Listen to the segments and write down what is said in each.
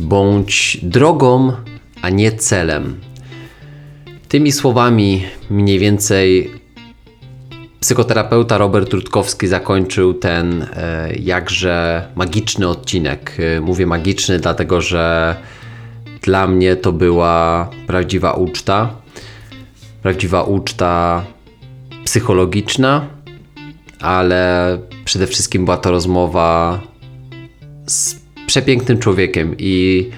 Bądź drogą, a nie celem. Tymi słowami mniej więcej psychoterapeuta Robert Rutkowski zakończył ten e, jakże magiczny odcinek. E, mówię magiczny, dlatego że dla mnie to była prawdziwa uczta. Prawdziwa uczta psychologiczna, ale przede wszystkim była to rozmowa z przepięknym człowiekiem i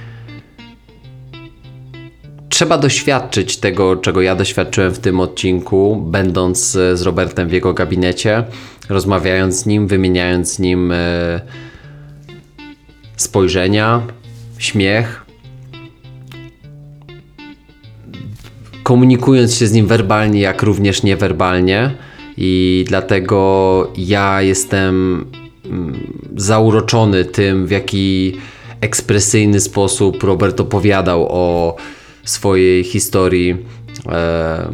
trzeba doświadczyć tego, czego ja doświadczyłem w tym odcinku, będąc z Robertem w jego gabinecie, rozmawiając z nim, wymieniając z nim e, spojrzenia, śmiech, komunikując się z nim werbalnie, jak również niewerbalnie. I dlatego ja jestem zauroczony tym, w jaki ekspresyjny sposób Robert opowiadał o swojej historii. E,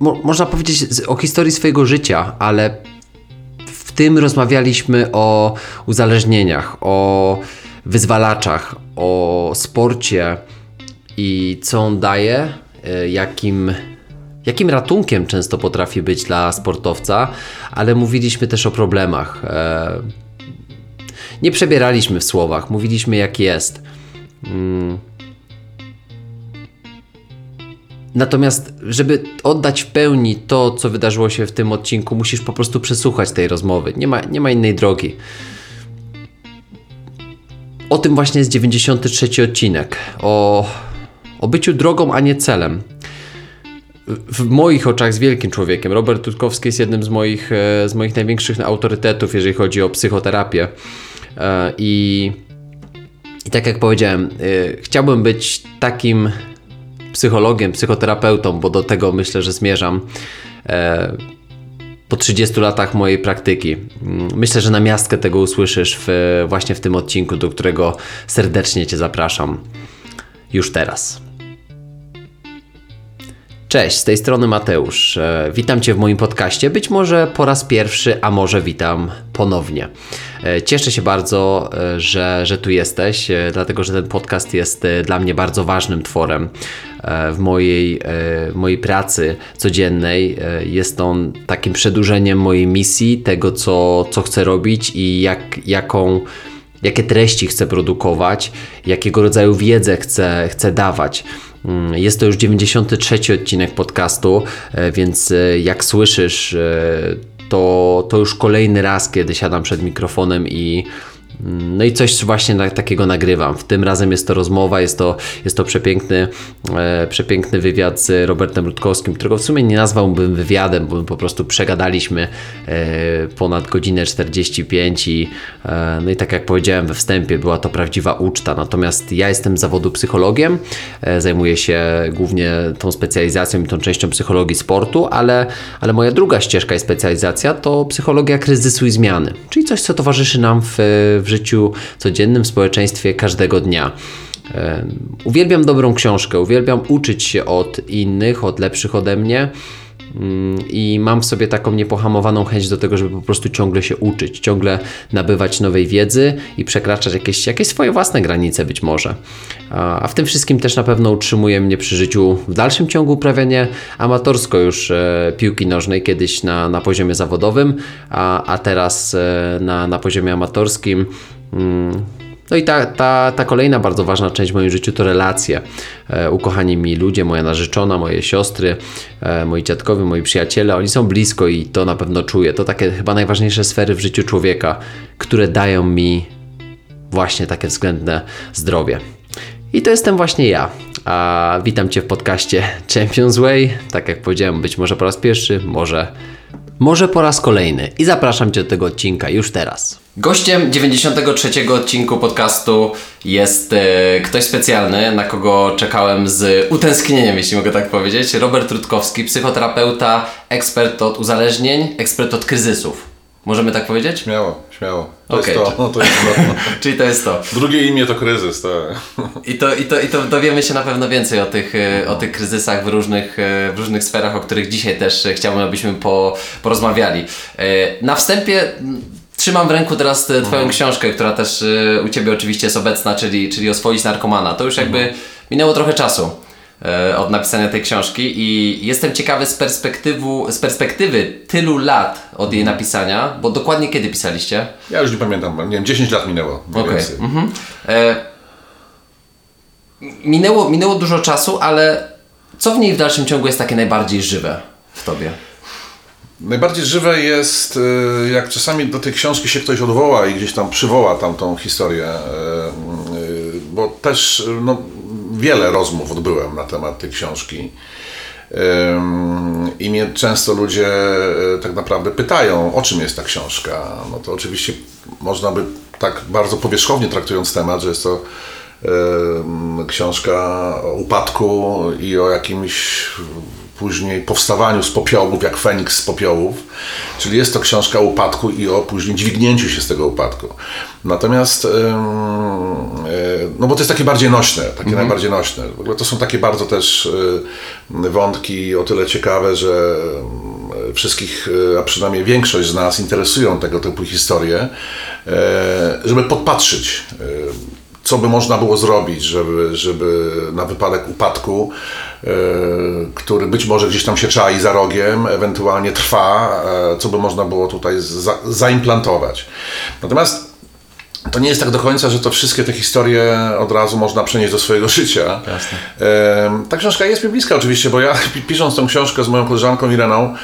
mo można powiedzieć o historii swojego życia, ale w tym rozmawialiśmy o uzależnieniach, o wyzwalaczach, o sporcie i co on daje, e, jakim, jakim ratunkiem często potrafi być dla sportowca, ale mówiliśmy też o problemach. E, nie przebieraliśmy w słowach, mówiliśmy jak jest. Mm. Natomiast, żeby oddać w pełni to, co wydarzyło się w tym odcinku, musisz po prostu przesłuchać tej rozmowy. Nie ma, nie ma innej drogi. O tym właśnie jest 93 odcinek. O, o byciu drogą, a nie celem. W moich oczach z wielkim człowiekiem. Robert Tutkowski jest jednym z moich, e, z moich największych autorytetów, jeżeli chodzi o psychoterapię. E, I, i tak jak powiedziałem, e, chciałbym być takim psychologiem, psychoterapeutą, bo do tego myślę, że zmierzam po 30 latach mojej praktyki. Mm, myślę, że na miastkę tego usłyszysz w, właśnie w tym odcinku, do którego serdecznie Cię zapraszam już teraz. Cześć, z tej strony Mateusz. E, witam Cię w moim podcaście. Być może po raz pierwszy, a może witam ponownie. E, cieszę się bardzo, e, że, że tu jesteś, dlatego że ten podcast jest dla mnie bardzo ważnym tworem w mojej, w mojej pracy codziennej. Jest on takim przedłużeniem mojej misji, tego co, co chcę robić i jak, jaką jakie treści chcę produkować, jakiego rodzaju wiedzę chcę, chcę dawać. Mm, jest to już 93 odcinek podcastu, e, więc e, jak słyszysz, e, to, to już kolejny raz, kiedy siadam przed mikrofonem i no i coś właśnie takiego nagrywam. W tym razem jest to rozmowa, jest to, jest to przepiękny, e, przepiękny wywiad z Robertem Rutkowskim, którego w sumie nie nazwałbym wywiadem, bo po prostu przegadaliśmy e, ponad godzinę 45 i e, no i tak jak powiedziałem we wstępie, była to prawdziwa uczta. Natomiast ja jestem zawodu psychologiem, e, zajmuję się głównie tą specjalizacją i tą częścią psychologii sportu, ale, ale moja druga ścieżka i specjalizacja to psychologia kryzysu i zmiany, czyli coś, co towarzyszy nam w, w w życiu codziennym, w społeczeństwie każdego dnia. Uwielbiam dobrą książkę, uwielbiam uczyć się od innych, od lepszych ode mnie. Mm, I mam w sobie taką niepohamowaną chęć do tego, żeby po prostu ciągle się uczyć, ciągle nabywać nowej wiedzy i przekraczać jakieś, jakieś swoje własne granice być może. A w tym wszystkim też na pewno utrzymuje mnie przy życiu w dalszym ciągu uprawianie amatorsko już e, piłki nożnej, kiedyś na, na poziomie zawodowym, a, a teraz e, na, na poziomie amatorskim. Mm, no i ta, ta, ta kolejna bardzo ważna część w moim życiu to relacje. E, ukochani mi ludzie, moja narzeczona, moje siostry, e, moi dziadkowie, moi przyjaciele, oni są blisko i to na pewno czuję. To takie chyba najważniejsze sfery w życiu człowieka, które dają mi właśnie takie względne zdrowie. I to jestem właśnie ja. A witam Cię w podcaście Champions Way. Tak jak powiedziałem, być może po raz pierwszy, może, może po raz kolejny. I zapraszam Cię do tego odcinka już teraz. Gościem 93 odcinku podcastu jest e, ktoś specjalny, na kogo czekałem z utęsknieniem, jeśli mogę tak powiedzieć. Robert Rutkowski, psychoterapeuta, ekspert od uzależnień, ekspert od kryzysów. Możemy tak powiedzieć? Śmiało, śmiało. To okay. jest to. No, to jest to. Czyli to jest to. Drugie imię to kryzys, tak. I to, i, to, I to dowiemy się na pewno więcej o tych, e, o tych kryzysach w różnych, e, w różnych sferach, o których dzisiaj też chciałbym, abyśmy po, porozmawiali. Na wstępie Trzymam w ręku teraz e, Twoją książkę, która też e, u Ciebie oczywiście jest obecna, czyli, czyli Oswoić narkomana. To już jakby minęło trochę czasu e, od napisania tej książki i jestem ciekawy z, z perspektywy tylu lat od jej napisania, bo dokładnie kiedy pisaliście? Ja już nie pamiętam, nie wiem, 10 lat minęło. więcej. Mhm. E, minęło, minęło dużo czasu, ale co w niej w dalszym ciągu jest takie najbardziej żywe w Tobie? Najbardziej żywe jest, y, jak czasami do tej książki się ktoś odwoła i gdzieś tam przywoła tamtą historię, y, y, bo też no, wiele rozmów odbyłem na temat tej książki. I mnie często ludzie y, tak naprawdę pytają, o czym jest ta książka. No to oczywiście można by tak bardzo powierzchownie traktując temat, że jest to książka o upadku i o jakimś później powstawaniu z popiołów, jak Feniks z popiołów. Czyli jest to książka o upadku i o później dźwignięciu się z tego upadku. Natomiast, y, no bo to jest takie bardziej nośne, takie najbardziej nośne. W ogóle to są takie bardzo też y, wątki o tyle ciekawe, że y, wszystkich, a przynajmniej większość z nas interesują tego typu historie, żeby podpatrzyć co by można było zrobić, żeby, żeby na wypadek upadku, e, który być może gdzieś tam się czai za rogiem, ewentualnie trwa, e, co by można było tutaj za, zaimplantować. Natomiast to nie jest tak do końca, że to wszystkie te historie od razu można przenieść do swojego życia. Jasne. E, ta książka jest mi bliska oczywiście, bo ja pi- pisząc tą książkę z moją koleżanką Ireną,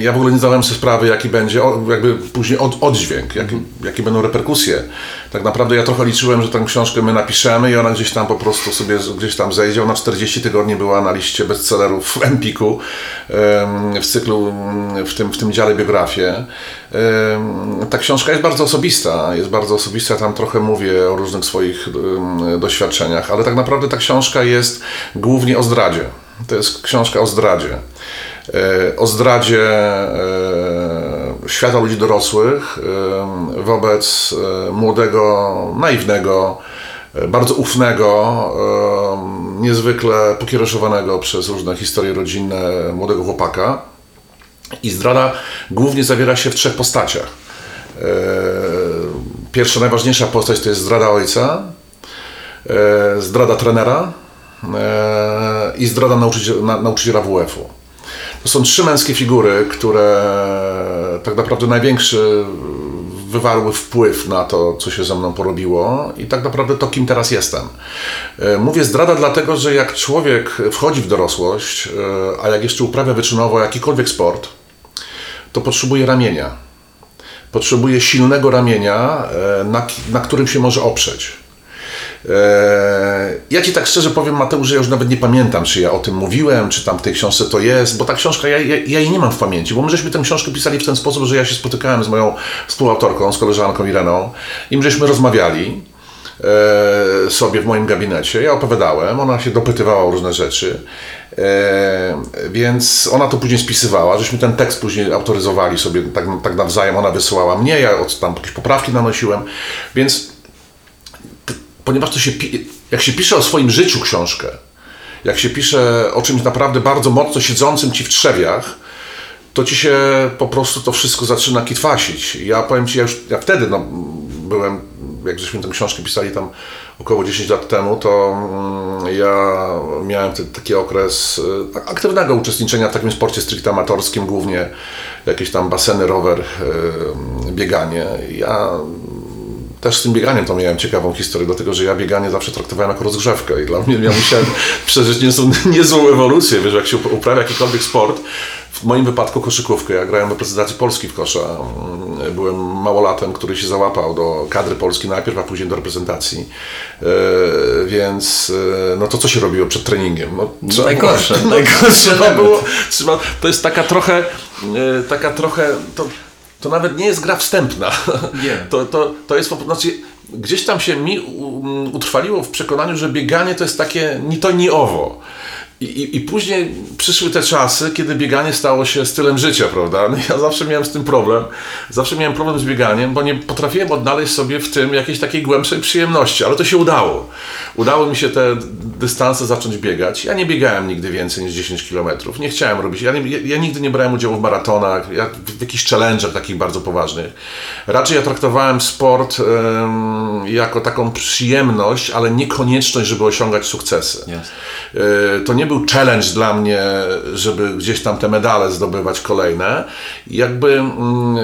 ja w ogóle nie zdałem sobie sprawy, jaki będzie jakby później od, oddźwięk, jaki, jakie będą reperkusje. Tak naprawdę ja trochę liczyłem, że tę książkę my napiszemy i ona gdzieś tam po prostu sobie gdzieś tam zejdzie. Ona 40 tygodni była na liście bestsellerów w Empiku em, w cyklu, w tym, w tym dziale biografię. Em, Ta książka jest bardzo osobista, jest bardzo osobista, tam trochę mówię o różnych swoich doświadczeniach, ale tak naprawdę ta książka jest głównie o zdradzie. To jest książka o zdradzie. E, O zdradzie e, świata ludzi dorosłych e, wobec młodego, naiwnego, bardzo ufnego, niezwykle pokiereszowanego przez różne historie rodzinne młodego chłopaka. I zdrada głównie zawiera się w trzech postaciach. Pierwsza, najważniejsza postać to jest zdrada ojca, zdrada trenera i zdrada nauczyciela, na- nauczyciela WF-u. To są trzy męskie figury, które tak naprawdę największy wywarły wpływ na to, co się ze mną porobiło i tak naprawdę to, kim teraz jestem. E, Mówię zdrada dlatego, że jak człowiek wchodzi w dorosłość, e, a jak jeszcze uprawia wyczynowo jakikolwiek sport, to potrzebuje ramienia. Potrzebuje silnego ramienia, e, na, na którym się może oprzeć. E, Ja ci tak szczerze powiem, Mateusz, że ja już nawet nie pamiętam, czy ja o tym mówiłem, czy tam w tej książce to jest, bo ta książka, ja, ja, ja jej nie mam w pamięci, bo my żeśmy tę książkę pisali w ten sposób, że ja się spotykałem z moją współautorką, z koleżanką Ireną i my żeśmy rozmawiali e, sobie w moim gabinecie. Ja opowiadałem, ona się dopytywała o różne rzeczy, e, więc ona to później spisywała, żeśmy ten tekst później autoryzowali sobie tak, tak nawzajem, ona wysyłała mnie, ja od tam jakieś poprawki nanosiłem, więc ponieważ to się, jak się pisze o swoim życiu książkę, jak się pisze o czymś naprawdę bardzo mocno siedzącym ci w trzewiach, to ci się po prostu to wszystko zaczyna kitwasić. Ja powiem ci, ja już ja wtedy no, byłem, jak żeśmy tę książkę pisali tam około 10 lat temu, to mm, ja miałem te, taki okres y, aktywnego uczestniczenia w takim sporcie stricte amatorskim, głównie jakieś tam baseny, rower, y, bieganie. Ja też z tym bieganiem. To miałem ciekawą historię, dlatego że ja bieganie zawsze traktowałem jako rozgrzewkę i dla mnie ja musiałem przeżyć niezłą, niezłą ewolucję, wiesz, jak się uprawia jakikolwiek sport, w moim wypadku koszykówkę, ja grałem w reprezentacji Polski w kosza, Mm, byłem małolatem, który się załapał do kadry Polski najpierw, a później do reprezentacji, E, więc e, no to co się robiło przed treningiem? No, trzeba najgorsze, było, najgorsze trzeba było, trzeba, to jest taka trochę, e, taka trochę, to, to nawet nie jest gra wstępna. Nie. To, to, to jest po prostu, znaczy, gdzieś tam się mi utrwaliło w przekonaniu, że bieganie to jest takie ni to, ni owo. I, i, I później przyszły te czasy, kiedy bieganie stało się stylem życia, prawda? No ja zawsze miałem z tym problem. Zawsze miałem problem z bieganiem, bo nie potrafiłem odnaleźć sobie w tym jakiejś takiej głębszej przyjemności, ale to się udało. Udało mi się te dystanse zacząć biegać. Ja nie biegałem nigdy więcej niż 10 km. Nie chciałem robić. Ja, nie, ja, nigdy nie brałem udziału w maratonach, ja, w, w jakichś challenge'ach takich bardzo poważnych. Raczej ja traktowałem sport em, jako taką przyjemność, ale nie konieczność, żeby osiągać sukcesy. Jasne. E, To nie był challenge dla mnie, żeby gdzieś tam te medale zdobywać kolejne. Jakby mm,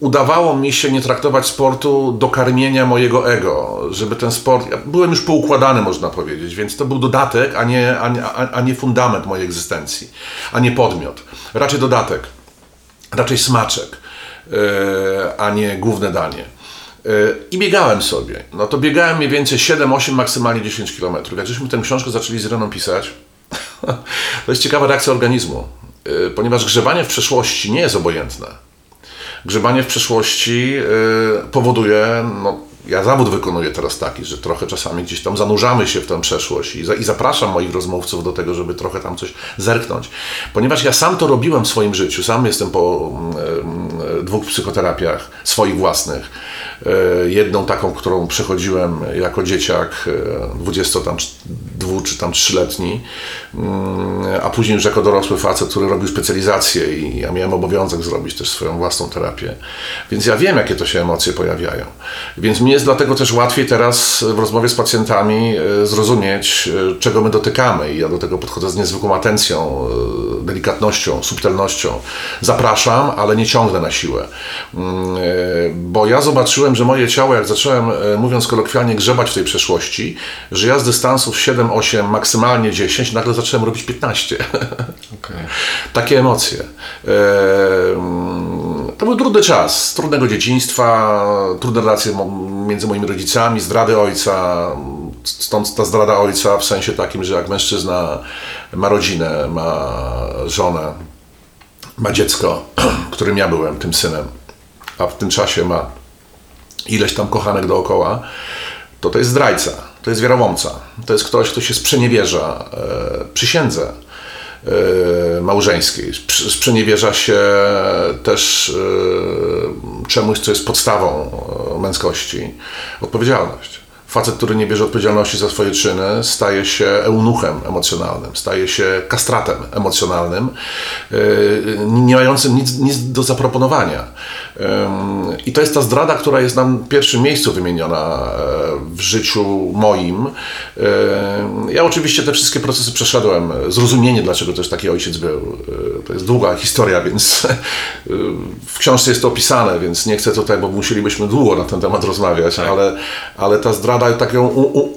udawało mi się nie traktować sportu do karmienia mojego ego, żeby ten sport. Ja byłem już poukładany, można powiedzieć, więc to był dodatek, a nie, a, nie- a, nie fundament mojej egzystencji, a nie podmiot. Raczej dodatek, raczej smaczek, e, a nie główne danie. E, I biegałem sobie. No to biegałem mniej więcej 7, 8, maksymalnie 10 km. Jak żeśmy tę książkę zaczęli z Reną pisać, to jest ciekawa reakcja organizmu, e, ponieważ grzebanie w przeszłości nie jest obojętne. Grzebanie w przeszłości e, powoduje, no, ja zawód wykonuję teraz taki, że trochę czasami gdzieś tam zanurzamy się w tę przeszłość i, za, i zapraszam moich rozmówców do tego, żeby trochę tam coś zerknąć. Ponieważ ja sam to robiłem w swoim życiu, sam jestem po mm, e, dwóch psychoterapiach swoich własnych. E, Jedną taką, którą przechodziłem jako dzieciak, e, 22 czy tam 3-letni, mm, a później już jako dorosły facet, który robił specjalizację i ja miałem obowiązek zrobić też swoją własną terapię. Więc ja wiem, jakie to się emocje pojawiają. Więc mi jest dlatego też łatwiej teraz w rozmowie z pacjentami e, zrozumieć, e, czego my dotykamy i ja do tego podchodzę z niezwykłą atencją, e, delikatnością, subtelnością. Zapraszam, ale nie ciągnę na siłę. Mm, Bo ja zobaczyłem, że moje ciało, jak zacząłem, mówiąc kolokwialnie, grzebać w tej przeszłości, że ja z dystansów 7, 8, maksymalnie 10, nagle zacząłem robić 15. Okej. Takie emocje. Mm, To był trudny czas, trudnego dzieciństwa, trudne relacje między moimi rodzicami, zdrady ojca. Stąd ta zdrada ojca w sensie takim, że jak mężczyzna ma rodzinę, ma żonę, ma dziecko, którym ja byłem, tym synem, a w tym czasie ma ileś tam kochanek dookoła, to to jest zdrajca, to jest wiarołomca, to jest ktoś, kto się sprzeniewierza e, przysiędze małżeńskiej, Sprz- sprzeniewierza się też e, czemuś, co jest podstawą e, męskości. Odpowiedzialność. Facet, który nie bierze odpowiedzialności za swoje czyny, staje się eunuchem emocjonalnym, staje się kastratem emocjonalnym, yy, nie mającym nic, nic do zaproponowania. Ym, I to jest ta zdrada, która jest nam w pierwszym miejscu wymieniona e, w życiu moim. Ym, Ja oczywiście te wszystkie procesy przeszedłem, zrozumienie, dlaczego też taki ojciec był. Yy, To jest długa historia, więc yy, w książce jest to opisane, więc nie chcę tutaj, bo musielibyśmy długo na ten temat rozmawiać, ale, ale ta zdrada, tak ją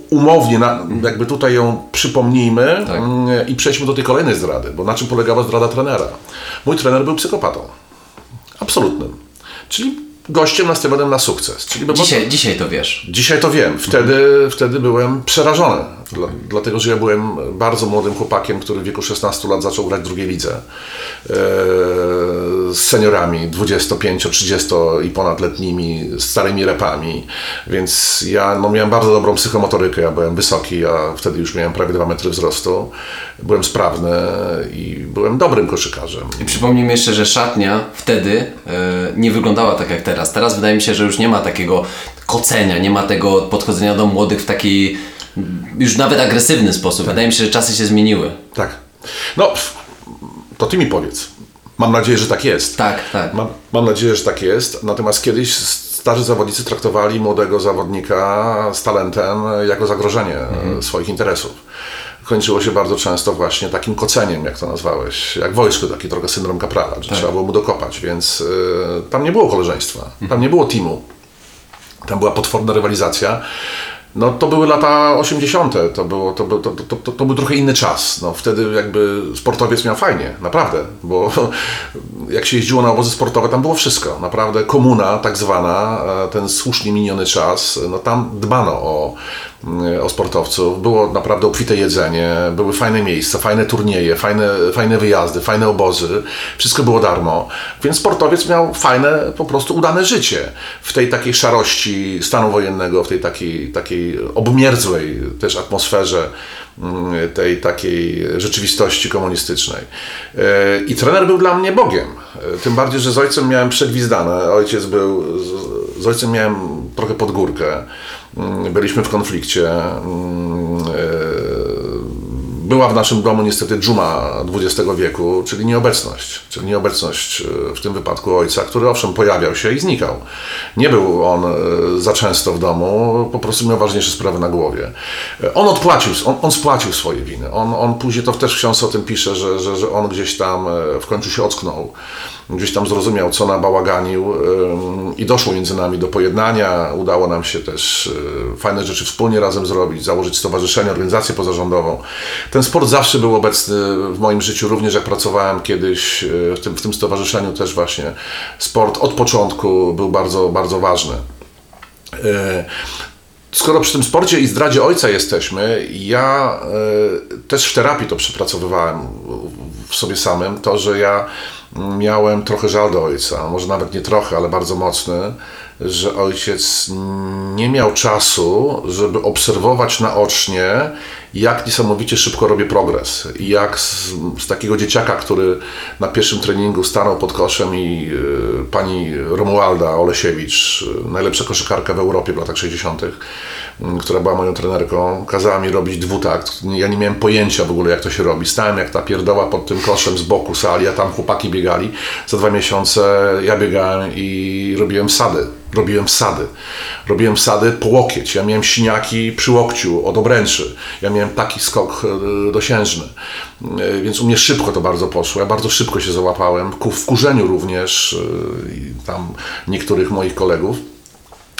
umownie, jakby tutaj ją przypomnijmy Tak. mm, i przejdźmy do tej kolejnej zdrady, bo na czym polegała zdrada trenera? Mój trener był psychopatą. Absolutnym. Czyli gościem nastawionym na sukces. Czyli po prostu- Dzisiaj, dzisiaj to wiesz. Dzisiaj to wiem. Wtedy, wtedy byłem przerażony. Dla, dlatego, że ja byłem bardzo młodym chłopakiem, który w wieku 16 lat zaczął grać w drugiej lidze. E, z seniorami 25, 30 i ponadletnimi, starymi repami. Więc ja no, miałem bardzo dobrą psychomotorykę. Ja byłem wysoki, ja wtedy już miałem prawie 2 metry wzrostu. Byłem sprawny i byłem dobrym koszykarzem. I przypomnijmy jeszcze, że szatnia wtedy e, nie wyglądała tak jak teraz. Teraz wydaje mi się, że już nie ma takiego kocenia, nie ma tego podchodzenia do młodych w taki już nawet agresywny sposób. Wydaje mi się, że czasy się zmieniły. Tak. No, to ty mi powiedz. Mam nadzieję, że tak jest. Tak, tak. Mam, mam nadzieję, że tak jest. Natomiast kiedyś starzy zawodnicy traktowali młodego zawodnika z talentem jako zagrożenie e, swoich interesów. Kończyło się bardzo często właśnie takim koceniem, jak to nazwałeś, jak wojsku, taki trochę syndrom kaprala, że trzeba było mu dokopać, więc e, tam nie było koleżeństwa, tam nie było teamu, tam była potworna rywalizacja. No to były lata 80. To, było, to, to, to, to, to był trochę inny czas. No, wtedy jakby sportowiec miał fajnie, naprawdę, bo jak się jeździło na obozy sportowe, tam było wszystko. Naprawdę komuna tak zwana, e, ten słusznie miniony czas, no tam dbano o, o sportowców. Było naprawdę obfite jedzenie, były fajne miejsca, fajne turnieje, fajne, fajne wyjazdy, fajne obozy. Wszystko było darmo. Więc sportowiec miał fajne, po prostu udane życie w tej takiej szarości stanu wojennego, w tej takiej, takiej obmierzłej też atmosferze mm, tej takiej rzeczywistości komunistycznej. E, I trener był dla mnie Bogiem. E, tym bardziej, że z ojcem miałem przegwizdane. Ojciec był, z- ojcem miałem trochę pod górkę. Mm, Byliśmy w konflikcie. Mm, e, była w naszym domu niestety dżuma XX wieku, czyli nieobecność. Czyli nieobecność e, w tym wypadku ojca, który owszem pojawiał się i znikał. Nie był on e, za często w domu, po prostu miał ważniejsze sprawy na głowie. On odpłacił, on, on spłacił swoje winy. On, on później to też w książce o tym pisze, że, że, że on gdzieś tam w końcu się ocknął. Gdzieś tam zrozumiał, co nabałaganił i doszło między nami do pojednania. Udało nam się też e, fajne rzeczy wspólnie razem zrobić, założyć stowarzyszenie, organizację pozarządową. Ten sport zawsze był obecny w moim życiu, również jak pracowałem kiedyś e, w tym, w tym stowarzyszeniu też właśnie. Sport od początku był bardzo, bardzo ważny. E, Skoro przy tym sporcie i zdradzie ojca jesteśmy, ja e, też w terapii to przepracowywałem w sobie samym, to, że ja miałem trochę żal do ojca, może nawet nie trochę, ale bardzo mocny, że ojciec nie miał czasu, żeby obserwować naocznie, jak niesamowicie szybko robię progres. I jak z, z takiego dzieciaka, który na pierwszym treningu stanął pod koszem i y, pani Romualda Olesiewicz, y, najlepsza koszykarka w Europie w latach 60., y, która była moją trenerką, kazała mi robić dwutakt. Ja nie miałem pojęcia w ogóle, jak to się robi. Stałem jak ta pierdoła pod tym koszem z boku sali, a tam chłopaki biegali. Za dwa miesiące ja biegałem i robiłem wsady. Robiłem wsady. Robiłem wsady po łokieć. Ja miałem siniaki przy łokciu, od obręczy. Ja miałem taki skok e, dosiężny. E, Więc u mnie szybko to bardzo poszło. Ja bardzo szybko się załapałem. Ku wkurzeniu również e, i tam niektórych moich kolegów.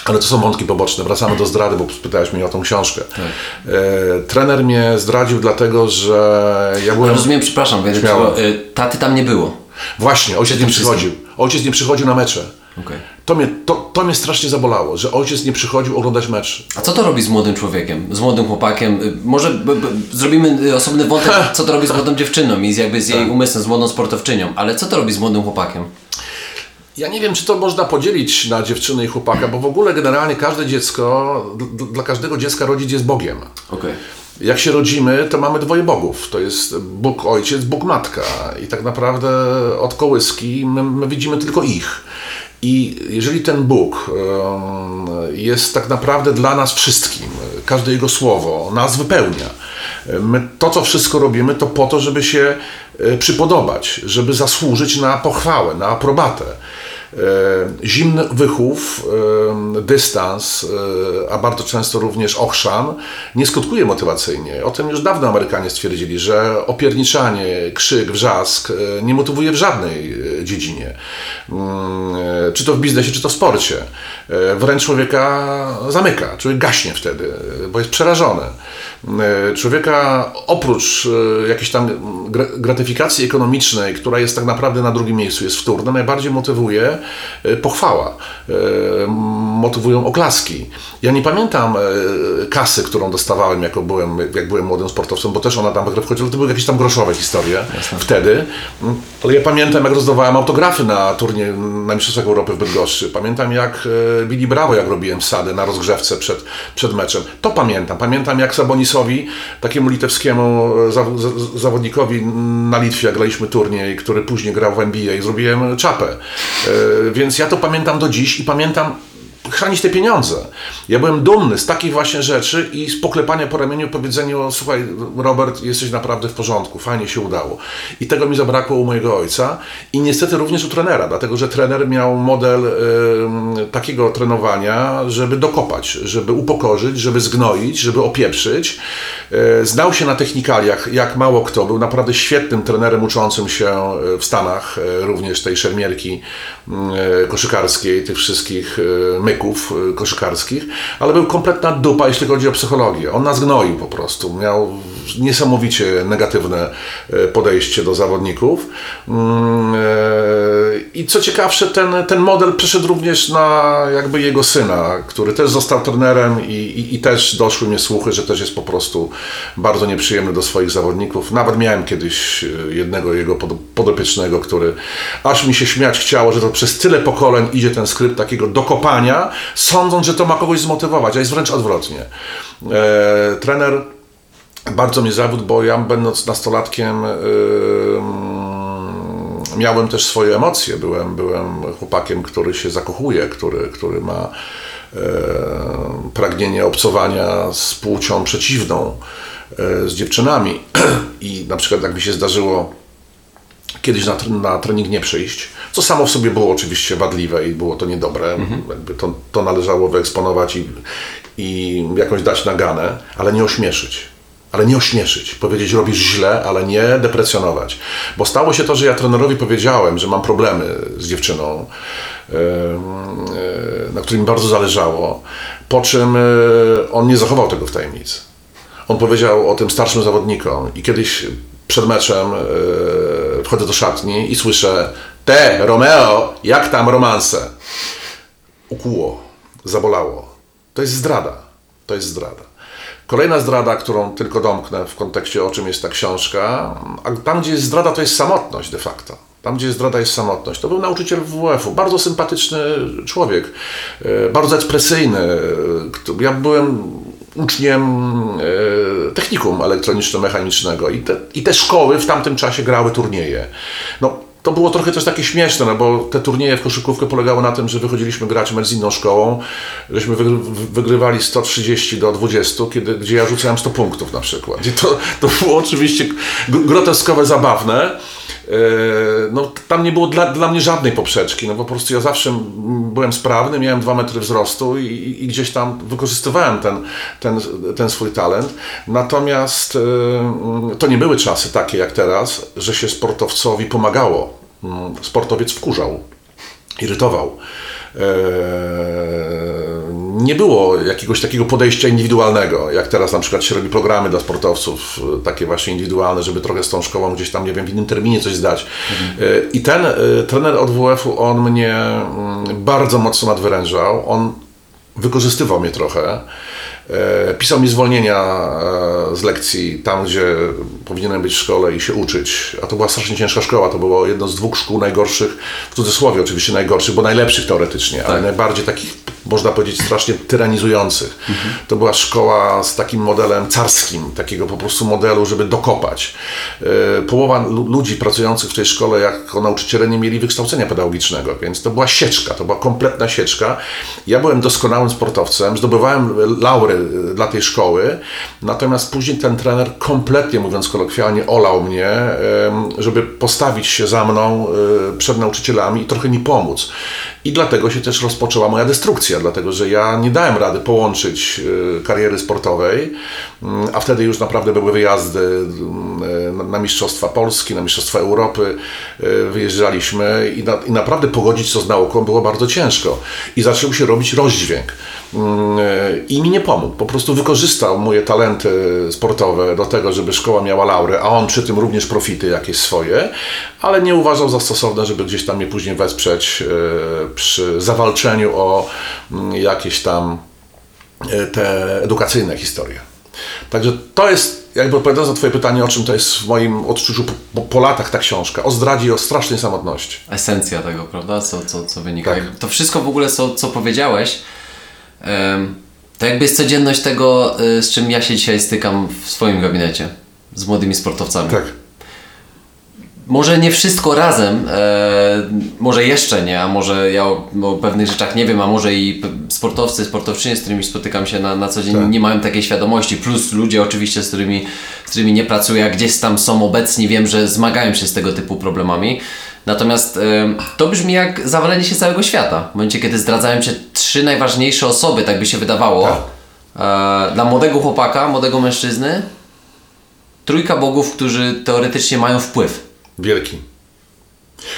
Ale to są wątki poboczne. Wracamy do zdrady, bo spytałeś mnie o tą książkę. E, trener mnie zdradził dlatego, że ja byłem... Rozumiem, przepraszam, Śmiało. taty tam nie było. Właśnie, ojciec nie przychodził. Ojciec nie przychodził na mecze. Okej. To mnie, to, to mnie strasznie zabolało, że ojciec nie przychodził oglądać mecz. A co to robi z młodym człowiekiem, z młodym chłopakiem? Y, Może b, b, zrobimy y, osobny wątek, co to robi z młodą dziewczyną i z, jakby z jej umysłem, z młodą sportowczynią, ale co to robi z młodym chłopakiem? Ja nie wiem, czy to można podzielić na dziewczynę i chłopaka, bo w ogóle generalnie każde dziecko, dla każdego dziecka rodzic jest Bogiem. Okej. Jak się rodzimy, to mamy dwoje bogów. To jest Bóg ojciec, Bóg matka. I tak naprawdę od kołyski my, my widzimy tylko ich. I jeżeli ten Bóg jest tak naprawdę dla nas wszystkim, każde Jego słowo nas wypełnia. My to, co wszystko robimy, to po to, żeby się e, przypodobać, żeby zasłużyć na pochwałę, na aprobatę. E, Zimny wychów, e, dystans, e, a bardzo często również ochrzan nie skutkuje motywacyjnie. O tym już dawno Amerykanie stwierdzili, że opierniczanie, krzyk, wrzask nie motywuje w żadnej dziedzinie. Mm, Czy to w biznesie, czy to w sporcie. Wręcz człowieka zamyka, człowiek gaśnie wtedy, bo jest przerażony. Człowieka oprócz jakiejś tam gra- gratyfikacji ekonomicznej, która jest tak naprawdę na drugim miejscu, jest wtórna, najbardziej motywuje pochwała. E, Motywują oklaski. Ja nie pamiętam e, kasy, którą dostawałem, jako byłem, jak byłem młodym sportowcem, bo też ona tam wchodziła, ale to były jakieś tam groszowe historie wtedy. Mm, Ale ja pamiętam, jak rozdawałem autografy na turnie na Mistrzostwach Europy w Bydgoszczy. Pamiętam, jak e, Billy Brawo, jak robiłem wsady na rozgrzewce przed, przed meczem. To pamiętam. Pamiętam, jak Sabonisowi, takiemu litewskiemu e, zawodnikowi na Litwie, jak graliśmy turniej, który później grał w NBA, zrobiłem czapę. E, Więc ja to pamiętam do dziś i pamiętam chrzanić te pieniądze. Ja byłem dumny z takich właśnie rzeczy i z poklepania po ramieniu, powiedzeniu, słuchaj Robert, jesteś naprawdę w porządku, fajnie się udało. I tego mi zabrakło u mojego ojca i niestety również u trenera, dlatego że trener miał model em, takiego trenowania, żeby dokopać, żeby upokorzyć, żeby zgnoić, żeby opieprzyć. E, znał się na technikaliach, jak mało kto, był naprawdę świetnym trenerem uczącym się e, w Stanach, e, również tej szermierki koszykarskiej, tych wszystkich e, myków e, koszykarskich, ale był kompletna dupa, jeśli chodzi o psychologię. On nas gnoił po prostu. Miał niesamowicie negatywne e, podejście do zawodników. Mm, e, I co ciekawsze, ten, ten model przeszedł również na jakby jego syna, który też został trenerem i, i, i też doszły mnie słuchy, że też jest po prostu bardzo nieprzyjemny do swoich zawodników. Nawet miałem kiedyś e, jednego jego podopiecznego, który aż mi się śmiać chciało, że to przez tyle pokoleń idzie ten skrypt takiego dokopania, sądząc, że to ma kogoś zmotywować, a jest wręcz odwrotnie. E, trener bardzo mi zawód, bo ja będąc nastolatkiem yy, miałem też swoje emocje. Byłem, byłem chłopakiem, który się zakochuje, który, który ma yy, pragnienie obcowania z płcią przeciwną, yy, z dziewczynami. I na przykład jak mi się zdarzyło kiedyś na, na trening nie przyjść, co samo w sobie było oczywiście wadliwe i było to niedobre. Mhm. to, to należało wyeksponować i, i jakąś dać naganę, ale nie ośmieszyć ale nie ośmieszyć, powiedzieć robisz źle, ale nie deprecjonować. Bo stało się to, że ja trenerowi powiedziałem, że mam problemy z dziewczyną, na której mi bardzo zależało, po czym e, on nie zachował tego w tajemnicy. On powiedział o tym starszym zawodnikom i kiedyś przed meczem e, wchodzę do szatni i słyszę te, Romeo, jak tam romanse? Ukuło, zabolało. To jest zdrada. To jest zdrada. Kolejna zdrada, którą tylko domknę w kontekście o czym jest ta książka, a tam gdzie jest zdrada, to jest samotność de facto. Tam, gdzie jest zdrada, jest samotność. To był nauczyciel WF-u, bardzo sympatyczny człowiek, e, bardzo ekspresyjny. Ja byłem uczniem e, technikum elektroniczno-mechanicznego i te, i te szkoły w tamtym czasie grały turnieje. No, to było trochę też takie śmieszne, no bo te turnieje w koszykówkę polegały na tym, że wychodziliśmy grać mecz z inną szkołą, żeśmy wygrywali 130 do 20, kiedy, gdzie ja rzucałem 100 punktów na przykład. I to, to było oczywiście groteskowe, zabawne. E, no, tam nie było dla, dla mnie żadnej poprzeczki, no po prostu ja zawsze byłem sprawny, miałem 2 metry wzrostu i, i, gdzieś tam wykorzystywałem ten, ten, ten swój talent. Natomiast e, to nie były czasy takie jak teraz, że się sportowcowi pomagało Mm, sportowiec wkurzał, irytował. Eee, nie było jakiegoś takiego podejścia indywidualnego, jak teraz na przykład się robi programy dla sportowców, takie właśnie indywidualne, żeby trochę z tą szkołą gdzieś tam, nie wiem, w innym terminie coś zdać. Mhm. I ten e, trener od WF-u, on mnie mm, bardzo mocno nadwyrężał, on wykorzystywał mnie trochę. E, pisał mi zwolnienia e, z lekcji tam, gdzie powinienem być w szkole i się uczyć. A to była strasznie ciężka szkoła. To było jedno z dwóch szkół najgorszych, w cudzysłowie oczywiście najgorszych, bo najlepszych teoretycznie, tak. ale najbardziej takich, można powiedzieć, strasznie tyranizujących. Mhm. To była szkoła z takim modelem carskim, takiego po prostu modelu, żeby dokopać. E, połowa ludzi pracujących w tej szkole jako nauczyciele nie mieli wykształcenia pedagogicznego, więc to była sieczka, to była kompletna sieczka. Ja byłem doskonałym sportowcem, zdobywałem laury dla tej szkoły. Natomiast później ten trener kompletnie, mówiąc kolokwialnie, olał mnie, żeby postawić się za mną e, przed nauczycielami i trochę mi pomóc. I dlatego się też rozpoczęła moja destrukcja, dlatego że ja nie dałem rady połączyć e, kariery sportowej, mm, a wtedy już naprawdę były wyjazdy mm, na Mistrzostwa Polski, na Mistrzostwa Europy. E, wyjeżdżaliśmy i, na, i naprawdę pogodzić to z nauką było bardzo ciężko. I zaczął się robić rozdźwięk. Mm, I mi nie pomógł. Po prostu wykorzystał moje talenty sportowe do tego, żeby szkoła miała laury, a on przy tym również profity jakieś swoje, ale nie uważał za stosowne, żeby gdzieś tam mnie później wesprzeć przy zawalczeniu o mm, jakieś tam e, te edukacyjne historie. Także to jest, jakby odpowiadając na Twoje pytanie, o czym to jest w moim odczuciu po, po latach ta książka, o zdradzie i o strasznej samotności. Esencja tego, prawda? Co, co, co wynika. Tak. To wszystko w ogóle, co, co powiedziałeś, to jakby jest codzienność tego, y, z czym ja się dzisiaj stykam w swoim gabinecie z młodymi sportowcami. Tak. Może nie wszystko razem, e, może jeszcze nie, a może ja o, o, pewnych rzeczach nie wiem, a może i sportowcy, sportowczynie, z którymi spotykam się na, na co dzień, tak. nie mają takiej świadomości, plus ludzie oczywiście, z którymi, z którymi nie pracuję, a gdzieś tam są obecni, wiem, że zmagają się z tego typu problemami. Natomiast to brzmi jak zawalenie się całego świata. W momencie, kiedy zdradzają się trzy najważniejsze osoby, tak by się wydawało, tak. E, dla młodego chłopaka, młodego mężczyzny, trójka bogów, którzy teoretycznie mają wpływ. Wielki.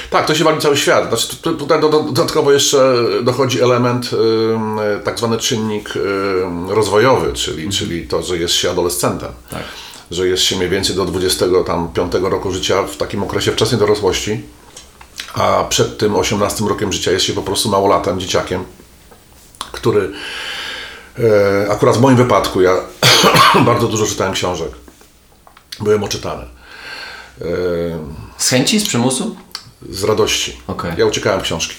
Tak, to się wali cały świat. Znaczy, tutaj dodatkowo jeszcze dochodzi element, tak zwany czynnik rozwojowy, czyli, mhm. czyli to, że jest się adolescentem. Tak. że jest się mniej więcej do 25 roku życia w takim okresie wczesnej dorosłości, a przed tym 18 rokiem życia jest się po prostu małolatem, dzieciakiem, który e, akurat w moim wypadku ja bardzo dużo czytałem książek. Byłem oczytany. Z chęci, z przymusu? z radości. Okej. Ja uciekałem książki.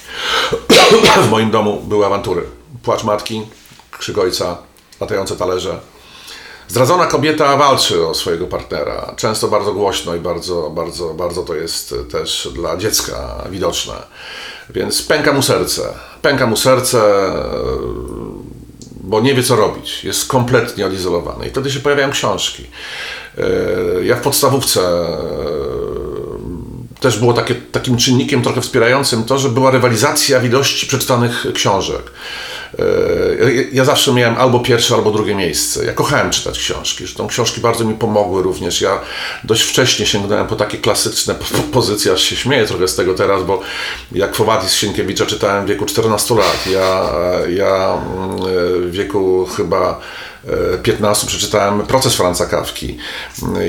w moim domu były awantury. Płacz matki, krzyk ojca, latające talerze. Zdradzona kobieta walczy o swojego partnera. Często bardzo głośno i bardzo, bardzo, bardzo to jest też dla dziecka widoczne. Więc pęka mu serce. Pęka mu serce, bo nie wie co robić. Jest kompletnie odizolowany. I wtedy się pojawiają książki. E, Ja w podstawówce też było takie, takim czynnikiem trochę wspierającym to, że była rywalizacja w ilości przeczytanych książek. E, Ja, zawsze miałem albo pierwsze, albo drugie miejsce. Ja kochałem czytać książki. Zresztą książki bardzo mi pomogły również. Ja dość wcześnie sięgnąłem po takie klasyczne po- pozycje, aż się śmieję trochę z tego teraz, bo jak Fowadis Sienkiewicza czytałem w wieku 14 lat. Ja, ja mm, w wieku chyba e, 15 przeczytałem Proces Franca Kawki.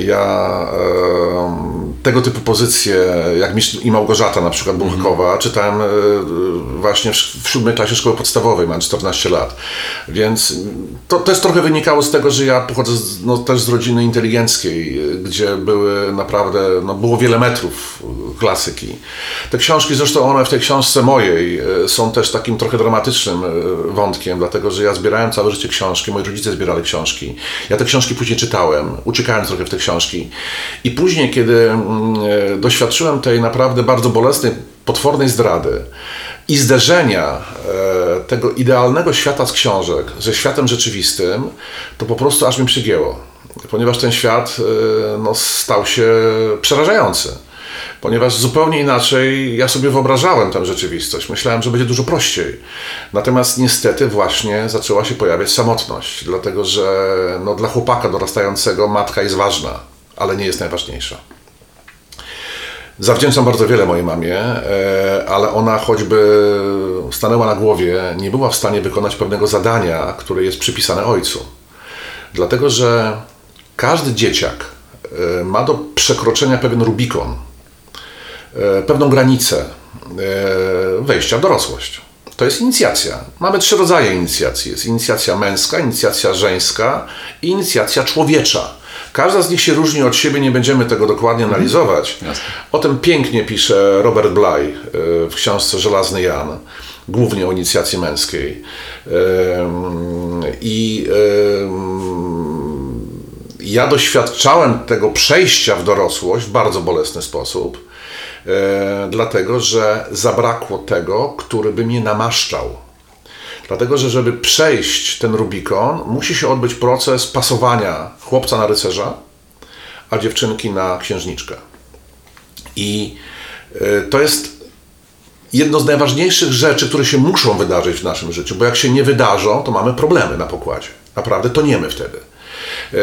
Ja e, tego typu pozycje, jak Mistrz i Małgorzata na przykład Buchkowa, czytałem e, właśnie w, w siódmej klasie szkoły podstawowej, mam 14 lat. Więc to też trochę wynikało z tego, że ja pochodzę z, no, też z rodziny inteligenckiej, e, gdzie były naprawdę, no, było wiele metrów e, klasyki. Te książki, zresztą one w tej książce mojej e, są też takim trochę dramatycznym e, wątkiem, dlatego że ja zbierałem całe życie książki, moi rodzice zbierali książki. Ja te książki później czytałem, uciekałem trochę w te książki. I później, kiedy mm, e, doświadczyłem tej naprawdę bardzo bolesnej, potwornej zdrady i zderzenia e, tego idealnego świata z książek ze światem rzeczywistym, to po prostu aż mi przygięło. Ponieważ ten świat e, no, stał się przerażający ponieważ zupełnie inaczej ja sobie wyobrażałem tę rzeczywistość. Myślałem, że będzie dużo prościej. Natomiast niestety właśnie zaczęła się pojawiać samotność, dlatego że no, dla chłopaka dorastającego matka jest ważna, ale nie jest najważniejsza. Zawdzięczam bardzo wiele mojej mamie, e, ale ona choćby stanęła na głowie, nie była w stanie wykonać pewnego zadania, które jest przypisane ojcu. Dlatego, że każdy dzieciak e, ma do przekroczenia pewien Rubikon, pewną granicę e, wejścia w dorosłość. To jest inicjacja. Mamy trzy rodzaje inicjacji. Jest inicjacja męska, inicjacja żeńska i inicjacja człowiecza. Każda z nich się różni od siebie, nie będziemy tego dokładnie analizować. Jasne. O tym pięknie pisze Robert Bly e, w książce Żelazny Jan, głównie o inicjacji męskiej. I ja doświadczałem tego przejścia w dorosłość w bardzo bolesny sposób, e, dlatego że zabrakło tego, który by mnie namaszczał. Dlatego, że żeby przejść ten Rubikon, musi się odbyć proces pasowania chłopca na rycerza, a dziewczynki na księżniczkę. I e, to jest jedno z najważniejszych rzeczy, które się muszą wydarzyć w naszym życiu, bo jak się nie wydarzą, to mamy problemy na pokładzie. Naprawdę toniemy wtedy. E,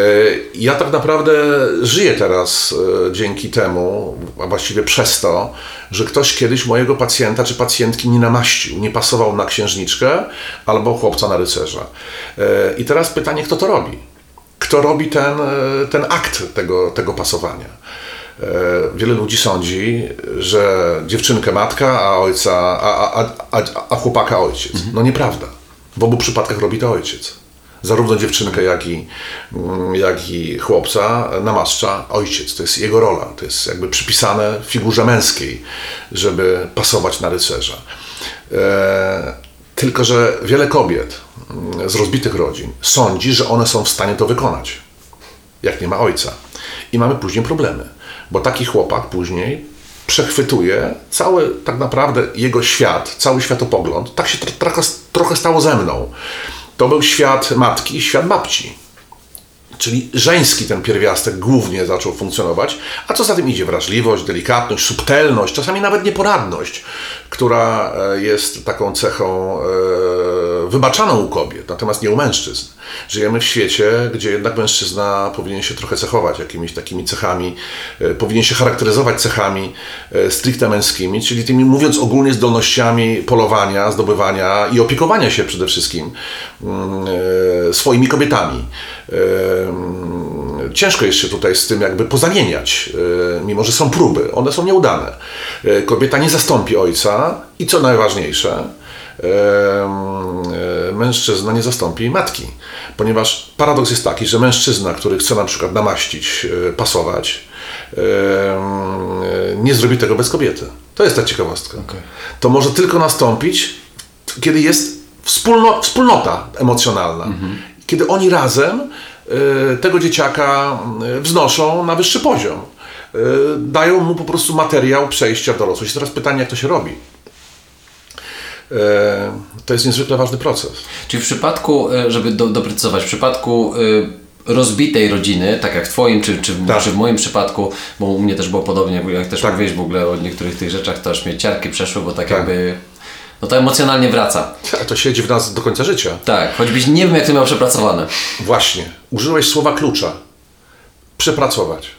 Ja tak naprawdę żyję teraz e, dzięki temu, a właściwie przez to, że ktoś kiedyś mojego pacjenta czy pacjentki nie namaścił, nie pasował na księżniczkę albo chłopca na rycerza. E, I teraz pytanie, kto to robi? Kto robi ten, ten akt tego, tego pasowania? Wiele ludzi sądzi, że dziewczynkę matka, a ojca, a, a, a, a chłopaka ojciec. No nieprawda. W obu przypadkach robi to ojciec. Zarówno dziewczynkę, jak i, mm, jak i chłopca namaszcza ojciec. To jest jego rola. To jest jakby przypisane figurze męskiej, żeby pasować na rycerza. E, tylko, że wiele kobiet mm, z rozbitych rodzin sądzi, że one są w stanie to wykonać jak nie ma ojca. I mamy później problemy, bo taki chłopak później przechwytuje cały tak naprawdę jego świat, cały światopogląd. Tak się tr- trochę, trochę stało ze mną. To był świat matki i świat babci. Czyli żeński ten pierwiastek głównie zaczął funkcjonować, a co za tym idzie? Wrażliwość, delikatność, subtelność, czasami nawet nieporadność, która e, jest taką cechą e, wybaczaną u kobiet, natomiast nie u mężczyzn. Żyjemy w świecie, gdzie jednak mężczyzna powinien się trochę cechować jakimiś takimi cechami, e, powinien się charakteryzować cechami stricte męskimi, czyli tymi, mówiąc ogólnie, zdolnościami polowania, zdobywania i opiekowania się przede wszystkim mm, swoimi kobietami. Ciężko jest się tutaj z tym jakby pozamieniać, mimo że są próby, one są nieudane. Kobieta nie zastąpi ojca i co najważniejsze, e, mężczyzna nie zastąpi matki, ponieważ paradoks jest taki, że mężczyzna, który chce na przykład namaścić, pasować, nie zrobi tego bez kobiety. To jest ta ciekawostka. Okay. To może tylko nastąpić, kiedy jest wspólno, wspólnota emocjonalna. Mhm. Kiedy oni razem tego dzieciaka wznoszą na wyższy poziom. Y, dają mu po prostu materiał przejścia w dorosłość. Teraz pytanie, jak to się robi. To jest niezwykle ważny proces. Czyli w przypadku, żeby do, doprecyzować, w przypadku rozbitej rodziny, tak jak w Twoim, czy, czy, tak. czy w moim przypadku, bo u mnie też było podobnie, jak też tak. mówiłeś w ogóle o niektórych tych rzeczach, to aż mnie ciarki przeszły, bo tak, tak. jakby no to emocjonalnie wraca. To siedzi w nas do końca życia. Tak, choćbyś nie wiem, jak to miał przepracowane. Właśnie. Użyłeś słowa klucza. Przepracować.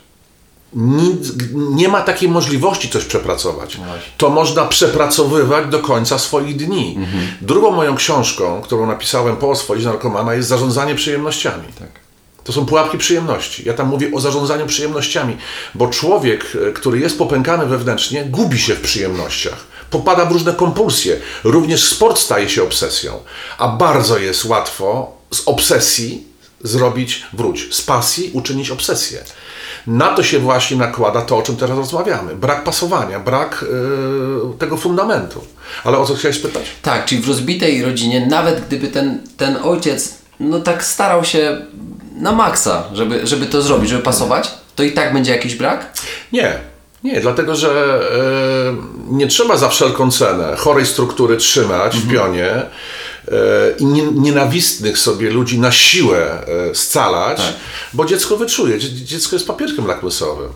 Nie, nie ma takiej możliwości coś przepracować. No to można przepracowywać do końca swoich dni. Mhm. Drugą moją książką, którą napisałem po swoich narkomana, jest Zarządzanie przyjemnościami. Tak. To są pułapki przyjemności. Ja tam mówię o zarządzaniu przyjemnościami, bo człowiek, e, który jest popękany wewnętrznie, gubi się w przyjemnościach popada w różne kompulsje. Również sport staje się obsesją, a bardzo jest łatwo z obsesji zrobić, wróć, z pasji uczynić obsesję. Na to się właśnie nakłada to, o czym teraz rozmawiamy. Brak pasowania, brak yy, tego fundamentu. Ale o co chciałeś pytać? Tak, czyli w rozbitej rodzinie, nawet gdyby ten, ten ojciec no tak starał się na maksa, żeby, żeby to zrobić, żeby pasować, to i tak będzie jakiś brak? Nie. Nie, dlatego że e, nie trzeba za wszelką cenę chorej struktury trzymać mhm. w pionie i nie, nienawistnych sobie ludzi na siłę e, scalać, tak. bo dziecko wyczuje. Dziecko jest papierkiem lakmusowym.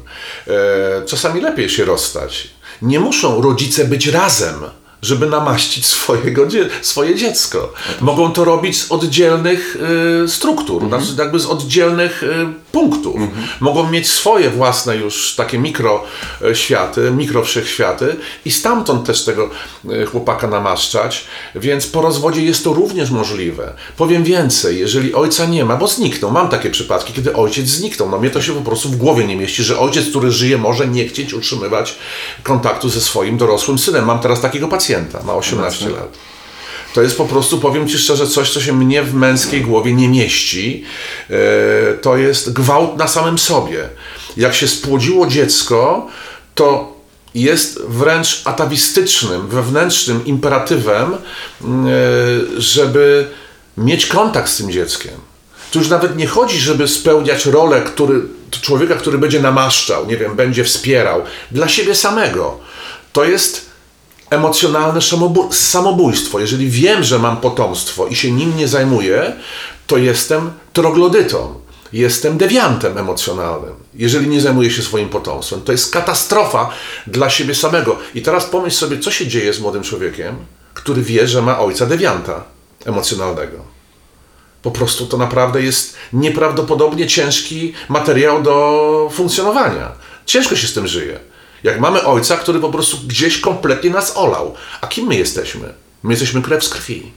E, czasami lepiej się rozstać. Nie muszą rodzice być razem żeby namaścić swojego, swoje dziecko. Mogą to robić z oddzielnych y, struktur, mhm. znaczy jakby z oddzielnych y, punktów. Mhm. Mogą mieć swoje własne już takie mikroświaty, mikrowszechświaty i stamtąd też tego y, chłopaka namaszczać, więc po rozwodzie jest to również możliwe. Powiem więcej, jeżeli ojca nie ma, bo zniknął, mam takie przypadki, kiedy ojciec zniknął, no mnie to się po prostu w głowie nie mieści, że ojciec, który żyje, może nie chcieć utrzymywać kontaktu ze swoim dorosłym synem. Mam teraz takiego pacjenta, pacjenta, ma 18 lat. To jest po prostu, powiem Ci szczerze, coś, co się mnie w męskiej głowie nie mieści. E, to jest gwałt na samym sobie. Jak się spłodziło dziecko, to jest wręcz atawistycznym, wewnętrznym imperatywem, e, żeby mieć kontakt z tym dzieckiem. Tu już nawet nie chodzi, żeby spełniać rolę który, człowieka, który będzie namaszczał, nie wiem, będzie wspierał dla siebie samego. To jest emocjonalne samobójstwo. Jeżeli wiem, że mam potomstwo i się nim nie zajmuję, to jestem troglodytą. Jestem dewiantem emocjonalnym, jeżeli nie zajmuję się swoim potomstwem. To jest katastrofa dla siebie samego. I teraz pomyśl sobie, co się dzieje z młodym człowiekiem, który wie, że ma ojca dewianta emocjonalnego. Po prostu to naprawdę jest nieprawdopodobnie ciężki materiał do funkcjonowania. Ciężko się z tym żyje. Jak mamy ojca, który po prostu gdzieś kompletnie nas olał. A kim my jesteśmy? My jesteśmy krew z krwi.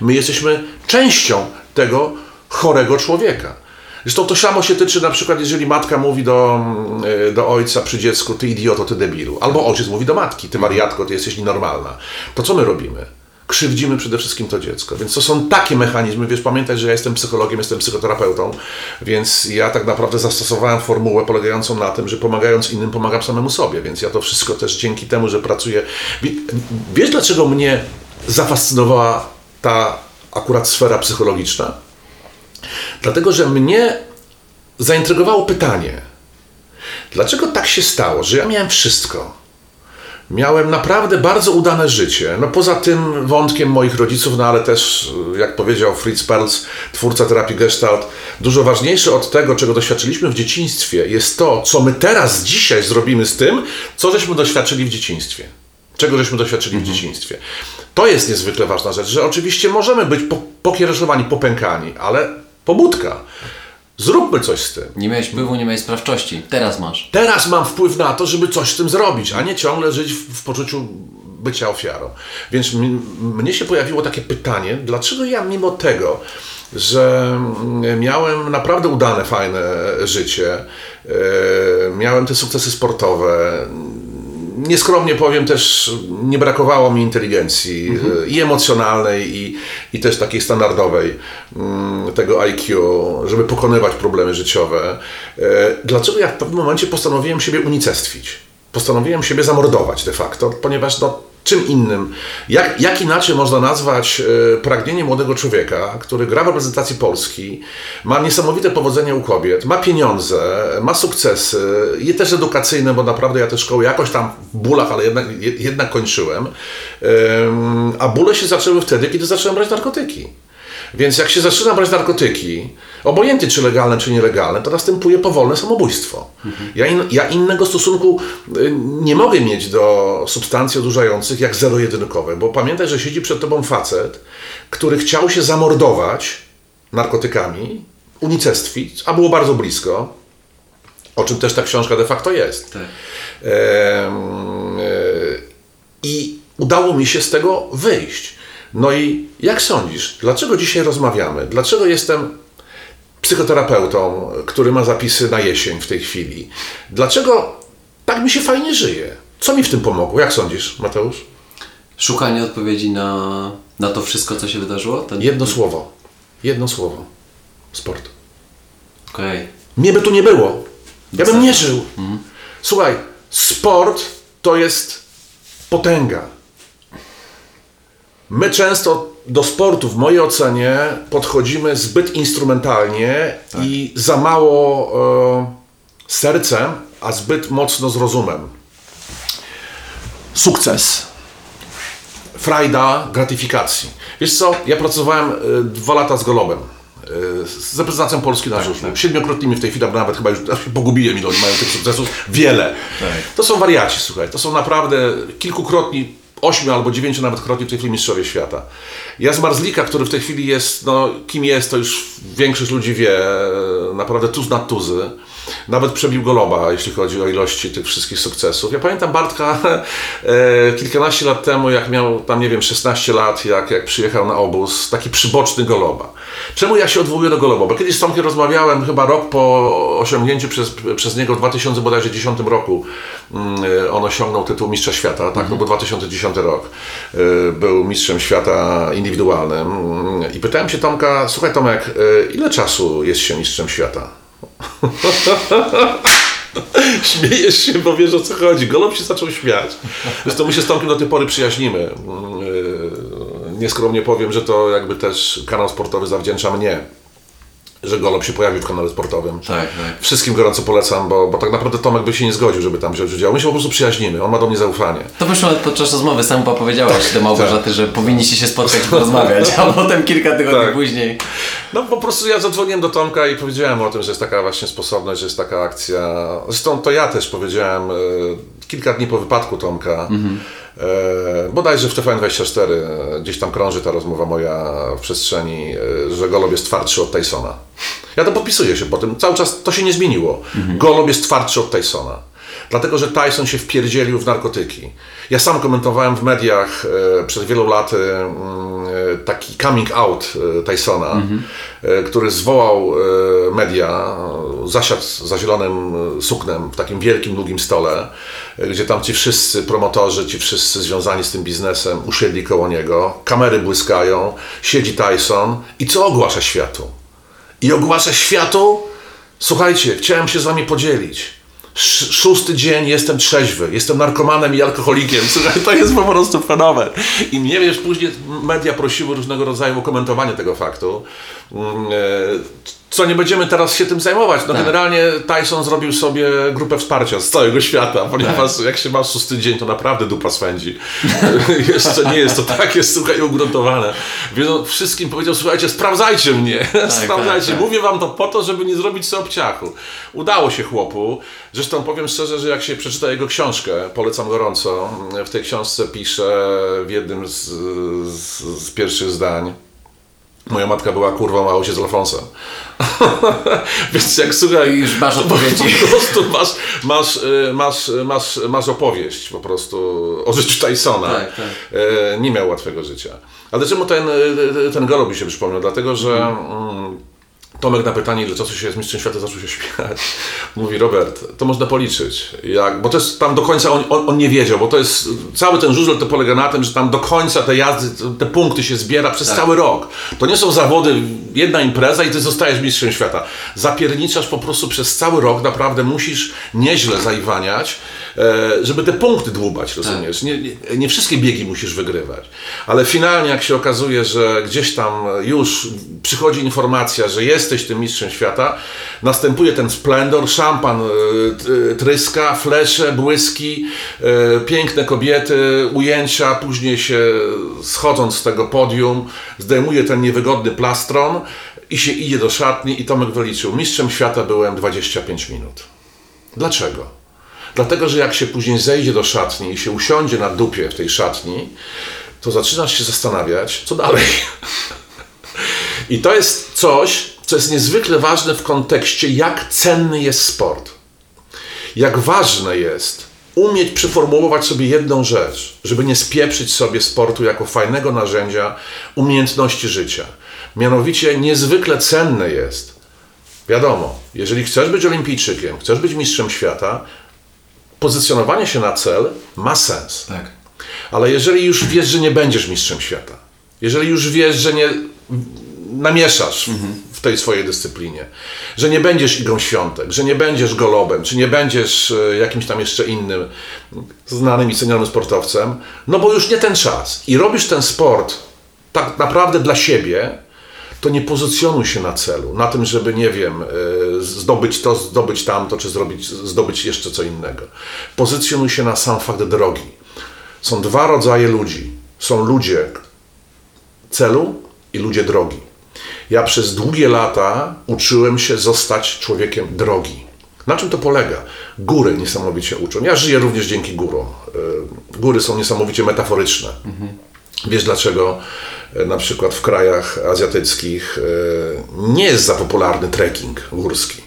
My jesteśmy częścią tego chorego człowieka. Zresztą to samo się tyczy na przykład, jeżeli matka mówi do, mm, do ojca przy dziecku, ty idioto, ty debilu. Albo ojciec mówi do matki, ty wariatko, ty jesteś nienormalna. To co my robimy? Krzywdzimy przede wszystkim to dziecko. Więc to są takie mechanizmy, wiesz, pamiętaj, że ja jestem psychologiem, jestem psychoterapeutą, więc ja tak naprawdę zastosowałem formułę polegającą na tym, że pomagając innym, pomagam samemu sobie, więc ja to wszystko też dzięki temu, że pracuję... Wiesz, dlaczego mnie zafascynowała ta akurat sfera psychologiczna? Dlatego, że mnie zaintrygowało pytanie, dlaczego tak się stało, że ja miałem wszystko, Miałem naprawdę bardzo udane życie. No poza tym wątkiem moich rodziców, no ale też, jak powiedział Fritz Perls, twórca terapii Gestalt, dużo ważniejsze od tego, czego doświadczyliśmy w dzieciństwie, jest to, co my teraz, dzisiaj zrobimy z tym, co żeśmy doświadczyli w dzieciństwie. Czego żeśmy doświadczyli mhm. w dzieciństwie. To jest niezwykle ważna rzecz, że oczywiście możemy być pokiereszowani, popękani, ale pobudka. Zróbmy coś z tym. Nie miałeś wpływu, nie miałeś sprawczości. Teraz masz. Teraz mam wpływ na to, żeby coś z tym zrobić, a nie ciągle żyć w, w poczuciu bycia ofiarą. Więc mnie się pojawiło takie pytanie, dlaczego ja mimo tego, że miałem naprawdę udane, fajne życie. E, miałem te sukcesy sportowe. Nieskromnie powiem też, nie brakowało mi inteligencji e, i emocjonalnej, i, i też takiej standardowej, mm, tego IQ, żeby pokonywać problemy życiowe. E, Dlaczego ja w pewnym momencie postanowiłem siebie unicestwić? Postanowiłem siebie zamordować de facto, ponieważ no, czym innym, jak, jak inaczej można nazwać e, pragnienie młodego człowieka, który gra w reprezentacji Polski, ma niesamowite powodzenie u kobiet, ma pieniądze, ma sukcesy, je też edukacyjne, bo naprawdę ja te szkoły jakoś tam w bólach, ale jednak, je- jednak kończyłem. Em, A bóle się zaczęły wtedy, kiedy zacząłem brać narkotyki. Więc jak się zaczyna brać narkotyki, obojętnie czy legalne, czy nielegalne, to następuje powolne samobójstwo. Ja, in, ja innego stosunku y, nie mogę mieć do substancji odurzających jak zero-jedynkowe, bo pamiętaj, że siedzi przed tobą facet, który chciał się zamordować narkotykami, unicestwić, a było bardzo blisko, o czym też ta książka de facto jest. Tak. Em, e, I udało mi się z tego wyjść. No i jak sądzisz, dlaczego dzisiaj rozmawiamy? Dlaczego jestem psychoterapeutą, który ma zapisy na jesień w tej chwili? Dlaczego tak mi się fajnie żyje? Co mi w tym pomogło? Jak sądzisz, Mateusz? Szukanie odpowiedzi na, na to wszystko, co się wydarzyło? Ten... Jedno słowo. Jedno słowo. Sport. Okej. Mnie by tu nie było. Ja bym nie żył. Słuchaj, sport to jest potęga. My często do sportu, w mojej ocenie, podchodzimy zbyt instrumentalnie i za mało e, sercem, a zbyt mocno z rozumem. Sukces. Frajda gratifikacji. Wiesz co, ja pracowałem y, dwa lata z Golobem. y, Z reprezentacją Polski na żużlu. Siedmiokrotnymi w tej chwili, nawet chyba już pogubiłem, ile oni mają tych sukcesów. Wiele. To są wariaci, słuchaj. To są naprawdę kilkukrotni, ośmiu albo dziewięciu nawet krotni w tej chwili mistrzowie świata. Ja z Marzlika, który w tej chwili jest, no kim jest, to już większość ludzi wie, e, naprawdę tuz nad tuzy. Nawet przebił Goloba, jeśli chodzi o ilości tych wszystkich sukcesów. Ja pamiętam Bartka e, kilkanaście lat temu, jak miał tam, nie wiem, 16 lat, jak, jak przyjechał na obóz, taki przyboczny Goloba. Czemu ja się odwołuję do Goloba? Bo kiedyś z Tomkiem rozmawiałem, chyba rok po osiągnięciu przez, przez niego w 2010 roku mm, e, on osiągnął tytuł Mistrza Świata, tak? No bo 2010 rok e, był Mistrzem Świata indywidualnym. Mm, I pytałem się Tomka, słuchaj Tomek, e, ile czasu jest się Mistrzem Świata? Śmiejesz się, bo wiesz o co chodzi. Golob się zaczął śmiać. Zresztą my się z Tomkiem do tej pory przyjaźnimy. Yy, Nieskromnie powiem, że to jakby też kanał sportowy zawdzięcza mnie, że Golob się pojawił w kanale sportowym. Tak, tak. Wszystkim gorąco polecam, bo, bo tak naprawdę Tomek by się nie zgodził, żeby tam wziąć udział. My się po prostu przyjaźnimy. On ma do mnie zaufanie. To wyszło podczas rozmowy, sam powiedziałeś do Małgorzaty, że powinniście się spotkać i porozmawiać, a potem kilka tygodni Tak. później. No po prostu ja zadzwoniłem do Tomka i powiedziałem o tym, że jest taka właśnie sposobność, że jest taka akcja. Zresztą to ja też powiedziałem e, kilka dni po wypadku Tomka. E, bodajże w TVN24 e, gdzieś tam krąży ta rozmowa moja w przestrzeni, e, że Golob jest twardszy od Tysona. Ja to podpisuję się po tym. Cały czas to się nie zmieniło. Golob jest twardszy od Tysona. Dlatego, że Tyson się wpierdzielił w narkotyki. Ja sam komentowałem w mediach e, przed wielu laty mm, e, taki coming out e, Tysona, e, który zwołał e, media, e, zasiadł za zielonym e, suknem w takim wielkim, długim stole, e, gdzie tam ci wszyscy promotorzy, ci wszyscy związani z tym biznesem usiedli koło niego, kamery błyskają, siedzi Tyson i co ogłasza światu? I ogłasza światu, słuchajcie, chciałem się z wami podzielić. Sz- Szósty dzień jestem trzeźwy, jestem narkomanem i alkoholikiem. Słuchaj, to jest po prostu fenomen. I mnie wiesz, później media prosiły różnego rodzaju o komentowanie tego faktu. Co nie będziemy teraz się tym zajmować. No Tak. generalnie Tyson zrobił sobie grupę wsparcia z całego świata, ponieważ jak się ma szósty dzień, to naprawdę dupa swędzi. Jeszcze nie jest to takie, słuchaj, ugruntowane. Więc on wszystkim powiedział, słuchajcie, sprawdzajcie mnie. sprawdzajcie. tak, tak. Mówię wam to po to, żeby nie zrobić sobie obciachu. Udało się chłopu. Zresztą powiem szczerze, że jak się przeczyta jego książkę, polecam gorąco, w tej książce pisze w jednym z, z, z pierwszych zdań, Moja matka była kurwą, a ojciec z Alfonsem. Więc jak słuchaj... Już masz odpowiedzi. Po prostu masz, masz, y, masz, masz, masz opowieść po prostu o życiu Tysona. Tak, tak. E, Nie miał łatwego życia. Ale czemu ten, y, ten gol mi się przypomniał? Dlatego, że... Mm, Tomek na pytanie, ile czasu się jest mistrzem świata, zaczął się śmiać. Mówi, Robert, to można policzyć. Jak, bo to jest tam do końca, on, on, on nie wiedział, bo to jest, cały ten żużel to polega na tym, że tam do końca te jazdy, te punkty się zbiera przez cały rok. To nie są zawody, jedna impreza i ty zostajesz mistrzem świata. Zapierniczasz po prostu przez cały rok, naprawdę musisz nieźle zaiwaniać, e, żeby te punkty dłubać, rozumiesz? Nie, nie, nie wszystkie biegi musisz wygrywać. Ale finalnie, jak się okazuje, że gdzieś tam już przychodzi informacja, że jesteś tym mistrzem świata, następuje ten splendor, szampan e, t- tryska, flesze, błyski, e, piękne kobiety, ujęcia, później się schodząc z tego podium, zdejmuje ten niewygodny plastron i się idzie do szatni i Tomek wyliczył, mistrzem świata byłem 25 minut. Dlaczego? Dlatego, że jak się później zejdzie do szatni i się usiądzie na dupie w tej szatni, to zaczynasz się zastanawiać, co dalej. I to jest coś, co jest niezwykle ważne w kontekście, jak cenny jest sport. Jak ważne jest umieć przeformułować sobie jedną rzecz, żeby nie spieprzyć sobie sportu jako fajnego narzędzia umiejętności życia. Mianowicie niezwykle cenne jest, wiadomo, jeżeli chcesz być olimpijczykiem, chcesz być mistrzem świata, pozycjonowanie się na cel ma sens. Tak. Ale jeżeli już wiesz, że nie będziesz mistrzem świata, jeżeli już wiesz, że nie namieszasz w tej swojej dyscyplinie, że nie będziesz Igą Świątek, że nie będziesz Golobem, czy nie będziesz e, jakimś tam jeszcze innym znanym i cenionym sportowcem, no bo już nie ten czas i robisz ten sport tak naprawdę dla siebie, to nie pozycjonuj się na celu, na tym, żeby, nie wiem, e, zdobyć to, zdobyć tamto, czy zrobić, zdobyć jeszcze co innego. Pozycjonuj się na sam fakt drogi. Są dwa rodzaje ludzi. Są ludzie celu i ludzie drogi. Ja przez długie lata uczyłem się zostać człowiekiem drogi. Na czym to polega? Góry niesamowicie uczą. Ja żyję również dzięki górom. E, Góry są niesamowicie metaforyczne. Wiesz dlaczego e, na przykład w krajach azjatyckich e, nie jest za popularny trekking górski?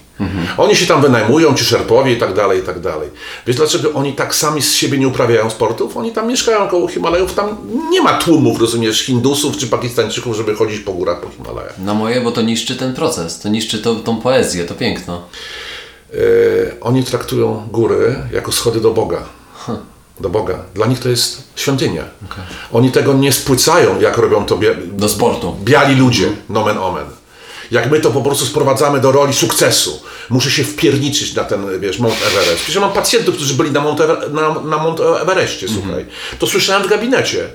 Oni się tam wynajmują, ci szerpowie i tak dalej, i tak dalej. Wiesz dlaczego oni tak sami z siebie nie uprawiają sportów? Oni tam mieszkają koło Himalajów, tam nie ma tłumów, rozumiesz, Hindusów czy Pakistańczyków, żeby chodzić po górach po Himalajach. No moje, bo to niszczy ten proces, to niszczy to, tą poezję, to piękno. E, oni traktują góry jako schody do Boga. Do Boga. Dla nich to jest świątynia. Oni tego nie spłycają, jak robią to Do sportu. biali ludzie, nomen omen. Jak my to po prostu sprowadzamy do roli sukcesu. Muszę się wpierniczyć na ten, wiesz, Mount Everest. Przecież mam pacjentów, którzy byli na Mount, Ever- na, na Mount Everestie, słuchaj. To słyszałem w gabinecie.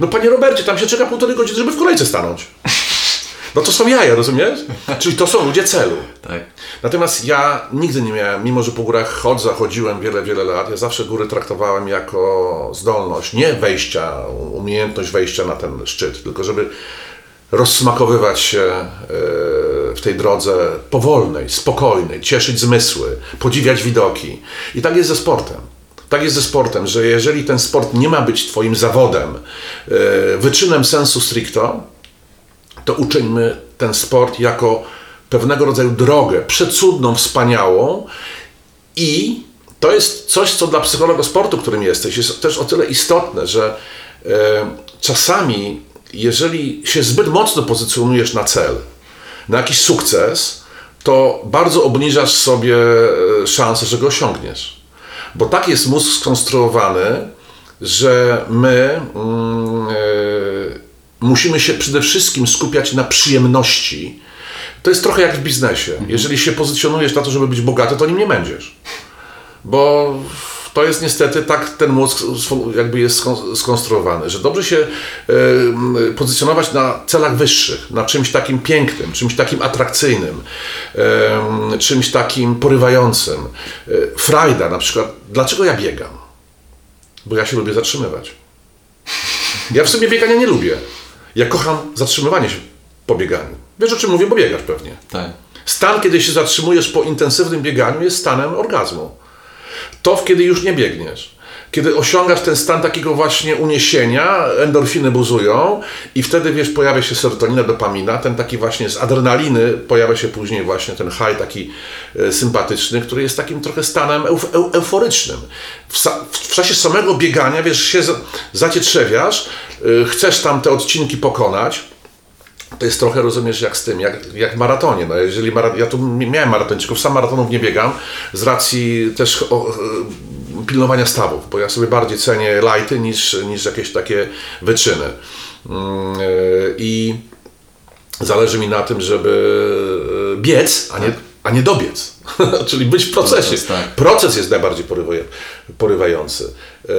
No panie Robercie, tam się czeka półtorej godziny, żeby w kolejce stanąć. No to są jaja, rozumiesz? Czyli to są ludzie celu. Tak. Natomiast ja nigdy nie miałem, mimo że po górach chodzę, chodziłem wiele, wiele lat, ja zawsze góry traktowałem jako zdolność, nie wejścia, umiejętność wejścia na ten szczyt, tylko żeby rozsmakowywać się e, w tej drodze powolnej, spokojnej, cieszyć zmysły, podziwiać widoki. I tak jest ze sportem. Tak jest ze sportem, że jeżeli ten sport nie ma być Twoim zawodem, e, wyczynem sensu stricto, to uczyńmy ten sport jako pewnego rodzaju drogę, przecudną, wspaniałą i to jest coś, co dla psychologa sportu, którym jesteś, jest też o tyle istotne, że e, czasami, jeżeli się zbyt mocno pozycjonujesz na cel, na jakiś sukces, to bardzo obniżasz sobie e, szansę, że go osiągniesz. Bo tak jest mózg skonstruowany, że my e, musimy się przede wszystkim skupiać na przyjemności. To jest trochę jak w biznesie. Jeżeli się pozycjonujesz na to, żeby być bogaty, to nim nie będziesz. Bo to jest niestety tak ten mózg jakby jest skon- skonstruowany, że dobrze się pozycjonować na celach wyższych, na czymś takim pięknym, czymś takim atrakcyjnym, czymś takim porywającym. E, frajda na przykład. Dlaczego ja biegam? Bo ja się lubię zatrzymywać. Ja w sobie biegania nie lubię. Ja kocham zatrzymywanie się po bieganiu. Wiesz o czym mówię, bo biegasz pewnie. Tak. Stan, kiedy się zatrzymujesz po intensywnym bieganiu, jest stanem orgazmu. To, kiedy już nie biegniesz. Kiedy osiągasz ten stan takiego właśnie uniesienia, endorfiny buzują i wtedy, wiesz, pojawia się serotonina, dopamina, ten taki właśnie z adrenaliny pojawia się później właśnie ten high taki e, sympatyczny, który jest takim trochę stanem eu, euforycznym. W, w, czasie samego biegania, wiesz, się zacietrzewiasz, e, chcesz tam te odcinki pokonać, to jest trochę, rozumiesz, jak z tym, jak, jak maratonie. No, jeżeli mara, ja tu miałem maratończyków, sam maratonów nie biegam, z racji też o, pilnowania stawów, bo ja sobie bardziej cenię lighty niż, niż jakieś takie wyczyny. Mm, e, I zależy mi na tym, żeby biec, a nie, tak. a nie dobiec. Czyli być w procesie. Proces, tak. Proces jest najbardziej porywający. E,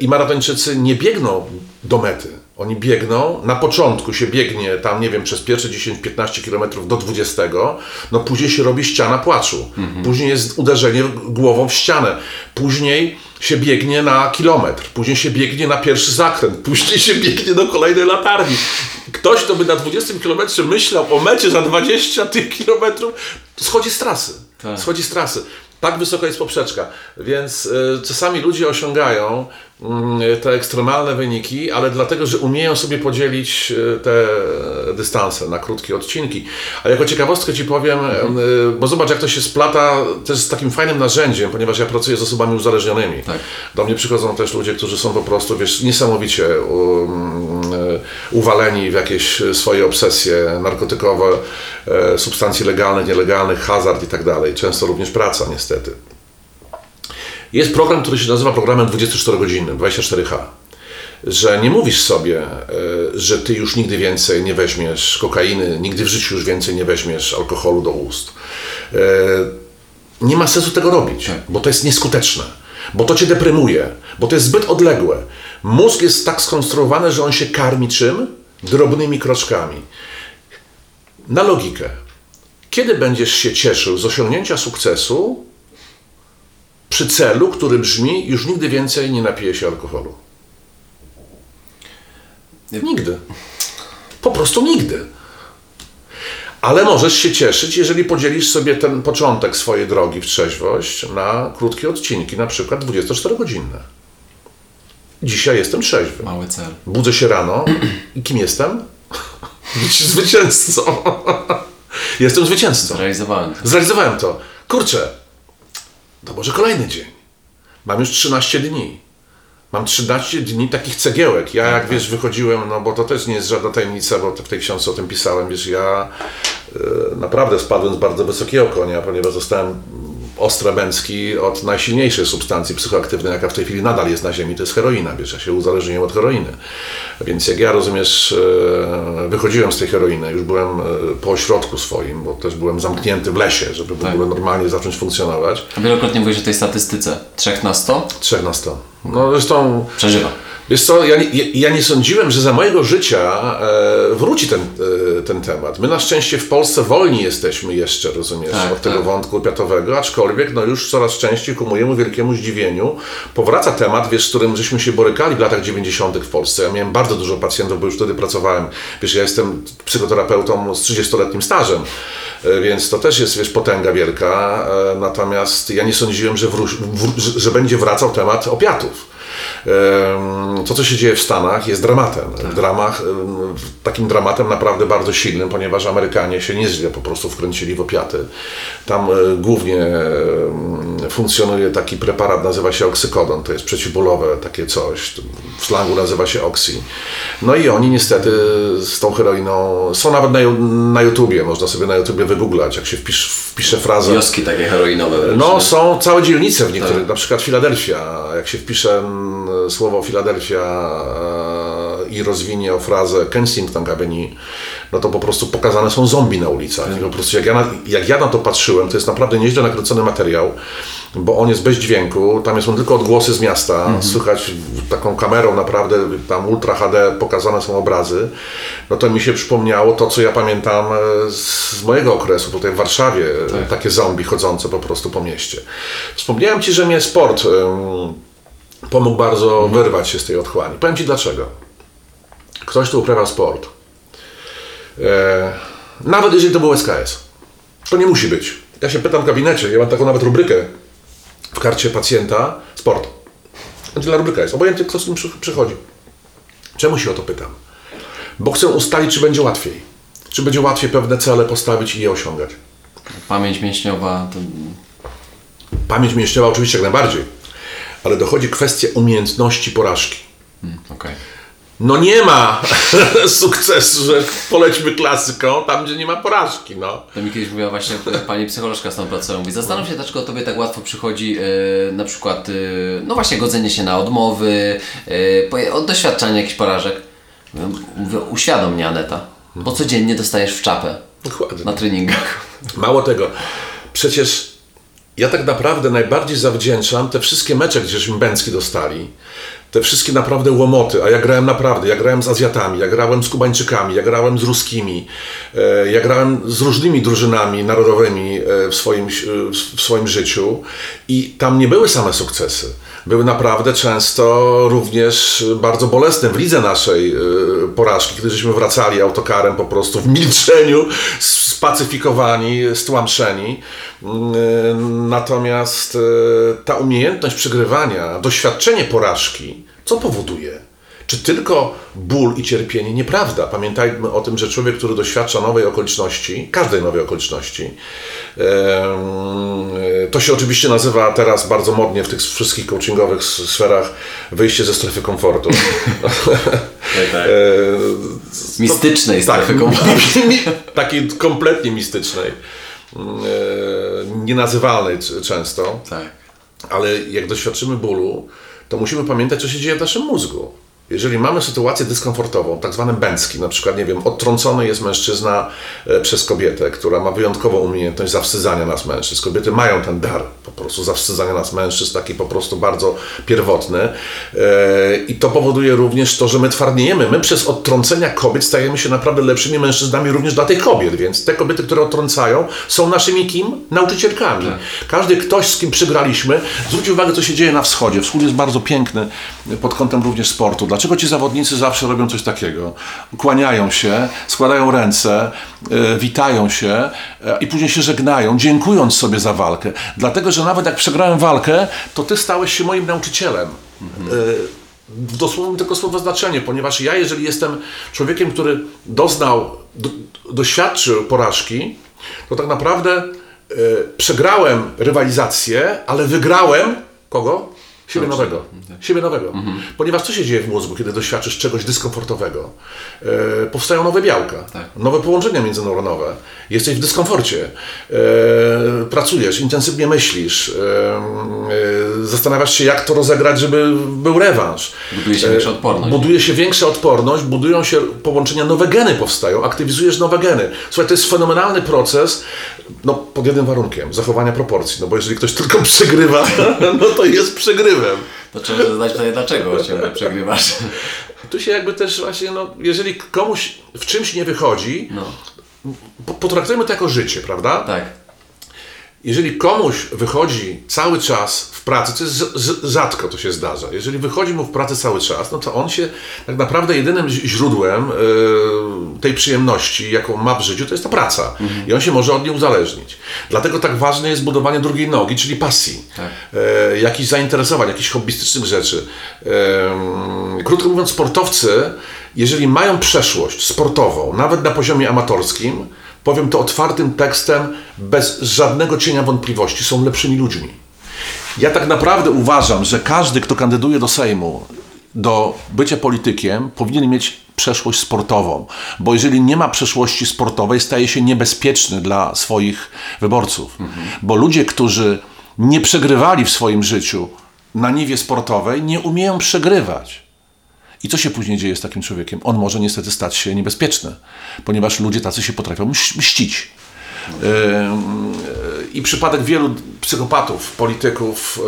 I maratończycy nie biegną do mety oni biegną, na początku się biegnie tam, nie wiem, przez pierwsze 10-15 km do 20, no później się robi ściana płaczu. Mhm. Później jest uderzenie głową w ścianę. Później się biegnie na kilometr, później się biegnie na pierwszy zakręt, później się biegnie do kolejnej latarni. Ktoś, kto by na 20 km myślał o mecie za 20 tych kilometrów, schodzi z trasy. Tak. Schodzi z trasy. Tak wysoka jest poprzeczka, więc y, czasami ludzie osiągają te ekstremalne wyniki, ale dlatego, że umieją sobie podzielić y, te dystanse na krótkie odcinki. A jako ciekawostkę Ci powiem, mhm. bo zobacz jak to się splata też z takim fajnym narzędziem, ponieważ ja pracuję z osobami uzależnionymi. Tak. Do mnie przychodzą też ludzie, którzy są po prostu, wiesz, niesamowicie uwaleni w jakieś swoje obsesje narkotykowe, substancje legalne, nielegalne, hazard i tak dalej. Często również praca niestety. Jest program, który się nazywa programem 24-godzinnym, 24H. Że nie mówisz sobie, e, że ty już nigdy więcej nie weźmiesz kokainy, nigdy w życiu już więcej nie weźmiesz alkoholu do ust. E, nie ma sensu tego robić, tak. bo to jest nieskuteczne, bo to cię deprymuje, bo to jest zbyt odległe. Mózg jest tak skonstruowany, że on się karmi czym? Drobnymi kroczkami. Na logikę. Kiedy będziesz się cieszył z osiągnięcia sukcesu, przy celu, który brzmi: już nigdy więcej nie napiję się alkoholu. Nigdy. Po prostu nigdy. Ale możesz się cieszyć, jeżeli podzielisz sobie ten początek swojej drogi w trzeźwość na krótkie odcinki, na przykład 24-godzinne. Dzisiaj jestem trzeźwy. Mały cel. Budzę się rano i kim jestem? Zwycięzcą. jestem zwycięzcą. Zrealizowałem. Zrealizowałem to. Kurczę, to może kolejny dzień. Mam już 13 dni. Mam 13 dni takich cegiełek. Ja, jak wiesz, wychodziłem, no bo to też nie jest żadna tajemnica, bo w tej książce o tym pisałem, wiesz, ja y, naprawdę spadłem z bardzo wysokiego konia, ponieważ zostałem ostre męski od najsilniejszej substancji psychoaktywnej, jaka w tej chwili nadal jest na ziemi, to jest heroina, wiesz, ja się uzależniłem od heroiny. Więc jak ja, rozumiesz, e, wychodziłem z tej heroiny, już byłem e, po ośrodku swoim, bo też byłem zamknięty w lesie, żeby w tak. ogóle normalnie zacząć funkcjonować. A wielokrotnie mówisz o tej statystyce, 3 na 100? 3 na 100. No zresztą... Przeżywa. Wiesz co, ja, ja, ja, nie sądziłem, że za mojego życia e, wróci ten, e, ten temat. My na szczęście w Polsce wolni jesteśmy jeszcze, rozumiesz, tak, od tego tak. wątku opiatowego, aczkolwiek no już coraz częściej ku mojemu wielkiemu zdziwieniu powraca temat, wiesz, z którym żeśmy się borykali w latach 90. w Polsce. Ja miałem bardzo dużo pacjentów, bo już wtedy pracowałem. Wiesz, ja jestem psychoterapeutą z 30-letnim stażem, e, więc to też jest, wiesz, potęga wielka. E, natomiast ja nie sądziłem, że, wró- w, że będzie wracał temat opiatów to, co się dzieje w Stanach, jest dramatem. Tak. W dramach, takim dramatem naprawdę bardzo silnym, ponieważ Amerykanie się nieźle po prostu wkręcili w opiaty. Tam e, głównie funkcjonuje taki preparat, nazywa się oksykodon, to jest przeciwbólowe takie coś, w slangu nazywa się oksy. No i oni niestety z tą heroiną, są nawet na, na YouTubie, można sobie na YouTubie wygooglać, jak się wpisz, wpisze frazę. Wioski takie heroinowe. No, są całe dzielnice w niektórych, tak. na przykład Filadelfia, jak się wpisze słowo Filadelfia e, i rozwinie o frazę Kensington Avenue, no to po prostu pokazane są zombie na ulicach. Tak. I po prostu jak ja, na, jak ja na to patrzyłem, to jest naprawdę nieźle nakręcony materiał, bo on jest bez dźwięku, tam są tylko odgłosy z miasta, mhm. słychać taką kamerą naprawdę, tam Ultra HD pokazane są obrazy, no to mi się przypomniało to, co ja pamiętam e, z mojego okresu tutaj w Warszawie, tak. takie zombie chodzące po prostu po mieście. Wspomniałem Ci, że mnie sport pomógł bardzo mhm. wyrwać się z tej otchłani. Powiem Ci dlaczego. Ktoś, kto uprawia sport, e, nawet jeżeli to był SKS, to nie musi być. Ja się pytam w gabinecie, ja mam taką nawet rubrykę w karcie pacjenta, sport. Angela rubryka jest, obojętnie kto z tym przy- przychodzi. Czemu się o to pytam? Bo chcę ustalić, czy będzie łatwiej. Czy będzie łatwiej pewne cele postawić i je osiągać. Pamięć mięśniowa to... Pamięć mięśniowa oczywiście jak najbardziej, ale dochodzi kwestia umiejętności porażki. Mm, Okej. No nie ma sukcesu, że polećmy klasyką tam, gdzie nie ma porażki, no. To mi kiedyś mówiła właśnie pani psycholożka z tą pracą. Mówi, zastanów się, dlaczego tobie tak łatwo przychodzi e, na przykład, e, no właśnie, godzenie się na odmowy, e, od doświadczania jakichś porażek. Mówię, uświadom mnie Aneta, bo codziennie dostajesz w czapę Dokładnie. na treningach. Mało tego, przecież ja tak naprawdę najbardziej zawdzięczam te wszystkie mecze, gdzieśmy Bęcki dostali, te wszystkie naprawdę łomoty, a ja grałem naprawdę, ja grałem z Azjatami, ja grałem z Kubańczykami, ja grałem z Ruskimi, e, ja grałem z różnymi drużynami narodowymi e, w swoim, w swoim życiu. I tam nie były same sukcesy. Były naprawdę często również bardzo bolesne w lidze naszej e, porażki, kiedy żeśmy wracali autokarem po prostu w milczeniu, spacyfikowani, stłamszeni. Mm, Natomiast e, ta umiejętność przegrywania, doświadczenie porażki, co powoduje? Czy tylko ból i cierpienie? Nieprawda. Pamiętajmy o tym, że człowiek, który doświadcza nowej okoliczności, każdej nowej okoliczności, to się oczywiście nazywa teraz bardzo modnie w tych wszystkich coachingowych sferach wyjście ze strefy komfortu. tak. E, Mistycznej strefy tak, komfortu. mi- takiej kompletnie mistycznej, e, nienazywalnej często, Tak. ale jak doświadczymy bólu, to musimy pamiętać, co się dzieje w naszym mózgu. Jeżeli mamy sytuację dyskomfortową, tak zwany bęcki, na przykład, nie wiem, odtrącony jest mężczyzna e, przez kobietę, która ma wyjątkową umiejętność zawstydzania nas mężczyzn. Kobiety mają ten dar prostu zawstydzania nas mężczyzn, taki po prostu bardzo pierwotny. E, I to powoduje również to, że my twardniejemy. My przez odtrącenia kobiet stajemy się naprawdę lepszymi mężczyznami również dla tych kobiet, więc te kobiety, które odtrącają, są naszymi kim? Nauczycielkami. Każdy ktoś, z kim przygraliśmy, zwróć uwagę, co się dzieje na wschodzie. Wschód jest bardzo piękny pod kątem również sportu. Dlaczego ci zawodnicy zawsze robią coś takiego? Kłaniają się, składają ręce, e, witają się e, i później się żegnają, dziękując sobie za walkę. Dlatego, że nawet jak przegrałem walkę, to ty stałeś się moim nauczycielem. E, w dosłownym tylko słowa znaczenie, ponieważ ja, jeżeli jestem człowiekiem, który doznał, do, doświadczył porażki, to tak naprawdę e, przegrałem rywalizację, ale wygrałem kogo? Siebie nowego. Siebie nowego. Ponieważ co się dzieje w mózgu, kiedy doświadczysz czegoś dyskomfortowego? E, powstają nowe białka, nowe połączenia międzyneuronowe. Jesteś w dyskomforcie. E, pracujesz, intensywnie myślisz. E, e, zastanawiasz się, jak to rozegrać, żeby był rewanż. Buduje się większa odporność. Buduje się większa odporność, budują się połączenia, nowe geny powstają, aktywizujesz nowe geny. Słuchaj, to jest fenomenalny proces, no pod jednym warunkiem, zachowania proporcji, no bo jeżeli ktoś tylko przegrywa, no to jest przegrywem. To trzeba zadać pytanie, dlaczego ciągle przegrywasz. Tu się jakby też właśnie, no, jeżeli komuś w czymś nie wychodzi, No, po- potraktujmy to jako życie, prawda? tak. Jeżeli komuś wychodzi cały czas w pracy, co jest rzadko to się zdarza, jeżeli wychodzi mu w pracy cały czas, no to on się tak naprawdę jedynym źródłem e, tej przyjemności, jaką ma w życiu, to jest ta praca. I on się może od niej uzależnić. Dlatego tak ważne jest budowanie drugiej nogi, czyli pasji, Tak. e, jakichś zainteresowań, jakichś hobbystycznych rzeczy. E, krótko mówiąc, sportowcy, jeżeli mają przeszłość sportową, nawet na poziomie amatorskim, powiem to otwartym tekstem, bez żadnego cienia wątpliwości, są lepszymi ludźmi. Ja tak naprawdę uważam, że każdy, kto kandyduje do Sejmu, do bycia politykiem, powinien mieć przeszłość sportową, bo jeżeli nie ma przeszłości sportowej, staje się niebezpieczny dla swoich wyborców. Bo ludzie, którzy nie przegrywali w swoim życiu na niwie sportowej, nie umieją przegrywać. I co się później dzieje z takim człowiekiem? On może niestety stać się niebezpieczny, ponieważ ludzie tacy się potrafią mś- mścić. I przypadek wielu psychopatów, polityków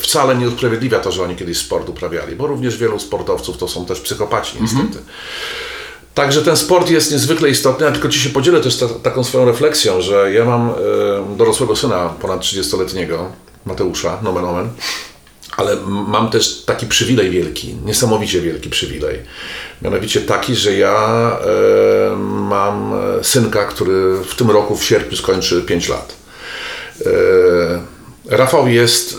wcale nie usprawiedliwia to, że oni kiedyś sport uprawiali, bo również wielu sportowców to są też psychopaci niestety. Także ten sport jest niezwykle istotny, a tylko Ci się podzielę też ta, taką swoją refleksją, że ja mam dorosłego syna ponad 30-letniego, Mateusza, nomen omen, ale mam też taki przywilej wielki, niesamowicie wielki przywilej. Mianowicie taki, że ja e, mam synka, który w tym roku w sierpniu skończy 5 lat. E, Rafał jest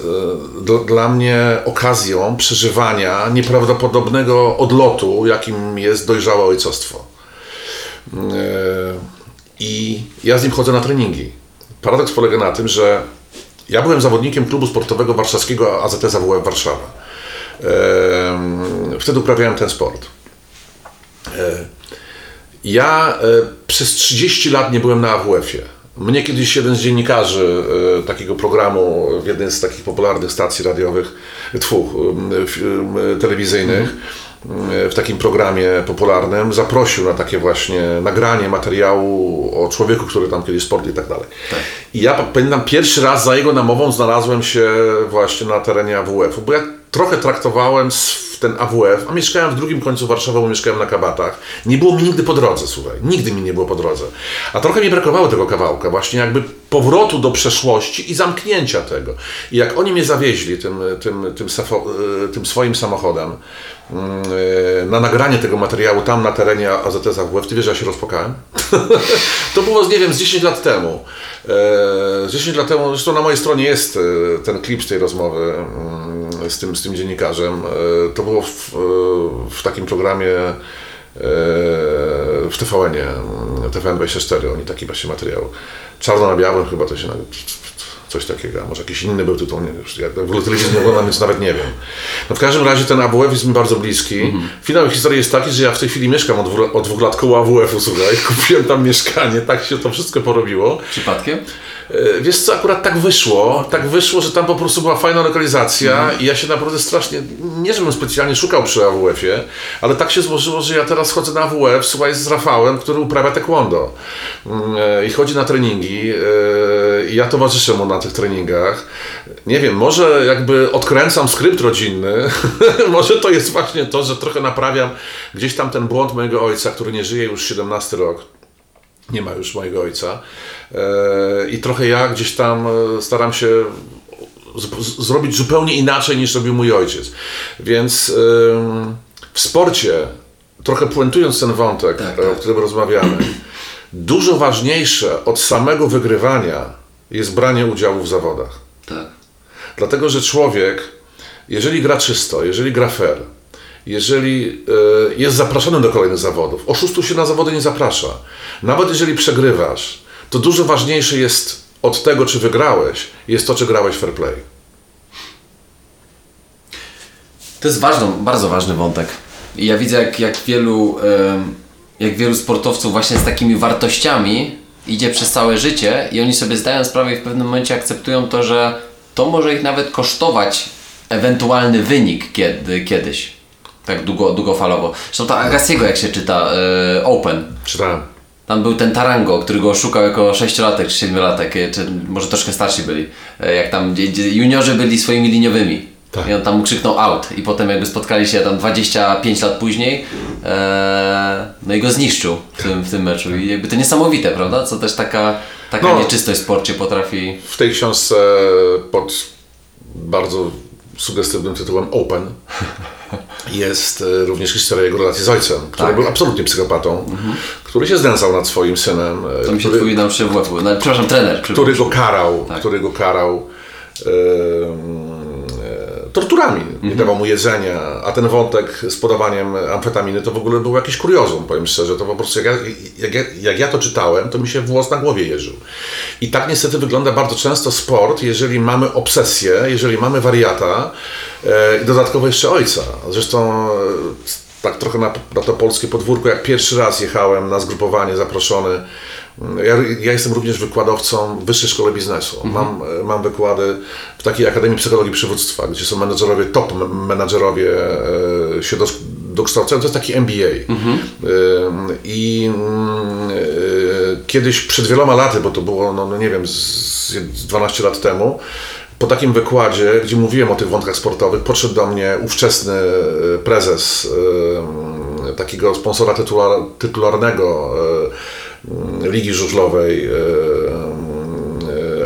e, dla mnie okazją przeżywania nieprawdopodobnego odlotu, jakim jest dojrzałe ojcostwo. E, I ja z nim chodzę na treningi. Paradoks polega na tym, że ja byłem zawodnikiem klubu sportowego warszawskiego AZS AWF Warszawa. E, wtedy uprawiałem ten sport. Ja przez 30 lat nie byłem na AWF-ie. Mnie kiedyś jeden z dziennikarzy e, takiego programu w jednej z takich popularnych stacji radiowych, tfu, e, telewizyjnych, w takim programie popularnym zaprosił na takie właśnie nagranie materiału o człowieku, który tam kiedyś sport i tak dalej. Tak. I ja pamiętam pierwszy raz za jego namową znalazłem się właśnie na terenie AWF-u, bo ja trochę traktowałem ten AWF, a mieszkałem w drugim końcu Warszawy, bo mieszkałem na Kabatach. Nie było mi nigdy po drodze, słuchaj. Nigdy mi nie było po drodze. A trochę mi brakowało tego kawałka, właśnie jakby powrotu do przeszłości i zamknięcia tego. I jak oni mnie zawieźli tym, tym, tym, e, tym swoim samochodem mm, e, na nagranie tego materiału tam na terenie AZS AWF, ty wiesz, ja się rozpokałem? to było, nie wiem, z 10 lat temu. Z 10 lat temu, zresztą na mojej stronie jest e, ten klip z tej rozmowy mm, z tym, z tym dziennikarzem. To było w, w takim programie w TVN-ie, TVN24, oni taki właśnie materiał. Czarno na białym chyba to się coś takiego, a może jakiś inny był tytuł, nie, już, ja w ogóle telewizji nie oglądam, więc nawet nie wiem. No w każdym razie ten AWF jest mi bardzo bliski. Mm -hmm. Finał historii jest taki, że ja w tej chwili mieszkam od, od dwóch lat koło AWF-u, słuchaj, kupiłem tam mieszkanie, tak się to wszystko porobiło. Przypadkiem? E, wiesz co, akurat tak wyszło, tak wyszło, że tam po prostu była fajna lokalizacja mm. i ja się naprawdę strasznie, nie żebym specjalnie szukał przy AWF-ie, ale tak się złożyło, że ja teraz chodzę na AWF, słuchaj, z Rafałem, który uprawia taekwondo mm, e, i chodzi na treningi e, i ja towarzyszę mu na tych treningach. Nie wiem, może jakby odkręcam skrypt rodzinny, może to jest właśnie to, że trochę naprawiam gdzieś tam ten błąd mojego ojca, który nie żyje już 17 rok nie ma już mojego ojca. E, I trochę ja gdzieś tam e, staram się zrobić zupełnie inaczej niż robił mój ojciec. Więc w sporcie, trochę puentując ten wątek, tak, tak. o którym rozmawiamy, dużo ważniejsze od samego wygrywania jest branie udziału w zawodach. Tak. Dlatego, że człowiek, jeżeli gra czysto, jeżeli gra fair, jeżeli e, jest zapraszany do kolejnych zawodów. Oszustu się na zawody nie zaprasza. Nawet jeżeli przegrywasz, to dużo ważniejsze jest od tego, czy wygrałeś, jest to, czy grałeś fair play. To jest ważny, bardzo ważny wątek. Ja widzę, jak, jak, wielu, jak wielu sportowców właśnie z takimi wartościami idzie przez całe życie i oni sobie zdają sprawę i w pewnym momencie akceptują to, że to może ich nawet kosztować ewentualny wynik kiedy, kiedyś. Tak długo, długofalowo. Zresztą ta Agassiego, jak się czyta, e, Open. Czytałem. Tam był ten Tarango, który go szukał jako 6-latek czy 7-latek, e, czy może troszkę starsi byli. E, jak tam juniorzy byli swoimi liniowymi. Tak. I on tam krzyknął out i potem jakby spotkali się tam 25 lat później e, no i go zniszczył w tym, w tym meczu i jakby to niesamowite, prawda? Co też taka, taka no, nieczystość w sporcie potrafi... W tej książce pod bardzo sugestywnym tytułem Open jest e, również historia jego relacji z ojcem, który tak. był absolutnie psychopatą, mhm. który się znęcał nad swoim synem. E, to mi się twój nam no, przepraszam, trener. Który go karał, tak. który go karał. Yy, torturami, nie mhm. dawał mu jedzenia, a ten wątek z podawaniem amfetaminy to w ogóle był jakiś kuriozum, powiem szczerze, to po prostu jak ja, jak, ja, jak ja to czytałem, to mi się włos na głowie jeżył. I tak niestety wygląda bardzo często sport, jeżeli mamy obsesję, jeżeli mamy wariata e, i dodatkowo jeszcze ojca. Zresztą e, tak trochę na, na to polskie podwórko, jak pierwszy raz jechałem na zgrupowanie zaproszony ja, ja, jestem również wykładowcą w Wyższej Szkole Biznesu. Mhm. Mam, mam wykłady w takiej Akademii Psychologii Przywództwa, gdzie są menedżerowie, top menedżerowie e, się dokształcają. To jest taki MBA. Mhm. E, I e, kiedyś przed wieloma laty, bo to było, no, no nie wiem, z 12 lar temu, po takim wykładzie, gdzie mówiłem o tych wątkach sportowych, podszedł do mnie ówczesny prezes takiego sponsora tytular, tytularnego Ligi Żużlowej e,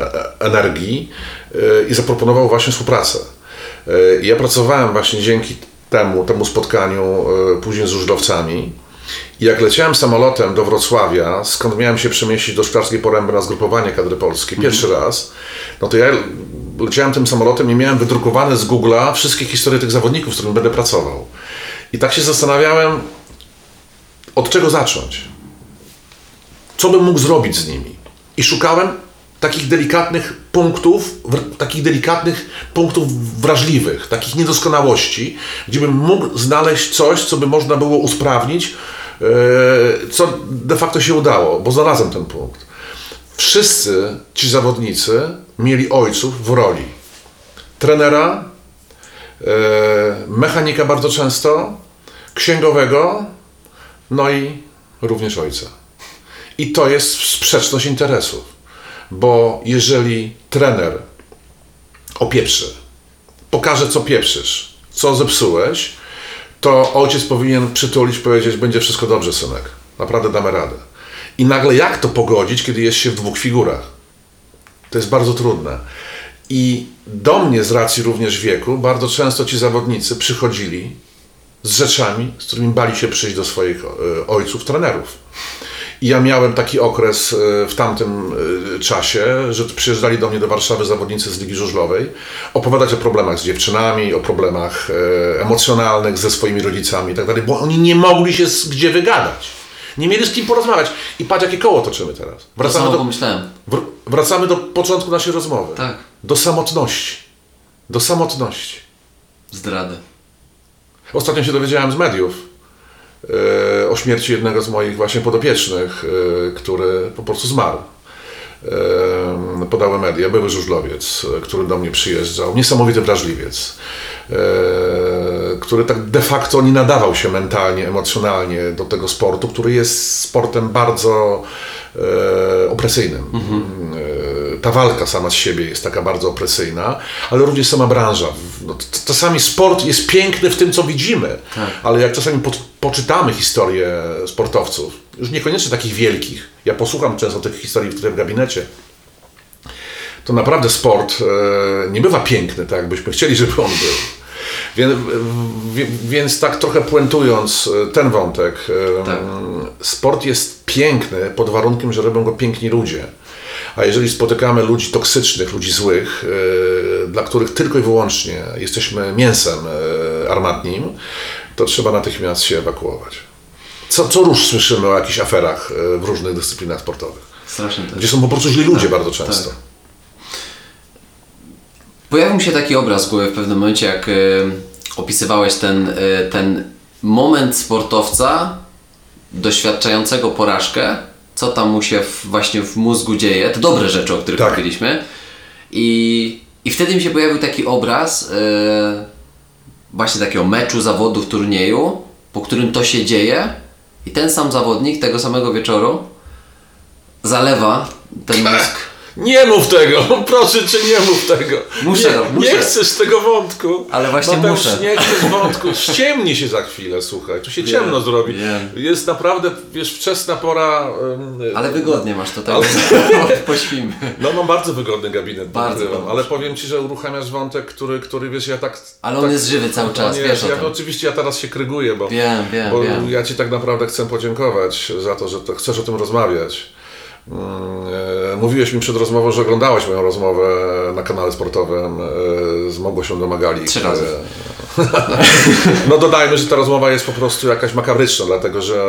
e, Energii e, i zaproponował właśnie współpracę. Ja pracowałem właśnie dzięki temu, temu spotkaniu później z żużlowcami. I jak leciałem samolotem do Wrocławia, skąd miałem się przemieścić do Szklarskiej Poręby na zgrupowanie kadry polskiej, pierwszy mhm. raz, no to ja leciałem tym samolotem i miałem wydrukowane z Google'a wszystkie historie tych zawodników, z którymi będę pracował. I tak się zastanawiałem, od czego zacząć. Co bym mógł zrobić z nimi. I szukałem takich delikatnych punktów, takich delikatnych punktów wrażliwych, takich niedoskonałości, gdzie bym mógł znaleźć coś, co by można było usprawnić, e, co de facto się udało, bo znalazłem ten punkt. Wszyscy ci zawodnicy mieli ojców w roli trenera, e, mechanika bardzo często, księgowego, no i również ojca. I to jest sprzeczność interesów, bo jeżeli trener opieprzy, pokaże co pieprzysz, co zepsułeś, to ojciec powinien przytulić, powiedzieć, będzie wszystko dobrze, synek, naprawdę damy radę. I nagle jak to pogodzić, kiedy jest się w dwóch figurach? To jest bardzo trudne. I do mnie z racji również wieku bardzo często ci zawodnicy przychodzili z rzeczami, z którymi bali się przyjść do swoich e, ojców, trenerów. Ja miałem taki okres e, w tamtym e, czasie, że przyjeżdżali do mnie do Warszawy zawodnicy z Ligi Żużlowej opowiadać o problemach z dziewczynami, o problemach e, emocjonalnych ze swoimi rodzicami i tak dalej, bo oni nie mogli się gdzie wygadać. Nie mieli z kim porozmawiać. I patrz, jakie koło toczymy teraz. To Wracamy samo do, wr- wracamy do początku naszej rozmowy. Tak. Do samotności. Do samotności. Zdrady. Ostatnio się dowiedziałem z mediów o śmierci jednego z moich właśnie podopiecznych, e, który po prostu zmarł. E, podały media, były żużlowiec, e, który do mnie przyjeżdżał, niesamowity wrażliwiec, e, który tak de facto nie nadawał się mentalnie, emocjonalnie do tego sportu, który jest sportem bardzo e, opresyjnym. E, Ta walka sama z siebie jest taka bardzo opresyjna, ale również sama branża. No, czasami sport jest piękny w tym, co widzimy, ale jak czasami po, poczytamy historię sportowców, już niekoniecznie takich wielkich, ja posłucham często tych historii w gabinecie, to naprawdę sport e, nie bywa piękny, tak jakbyśmy chcieli, żeby on był. Więc, więc tak trochę puentując e, ten wątek, e, Tak. sport jest piękny pod warunkiem, że robią go piękni ludzie. A jeżeli spotykamy ludzi toksycznych, ludzi złych, dla których tylko i wyłącznie jesteśmy mięsem armatnim, to trzeba natychmiast się ewakuować. Co, co róż słyszymy o jakichś aferach e, w różnych dyscyplinach sportowych, Strasznie gdzie są po prostu źli ludzie bardzo często. tak. Pojawił mi się taki obraz w głowie w pewnym momencie, jak e, opisywałeś ten, e, ten moment sportowca doświadczającego porażkę, co tam mu się w, właśnie w mózgu dzieje, te dobre rzeczy, o których Tak. mówiliśmy. I, I wtedy mi się pojawił taki obraz właśnie takiego meczu, zawodów, turnieju, po którym to się dzieje i ten sam zawodnik tego samego wieczoru zalewa ten mózg Nie mów tego, proszę cię, nie mów tego. Muszę, nie, no, muszę. nie chcesz tego wątku. Ale właśnie Mateusz, muszę. Nie chcesz wątku, ściemni się za chwilę, słuchaj, tu się Wiem, ciemno zrobi. wiem. Jest naprawdę, wiesz, wczesna pora. em, Ale wygodnie masz to tak, pośpimy. No mam bardzo wygodny gabinet, Bardzo bardzo dobrze. ale powiem Ci, że uruchamiasz wątek, który, który wiesz, ja tak... Ale on tak, jest żywy cały czas, on wiesz ja. Oczywiście ja teraz się kryguję, bo, Wiem, wiem, bo wiem. ja Ci tak naprawdę chcę podziękować za to, że to chcesz o tym rozmawiać. Mm, e, Mówiłeś mi przed rozmową, że oglądałeś moją rozmowę na kanale sportowym e, z Mogłosią Domagali. Trzy razy. No dodajmy, że ta rozmowa jest po prostu jakaś makabryczna, dlatego że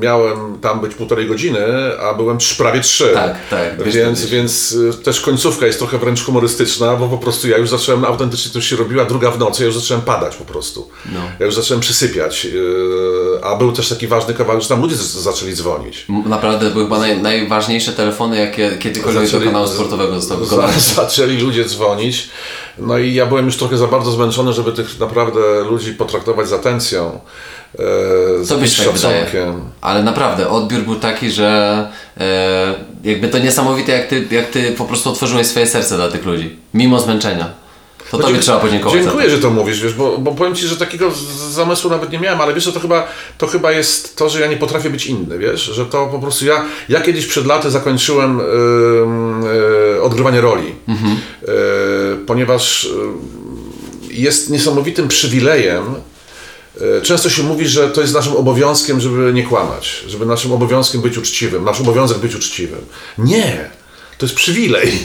miałem tam być półtorej godziny, a byłem trz- prawie trzy. Tak, tak, wiesz, Więc, wiesz. więc y, też końcówka jest trochę wręcz humorystyczna, bo po prostu ja już zacząłem, autentycznie to się robiła druga w nocy, ja już zacząłem padać po prostu. No. Ja już zacząłem przysypiać, yy, a był też taki ważny kawałek, że tam ludzie zaczęli dzwonić. Naprawdę były chyba naj, najważniejsze telefony, jakie kiedykolwiek do kanału sportowego zostały wykonane. za, zaczęli ludzie dzwonić. No i ja byłem już trochę za bardzo zmęczony, żeby tych naprawdę ludzi potraktować z atencją. E, z To jakimś byś tak szacunkiem. Ale naprawdę, odbiór był taki, że e, jakby to niesamowite, jak ty, jak ty po prostu otworzyłeś swoje serce dla tych ludzi, mimo zmęczenia. To tobie Dzie- trzeba podziękować Dziękuję, że to mówisz, wiesz, bo, bo powiem Ci, że takiego zamysłu nawet nie miałem, ale wiesz, to chyba, to chyba jest to, że ja nie potrafię być inny, wiesz, że to po prostu ja, ja kiedyś przed laty zakończyłem ym, y, odgrywanie roli, Mhm. Y, ponieważ jest niesamowitym przywilejem Często się mówi, że to jest naszym obowiązkiem, żeby nie kłamać, żeby naszym obowiązkiem być uczciwym, nasz obowiązek być uczciwym. Nie! To jest przywilej.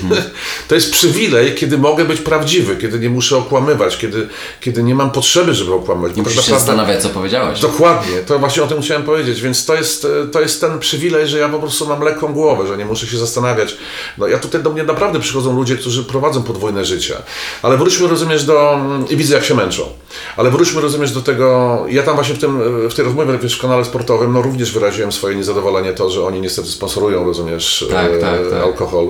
To jest przywilej, kiedy mogę być prawdziwy, kiedy nie muszę okłamywać, kiedy, kiedy nie mam potrzeby, żeby okłamywać. Nie musisz się zastanawiać, co powiedziałeś. Dokładnie, to właśnie o tym chciałem powiedzieć, więc to jest, to jest ten przywilej, że ja po prostu mam lekką głowę, że nie muszę się zastanawiać. No ja tutaj do mnie naprawdę przychodzą ludzie, którzy prowadzą podwójne życie, ale wróćmy, rozumiesz, do... i widzę, jak się męczą, ale wróćmy, rozumiesz, do tego, ja tam właśnie w, tym, w tej rozmowie wiesz, w kanale sportowym, no również wyraziłem swoje niezadowolenie to, że oni niestety sponsorują, rozumiesz, tak, tak, tak. alkohol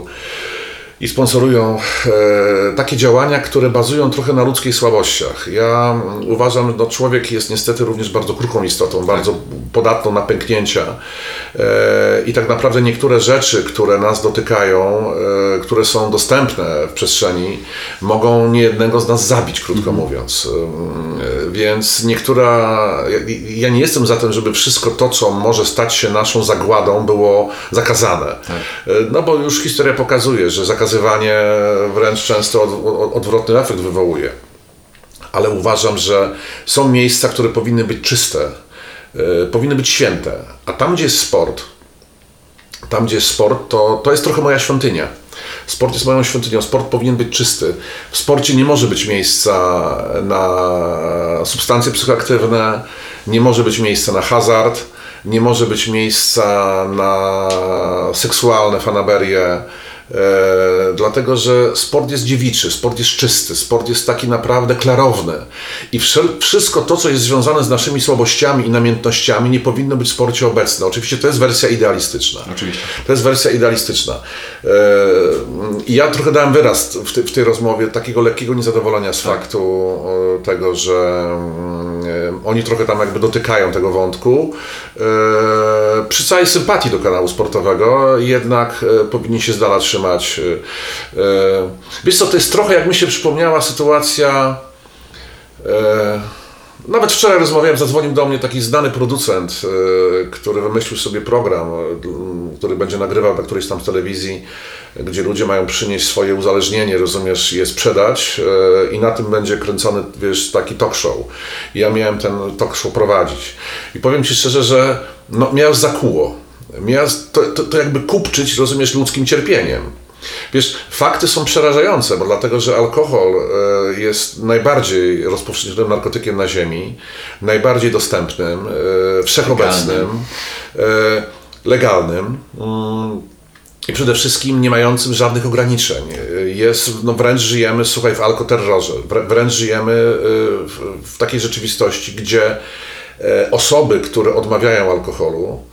i sponsorują e, takie działania, które bazują trochę na ludzkich słabościach. Ja uważam, że no, człowiek jest niestety również bardzo krótką istotą, tak. bardzo podatną na pęknięcia e, i tak naprawdę niektóre rzeczy, które nas dotykają, e, które są dostępne w przestrzeni, mogą niejednego z nas zabić, krótko mhm. mówiąc. Więc niektóra, ja, nie jestem za tym, żeby wszystko to, co może stać się naszą zagładą, było zakazane. Tak. No bo już historia pokazuje, że zakazane pokazywanie wręcz często od, od, odwrotny efekt wywołuje. Ale uważam, że są miejsca, które powinny być czyste, yy, powinny być święte. A tam, gdzie jest sport, tam, gdzie jest sport, to, to jest trochę moja świątynia. Sport jest moją świątynią, sport powinien być czysty. W sporcie nie może być miejsca na substancje psychoaktywne, nie może być miejsca na hazard, nie może być miejsca na seksualne fanaberie, dlatego, że sport jest dziewiczy, sport jest czysty, sport jest taki naprawdę klarowny. I wszystko to, co jest związane z naszymi słabościami i namiętnościami, nie powinno być w sporcie obecne. Oczywiście to jest wersja idealistyczna. Oczywiście. To jest wersja idealistyczna. E, ja trochę dałem wyraz w, tej rozmowie takiego lekkiego niezadowolenia z tak. faktu tego, że mm, oni trochę tam jakby dotykają tego wątku. E, przy całej sympatii do kanału sportowego, jednak powinni się zdalać trzymać. Y, y, wiesz co, to jest trochę jak mi się przypomniała sytuacja. Y, nawet wczoraj rozmawiałem, zadzwonił do mnie taki znany producent, który wymyślił sobie program, który będzie nagrywał na którejś tam telewizji, gdzie ludzie mają przynieść swoje uzależnienie, rozumiesz, je sprzedać i na tym będzie kręcony, wiesz, taki talk show. I ja miałem ten talk show prowadzić. I powiem Ci szczerze, że no, miał zakuło Miast, to, to, to jakby kupczyć, rozumiesz, ludzkim cierpieniem. Wiesz, fakty są przerażające, bo dlatego, że alkohol e, jest najbardziej rozpowszechnionym narkotykiem na Ziemi, najbardziej dostępnym, e, wszechobecnym, legalnym, legalnym mm, i przede wszystkim nie mającym żadnych ograniczeń. Jest, no wręcz żyjemy, słuchaj, w alkoterrorze, wręcz żyjemy w, takiej rzeczywistości, gdzie osoby, które odmawiają alkoholu, E,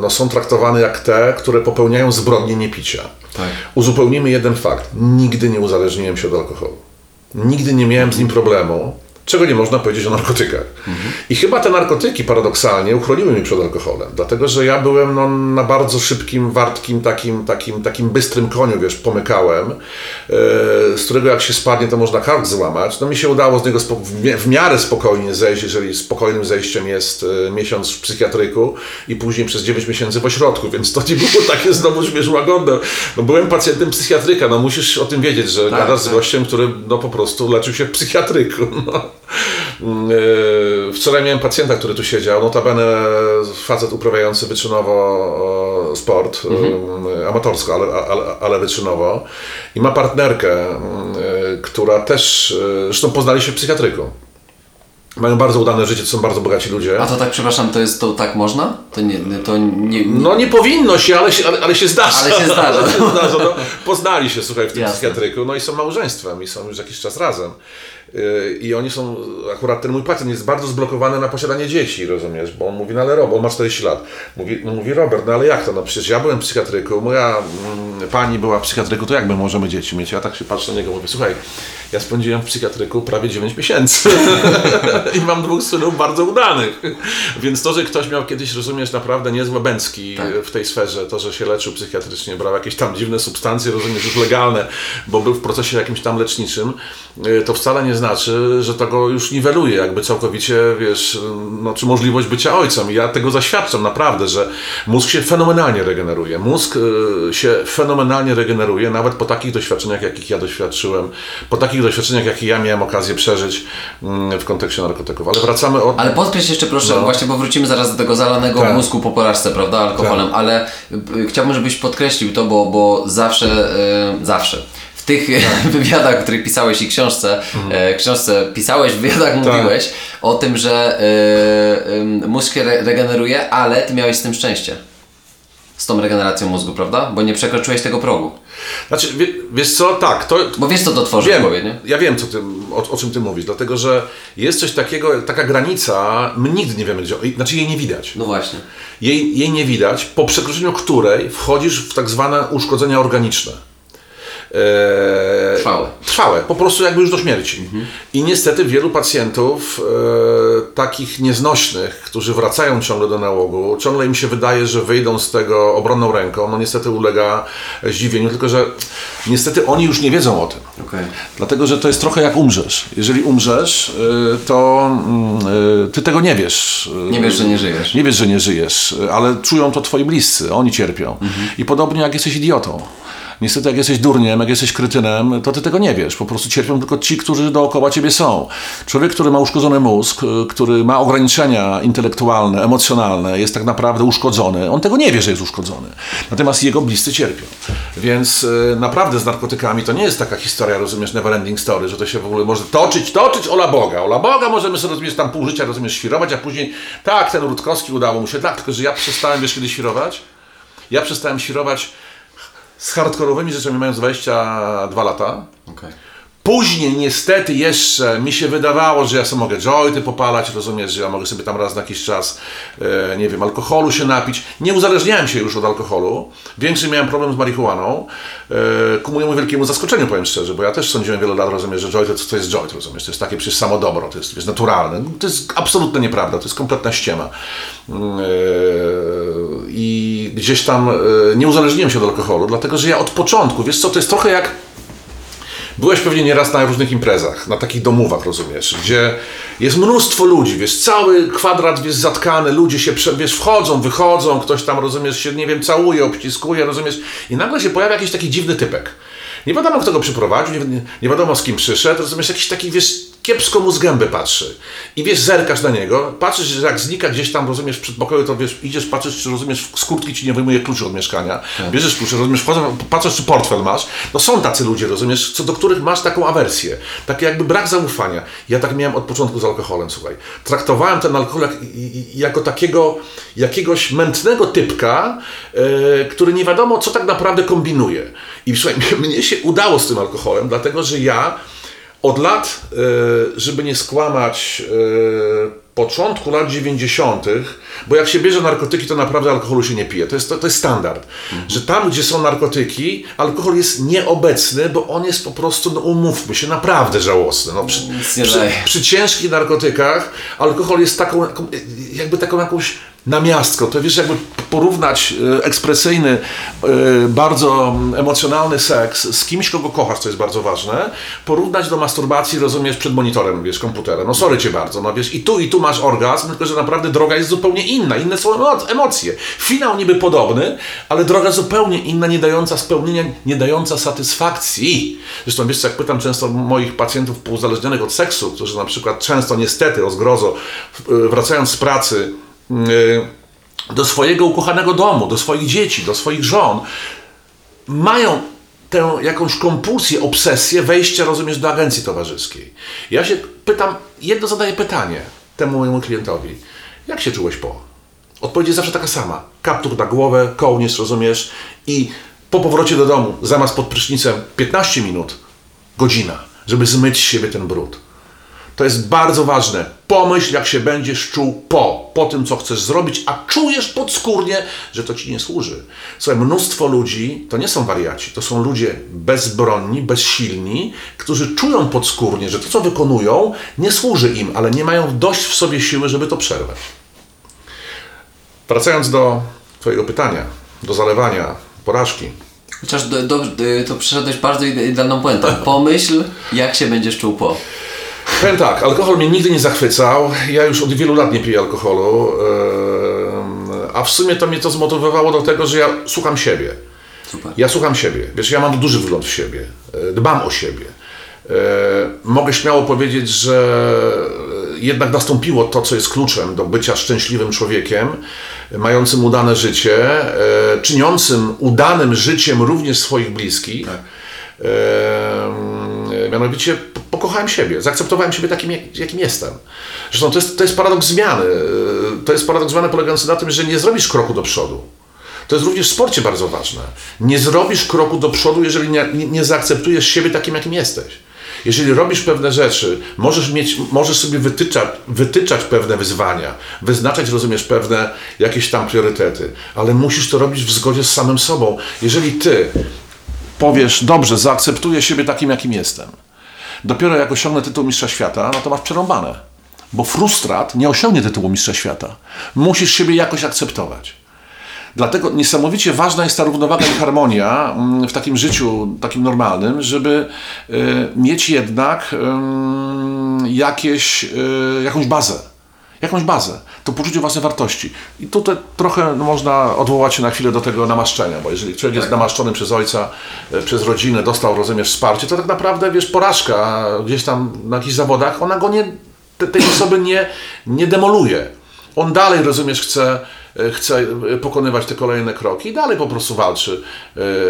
no, są traktowane jak te, które popełniają zbrodnie niepicia. Tak. Uzupełnimy jeden fakt. Nigdy nie uzależniłem się od alkoholu. Nigdy nie miałem z nim problemu czego nie można powiedzieć o narkotykach. Mhm. I chyba te narkotyki paradoksalnie uchroniły mnie przed alkoholem, dlatego że ja byłem no, na bardzo szybkim, wartkim, takim, takim, takim bystrym koniu, wiesz, pomykałem, yy, z którego jak się spadnie, to można kark złamać. No mi się udało z niego w miarę spokojnie zejść, jeżeli spokojnym zejściem jest yy, miesiąc w psychiatryku i później przez 9 miesięcy w ośrodku, więc to nie było takie znowu, wiesz, łagodne. No, byłem pacjentem psychiatryka, no musisz o tym wiedzieć, że tak, gadasz tak. z gościem, który no po prostu leczył się w psychiatryku. No. E, wczoraj miałem pacjenta, który tu siedział, notabene facet uprawiający wyczynowo sport, mhm. amatorsko, ale, ale, ale wyczynowo i ma partnerkę, e, która też, e, zresztą poznali się w psychiatryku. Mają bardzo udane życie, to są bardzo bogaci ludzie. A to tak, przepraszam, to jest to tak można? To nie, to nie, nie... No nie powinno się, ale się, ale, ale się zdarza. Ale się zdarza. zdarza no, poznali się, słuchaj, w tym Jasne. psychiatryku, no i są małżeństwem i są już jakiś czas razem. I oni są, akurat ten mój pacjent jest bardzo zblokowany na posiadanie dzieci, rozumiesz? Bo on mówi, no ale Robert, on ma 40 lat. Mówi, no mówi Robert, no ale jak to? No przecież ja byłem psychiatryką, moja mm, pani była psychiatryką, to jak my możemy dzieci mieć? Ja tak się patrzę na niego, mówię, słuchaj, ja spędziłem w psychiatryku prawie 9 miesięcy i mam dwóch synów bardzo udanych. Więc to, że ktoś miał kiedyś, rozumiesz, naprawdę niezłe bęcki tak. w tej sferze, to, że się leczył psychiatrycznie, brał jakieś tam dziwne substancje, rozumiesz, już legalne, bo był w procesie jakimś tam leczniczym, to wcale nie znaczy, że to go już niweluje, jakby całkowicie, wiesz, no, czy możliwość bycia ojcem. I ja tego zaświadczam naprawdę, że mózg się fenomenalnie regeneruje. Mózg y, się fenomenalnie regeneruje, nawet po takich doświadczeniach, jakich ja doświadczyłem, po takich doświadczeniach, jakie ja miałem okazję przeżyć mm, w kontekście narkotyków. Ale wracamy od... Ale podkreśl jeszcze proszę, No. właśnie, bo wrócimy zaraz do tego zalanego Tak. mózgu po porażce, prawda, alkoholem, ale y, chciałbym, żebyś podkreślił to, bo, bo zawsze, y, zawsze. W tych Tak. wywiadach, o których pisałeś i książce, Mhm. e, książce pisałeś, w wywiadach Tak. mówiłeś o tym, że y, y, mózg się re- regeneruje, ale ty miałeś z tym szczęście. Z tą regeneracją mózgu, prawda? Bo nie przekroczyłeś tego progu. Znaczy, wie, wiesz co, tak, to... Bo wiesz, co to tworzy Wiem, głowie, nie? ja wiem, co ty, o, o czym ty mówisz, dlatego że jest coś takiego, taka granica, my nigdy nie wiemy, gdzie, znaczy jej nie widać. No właśnie. Jej, jej nie widać, po przekroczeniu której wchodzisz w tak zwane uszkodzenia organiczne. Eee, Trwałe. Trwałe, po prostu jakby już do śmierci. I niestety wielu pacjentów e, takich nieznośnych, którzy wracają ciągle do nałogu, ciągle im się wydaje, że wyjdą z tego obronną ręką, no niestety ulega zdziwieniu, tylko że niestety oni już nie wiedzą o tym. Okej. Dlatego, że to jest trochę jak umrzesz. Jeżeli umrzesz, y, to mm, y, ty tego nie wiesz. Nie wiesz, że nie żyjesz. Nie wiesz, że nie żyjesz, ale czują to twoi bliscy, oni cierpią. I podobnie jak jesteś idiotą. Niestety, jak jesteś durniem, jak jesteś krytynem, to ty tego nie wiesz. Po prostu cierpią tylko ci, którzy dookoła ciebie są. Człowiek, który ma uszkodzony mózg, y, który ma ograniczenia intelektualne, emocjonalne, jest tak naprawdę uszkodzony. On tego nie wie, że jest uszkodzony. Natomiast jego bliscy cierpią. Więc y, naprawdę z narkotykami to nie jest taka historia, rozumiesz, never ending story, że to się w ogóle może toczyć, toczyć ola Boga. Ola Boga możemy sobie, rozumiesz, tam pół życia, rozumiesz, świrować, a później tak, ten Rutkowski udało mu się, tak, tylko że ja przestałem, wiesz, kiedy świrować? Ja przestałem świrować z hardkorowymi rzeczami mając 22 lata. Okej. Później niestety jeszcze mi się wydawało, że ja sobie mogę jointy popalać, rozumiesz, że ja mogę sobie tam raz na jakiś czas, e, nie wiem, alkoholu się napić. Nie uzależniałem się już od alkoholu. Większy miałem problem z marihuaną. E, ku mojemu wielkiemu zaskoczeniu, powiem szczerze, bo ja też sądziłem wiele lat, rozumiesz, że joint to, jest joint, rozumiesz, to jest takie przecież samodobro, to jest, wiesz, naturalne. To jest absolutnie nieprawda, to jest kompletna ściema. Mm, e, I gdzieś tam e, nie uzależniłem się od alkoholu, dlatego że ja od początku, wiesz co, to jest trochę jak Byłeś pewnie nieraz na różnych imprezach, na takich domówach, rozumiesz, gdzie jest mnóstwo ludzi, wiesz, cały kwadrat jest zatkany, ludzie się, wiesz, wchodzą, wychodzą, ktoś tam, rozumiesz, się, nie wiem, całuje, obciskuje, rozumiesz, i nagle się pojawia jakiś taki dziwny typek. Nie wiadomo, kto go przyprowadził, nie, nie wiadomo, z kim przyszedł, rozumiesz, jakiś taki, wiesz, kiepsko mu z gęby patrzy. I wiesz, zerkasz na niego, patrzysz, że jak znika gdzieś tam, rozumiesz, w przedpokoju, to wiesz, idziesz, patrzysz, czy rozumiesz, z kurtki ci nie wyjmuje kluczy od mieszkania, bierzesz klucze, rozumiesz, wchodzą, patrzysz, czy portfel masz. No są tacy ludzie, rozumiesz, co do których masz taką awersję, taki jakby brak zaufania. Ja tak miałem od początku z alkoholem, słuchaj. Traktowałem ten alkohol jak, jako takiego, jakiegoś mętnego typka, e, który nie wiadomo, co tak naprawdę kombinuje. I słuchaj, mnie się udało z tym alkoholem, dlatego, że ja od lat, e, żeby nie skłamać, e, początku lat 90., bo jak się bierze narkotyki, to naprawdę alkoholu się nie pije. To jest, to, to jest standard. Że tam, gdzie są narkotyki, alkohol jest nieobecny, bo on jest po prostu, no umówmy się, naprawdę żałosny. No, przy, przy, przy ciężkich narkotykach alkohol jest taką jakby taką jakąś namiastką. To wiesz, jakby porównać e, ekspresyjny, e, bardzo emocjonalny seks z kimś, kogo kochasz, co jest bardzo ważne, porównać do masturbacji, rozumiesz, przed monitorem, wiesz, komputera. No sorry cię bardzo, no wiesz, i tu, i tu masz orgazm, tylko że naprawdę droga jest zupełnie inna, inne są emo- emocje. Finał niby podobny, ale droga zupełnie inna, nie dająca spełnienia, nie dająca satysfakcji. Zresztą wiesz, jak pytam często moich pacjentów uzależnionych od seksu, którzy na przykład często niestety, o zgrozo, w- wracając z pracy, do swojego ukochanego domu, do swoich dzieci, do swoich żon, mają tę jakąś kompulsję, obsesję wejścia, rozumiesz, do agencji towarzyskiej. Ja się pytam, jedno zadaję pytanie temu mojemu klientowi. Jak się czułeś po? Odpowiedź jest zawsze taka sama. Kaptur na głowę, kołnierz, rozumiesz? I po powrocie do domu, zamiast pod prysznicem 15 minut, godzina, żeby zmyć z siebie ten brud. To jest bardzo ważne. Pomyśl, jak się będziesz czuł po, po tym, co chcesz zrobić, a czujesz podskórnie, że to ci nie służy. Słuchaj, mnóstwo ludzi to nie są wariaci, to są ludzie bezbronni, bezsilni, którzy czują podskórnie, że to, co wykonują, nie służy im, ale nie mają dość w sobie siły, żeby to przerwać. Wracając do Twojego pytania, do zalewania, porażki. Chociaż do, do, to przeszedłeś bardzo ide- idealną puentą. Pomyśl, jak się będziesz czuł po. Powiem tak, alkohol mnie nigdy nie zachwycał. Ja już od wielu lat nie piję alkoholu. A w sumie to mnie to zmotywowało do tego, że ja słucham siebie. Super. Ja słucham siebie. Wiesz, ja mam duży wgląd w siebie. E, Dbam o siebie. E, Mogę śmiało powiedzieć, że jednak nastąpiło to, co jest kluczem do bycia szczęśliwym człowiekiem, mającym udane życie, e, czyniącym udanym życiem również swoich bliskich. E, mianowicie po- pokochałem siebie, zaakceptowałem siebie takim, jak- jakim jestem. Zresztą to jest, to jest paradoks zmiany. E, To jest paradoks zmiany polegający na tym, że nie zrobisz kroku do przodu. To jest również w sporcie bardzo ważne. Nie zrobisz kroku do przodu, jeżeli nie, nie, nie zaakceptujesz siebie takim, jakim jesteś. Jeżeli robisz pewne rzeczy, możesz, mieć, możesz sobie wytyczać, wytyczać pewne wyzwania, wyznaczać, rozumiesz, pewne jakieś tam priorytety, ale musisz to robić w zgodzie z samym sobą. Jeżeli ty powiesz, dobrze, zaakceptuję siebie takim, jakim jestem, dopiero jak osiągnę tytuł mistrza świata, no to masz przerąbane. Bo frustrat nie osiągnie tytułu mistrza świata. Musisz siebie jakoś akceptować. Dlatego niesamowicie ważna jest ta równowaga i harmonia mm, w takim życiu, takim normalnym, żeby y, mieć jednak jakieś, y, jakąś bazę. Jakąś bazę, to poczucie własnej wartości. I tutaj trochę no, można odwołać się na chwilę do tego namaszczenia, bo jeżeli człowiek jest namaszczony przez ojca, y, przez rodzinę, dostał, rozumiesz, wsparcie, to tak naprawdę, wiesz, porażka gdzieś tam na jakichś zawodach, ona go nie, te, tej osoby nie, nie demoluje. On dalej, rozumiesz, chce, e, chce e, pokonywać te kolejne kroki i dalej po prostu walczy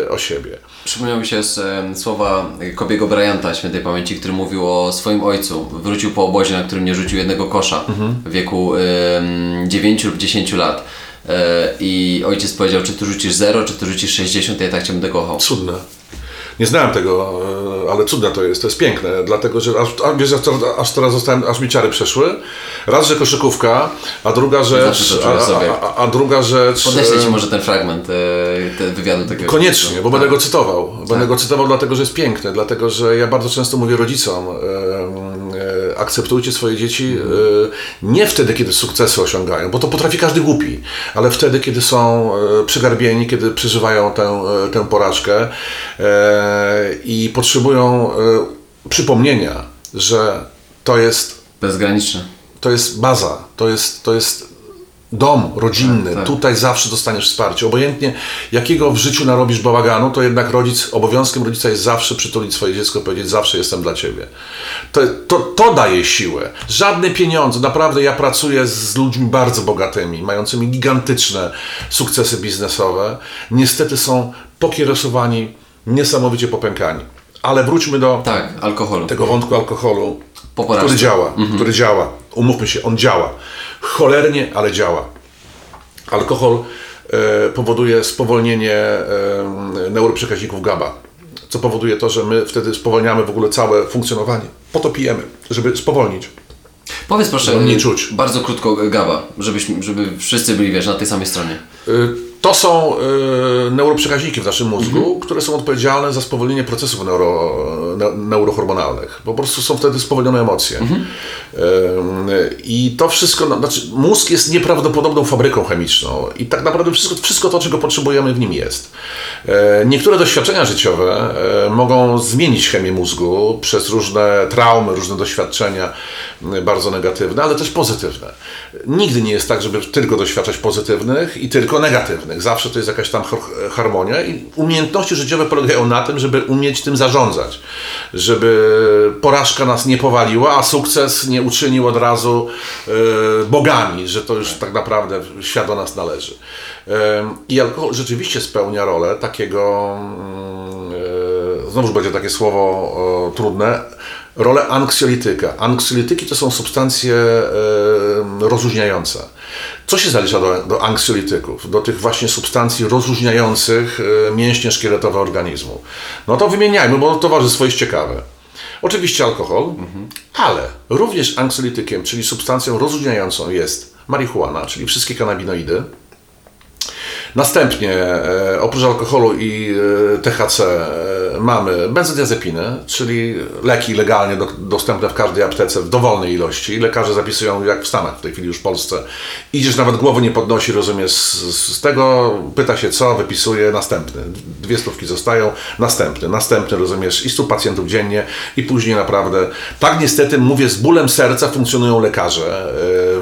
e, o siebie. Przypomniały mi się z, słowa Kobiego Bryanta, świętej pamięci, który mówił o swoim ojcu. Wrócił po obozie, na którym nie rzucił jednego kosza w wieku em, 9 lub 10 lat. E, I ojciec powiedział, czy ty rzucisz 0, czy ty rzucisz 60, ja tak cię będę kochał. Cudne. Nie znałem tego, e, ale cudne to jest, to jest piękne, dlatego że aż, a, wiesz, aż, aż teraz zostałem, aż mi ciary przeszły. Raz, że koszykówka, a druga rzecz, a, a, a, druga rzecz... Podeślę e, ci może ten fragment e, te wywiadu takiego. Koniecznie, bo będę Tak. go cytował. Będę go cytował dlatego, że jest piękny, dlatego, że ja bardzo często mówię rodzicom, e, e, akceptujcie swoje dzieci e, nie wtedy, kiedy sukcesy osiągają, bo to potrafi każdy głupi, ale wtedy, kiedy są e, przygarbieni, kiedy przeżywają tę, e, tę porażkę i potrzebują przypomnienia, że to jest Bezgraniczny. to jest baza, to jest, to jest dom rodzinny. Tak, tak. Tutaj zawsze dostaniesz wsparcie. Obojętnie jakiego w życiu narobisz bałaganu, to jednak rodzic, obowiązkiem rodzica jest zawsze przytulić swoje dziecko, powiedzieć zawsze jestem dla ciebie. To, to, to daje siłę. Żadne pieniądze. Naprawdę ja pracuję z ludźmi bardzo bogatymi, mającymi gigantyczne sukcesy biznesowe. Niestety są pokierosowani, niesamowicie popękani. Ale wróćmy do Tak, alkoholu. tego wątku alkoholu, który działa, który działa. Umówmy się, on działa. Cholernie, ale działa. Alkohol e, powoduje spowolnienie e, neuroprzekaźników GABA, co powoduje to, że my wtedy spowolniamy w ogóle całe funkcjonowanie. Po to pijemy, żeby spowolnić. Powiedz proszę, nie czuć. bardzo krótko Gaba, żebyśmy, żeby wszyscy byli, wiesz, na tej samej stronie. Y, To są y, neuroprzekaźniki w naszym mózgu, które są odpowiedzialne za spowolnienie procesów neuro, ne, neurohormonalnych. Po prostu są wtedy spowolnione emocje. Y, I to wszystko, no, znaczy mózg jest nieprawdopodobną fabryką chemiczną i tak naprawdę wszystko, wszystko to, czego potrzebujemy w nim jest. E, Niektóre doświadczenia życiowe e, mogą zmienić chemię mózgu przez różne traumy, różne doświadczenia m, bardzo negatywne, ale też pozytywne. Nigdy nie jest tak, żeby tylko doświadczać pozytywnych i tylko negatywnych. Zawsze to jest jakaś tam har- harmonia i umiejętności życiowe polegają na tym, żeby umieć tym zarządzać. Żeby porażka nas nie powaliła, a sukces nie uczynił od razu e, bogami, że to już tak naprawdę świat do nas należy. E, I alkohol rzeczywiście spełnia rolę takiego, mm, e, znowuż będzie takie słowo o, trudne, rolę anksjolityka. Anksjolityki to są substancje rozluźniające. Co się zalicza do, do anksjolityków? Do tych właśnie substancji rozluźniających e, mięśnie szkieletowe organizmu. No to wymieniajmy, bo towarzystwo jest ciekawe. Oczywiście alkohol, ale również anksjolitykiem, czyli substancją rozluźniającą jest marihuana, czyli wszystkie kanabinoidy. Następnie, e, oprócz alkoholu i e, THC, e, mamy benzodiazepiny, czyli leki legalnie do, dostępne w każdej aptece w dowolnej ilości. Lekarze zapisują, jak w Stanach, w tej chwili już w Polsce. Idziesz, nawet głowy nie podnosi, rozumiesz, z, tego pyta się co, wypisuje następny. Dwie stówki zostają, następny, następny, rozumiesz, i stu pacjentów dziennie i później naprawdę. Tak niestety, mówię, z bólem serca funkcjonują lekarze.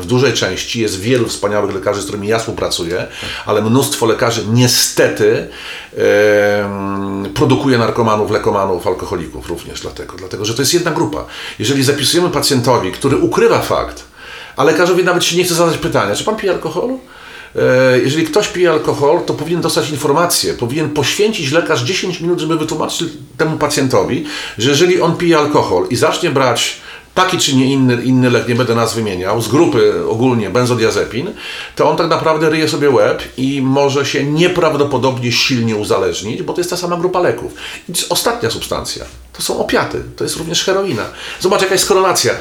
W dużej części jest wielu wspaniałych lekarzy, z którymi ja współpracuję, ale mnóstwo lekarzy niestety em, produkuje narkomanów, lekomanów, alkoholików również dlatego, dlatego, że to jest jedna grupa. Jeżeli zapisujemy pacjentowi, który ukrywa fakt, a lekarzowi nawet się nie chce zadać pytania, czy pan pije alkoholu? E, Jeżeli ktoś pije alkohol, to powinien dostać informację, powinien poświęcić lekarz 10 minut, żeby wytłumaczyć temu pacjentowi, że jeżeli on pije alkohol i zacznie brać taki czy nie inny, inny lek, nie będę nas wymieniał, z grupy ogólnie benzodiazepin, to on tak naprawdę ryje sobie łeb i może się nieprawdopodobnie silnie uzależnić, bo to jest ta sama grupa leków. I ostatnia substancja to są opiaty, to jest również heroina. Zobacz, jaka jest korelacja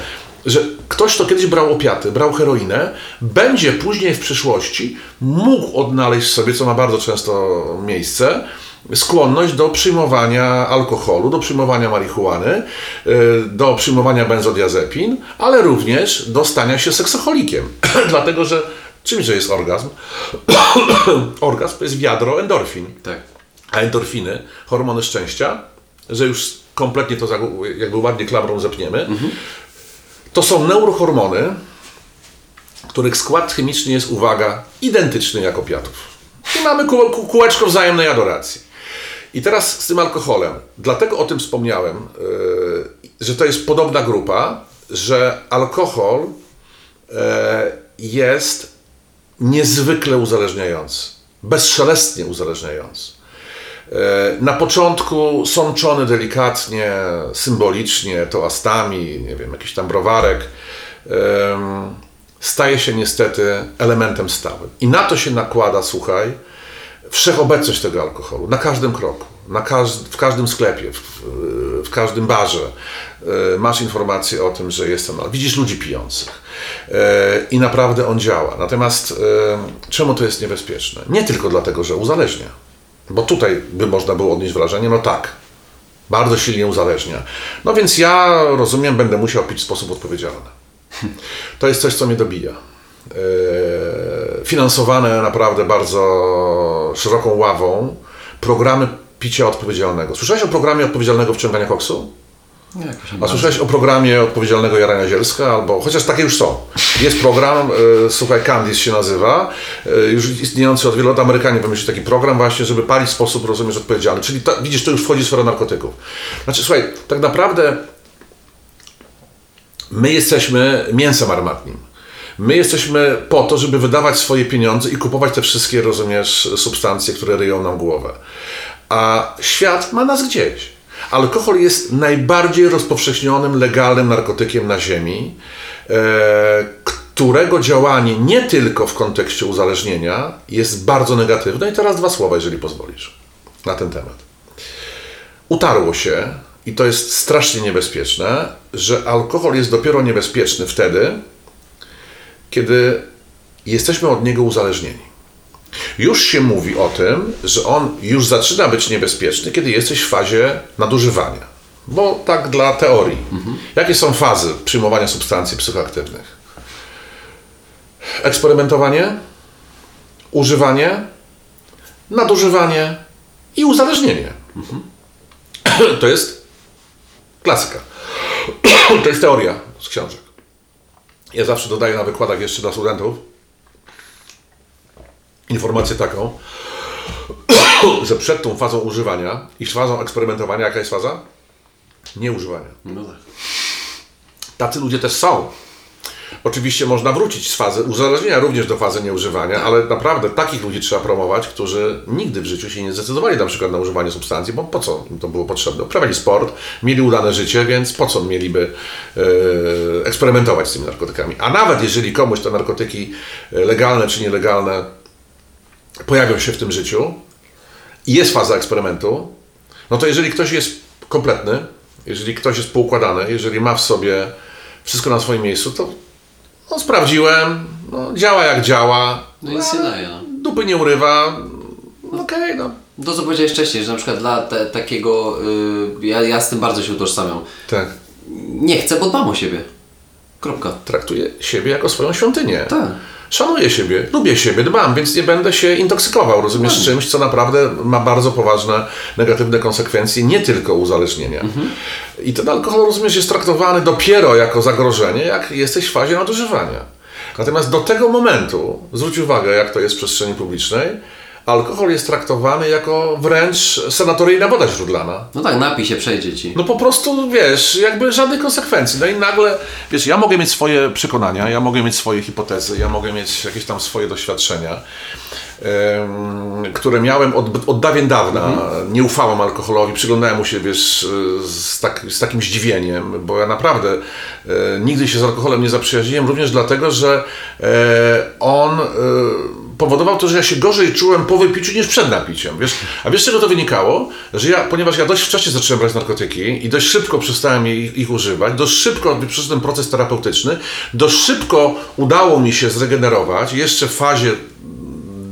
że ktoś, kto kiedyś brał opiaty, brał heroinę, będzie później w przyszłości mógł odnaleźć sobie, co ma bardzo często miejsce, skłonność do przyjmowania alkoholu, do przyjmowania marihuany, y, do przyjmowania benzodiazepin, ale również do stania się seksocholikiem. Dlatego, że czymże jest orgazm? orgazm to jest wiadro endorfin. Tak. A endorfiny, hormony szczęścia, że już kompletnie to jakby ładnie klamrą zepniemy, to są neurohormony, których skład chemiczny jest, uwaga, identyczny jak opiatów. I mamy kół- kół- kółeczko wzajemnej adoracji. I teraz z tym alkoholem. Dlatego o tym wspomniałem, yy, że to jest podobna grupa, że alkohol yy, jest niezwykle uzależniający, bezszelestnie uzależniający. E, Na początku sączony delikatnie, symbolicznie, toastami, nie wiem, jakiś tam browarek, staje się niestety elementem stałym. I na to się nakłada, słuchaj, wszechobecność tego alkoholu, na każdym kroku, na w każdym sklepie, w, w każdym barze e, masz informację o tym, że jest ten alkohol. Widzisz ludzi pijących e, i naprawdę on działa. Natomiast e, czemu to jest niebezpieczne? Nie tylko dlatego, że uzależnia, bo tutaj by można było odnieść wrażenie, no tak, bardzo silnie uzależnia. No więc ja rozumiem, będę musiał pić w sposób odpowiedzialny. To jest coś, co mnie dobija. E, Finansowane naprawdę bardzo szeroką ławą programy picia odpowiedzialnego. Słyszałeś o programie odpowiedzialnego wciągania koksu? Nie, A słyszałeś o programie odpowiedzialnego jarania zielska? Albo, chociaż takie już są. Jest program, e, słuchaj, Candice się nazywa, e, już istniejący od wielu lat. Amerykanie wymyślili taki program właśnie, żeby palić w sposób, rozumiesz, odpowiedzialny. Czyli to, widzisz, to już wchodzi w sferę narkotyków. Znaczy, słuchaj, tak naprawdę my jesteśmy mięsem armatnim. My jesteśmy po to, żeby wydawać swoje pieniądze i kupować te wszystkie, rozumiesz, substancje, które ryją nam głowę. A świat ma nas gdzieś. Alkohol jest najbardziej rozpowszechnionym, legalnym narkotykiem na Ziemi, e, którego działanie nie tylko w kontekście uzależnienia jest bardzo negatywne. I teraz dwa słowa, jeżeli pozwolisz, na ten temat utarło się, i to jest strasznie niebezpieczne, że alkohol jest dopiero niebezpieczny wtedy, kiedy jesteśmy od niego uzależnieni. Już się mówi o tym, że on już zaczyna być niebezpieczny, kiedy jesteś w fazie nadużywania. Bo tak dla teorii. Jakie są fazy przyjmowania substancji psychoaktywnych? Eksperymentowanie, używanie, nadużywanie i uzależnienie. To jest klasyka. To jest teoria z książek. Ja zawsze dodaję na wykładach jeszcze dla studentów informację taką, że przed tą fazą używania i fazą eksperymentowania, jaka jest faza? Nieużywania. No tak. Tacy ludzie też są. Oczywiście można wrócić z fazy uzależnienia również do fazy nieużywania, ale naprawdę takich ludzi trzeba promować, którzy nigdy w życiu się nie zdecydowali na przykład na używanie substancji, bo po co im to było potrzebne? Uprawiali sport, mieli udane życie, więc po co mieliby e, eksperymentować z tymi narkotykami? A nawet jeżeli komuś te narkotyki e, legalne czy nielegalne pojawią się w tym życiu i jest faza eksperymentu, no to jeżeli ktoś jest kompletny, jeżeli ktoś jest poukładany, jeżeli ma w sobie wszystko na swoim miejscu, to no, sprawdziłem, no, działa jak działa, No nic nie daje, no. dupy nie urywa, okej, no. To co powiedziałeś wcześniej, że na przykład dla te, takiego, y, ja, ja z tym bardzo się utożsamiam. Tak. Nie chcę, bo dbam o siebie. Kropka. Traktuję siebie jako swoją świątynię. Tak. Szanuję siebie, lubię siebie, dbam, więc nie będę się intoksykował, rozumiesz, czymś, co naprawdę ma bardzo poważne negatywne konsekwencje, nie tylko uzależnienia. I ten alkohol, rozumiesz, jest traktowany dopiero jako zagrożenie, jak jesteś w fazie nadużywania. Natomiast do tego momentu, zwróć uwagę, jak to jest w przestrzeni publicznej, alkohol jest traktowany jako wręcz sanatoryjna woda źródlana. No tak, napij się, przejdzie ci. No po prostu, wiesz, jakby żadnych konsekwencji. No i nagle, wiesz, ja mogę mieć swoje przekonania, ja mogę mieć swoje hipotezy, ja mogę mieć jakieś tam swoje doświadczenia, które miałem od, od dawien dawna. Nie ufałem alkoholowi, przyglądałem mu się, wiesz, z, tak, z takim zdziwieniem, bo ja naprawdę e, nigdy się z alkoholem nie zaprzyjaźniłem, również dlatego, że e, on... E, powodował to, że ja się gorzej czułem po wypiciu niż przed napiciem. Wiesz? A wiesz, z czego to wynikało? Że ja, ponieważ ja dość wcześnie zacząłem brać narkotyki i dość szybko przestałem ich, ich używać, dość szybko przeszedłem proces terapeutyczny, dość szybko udało mi się zregenerować, jeszcze w fazie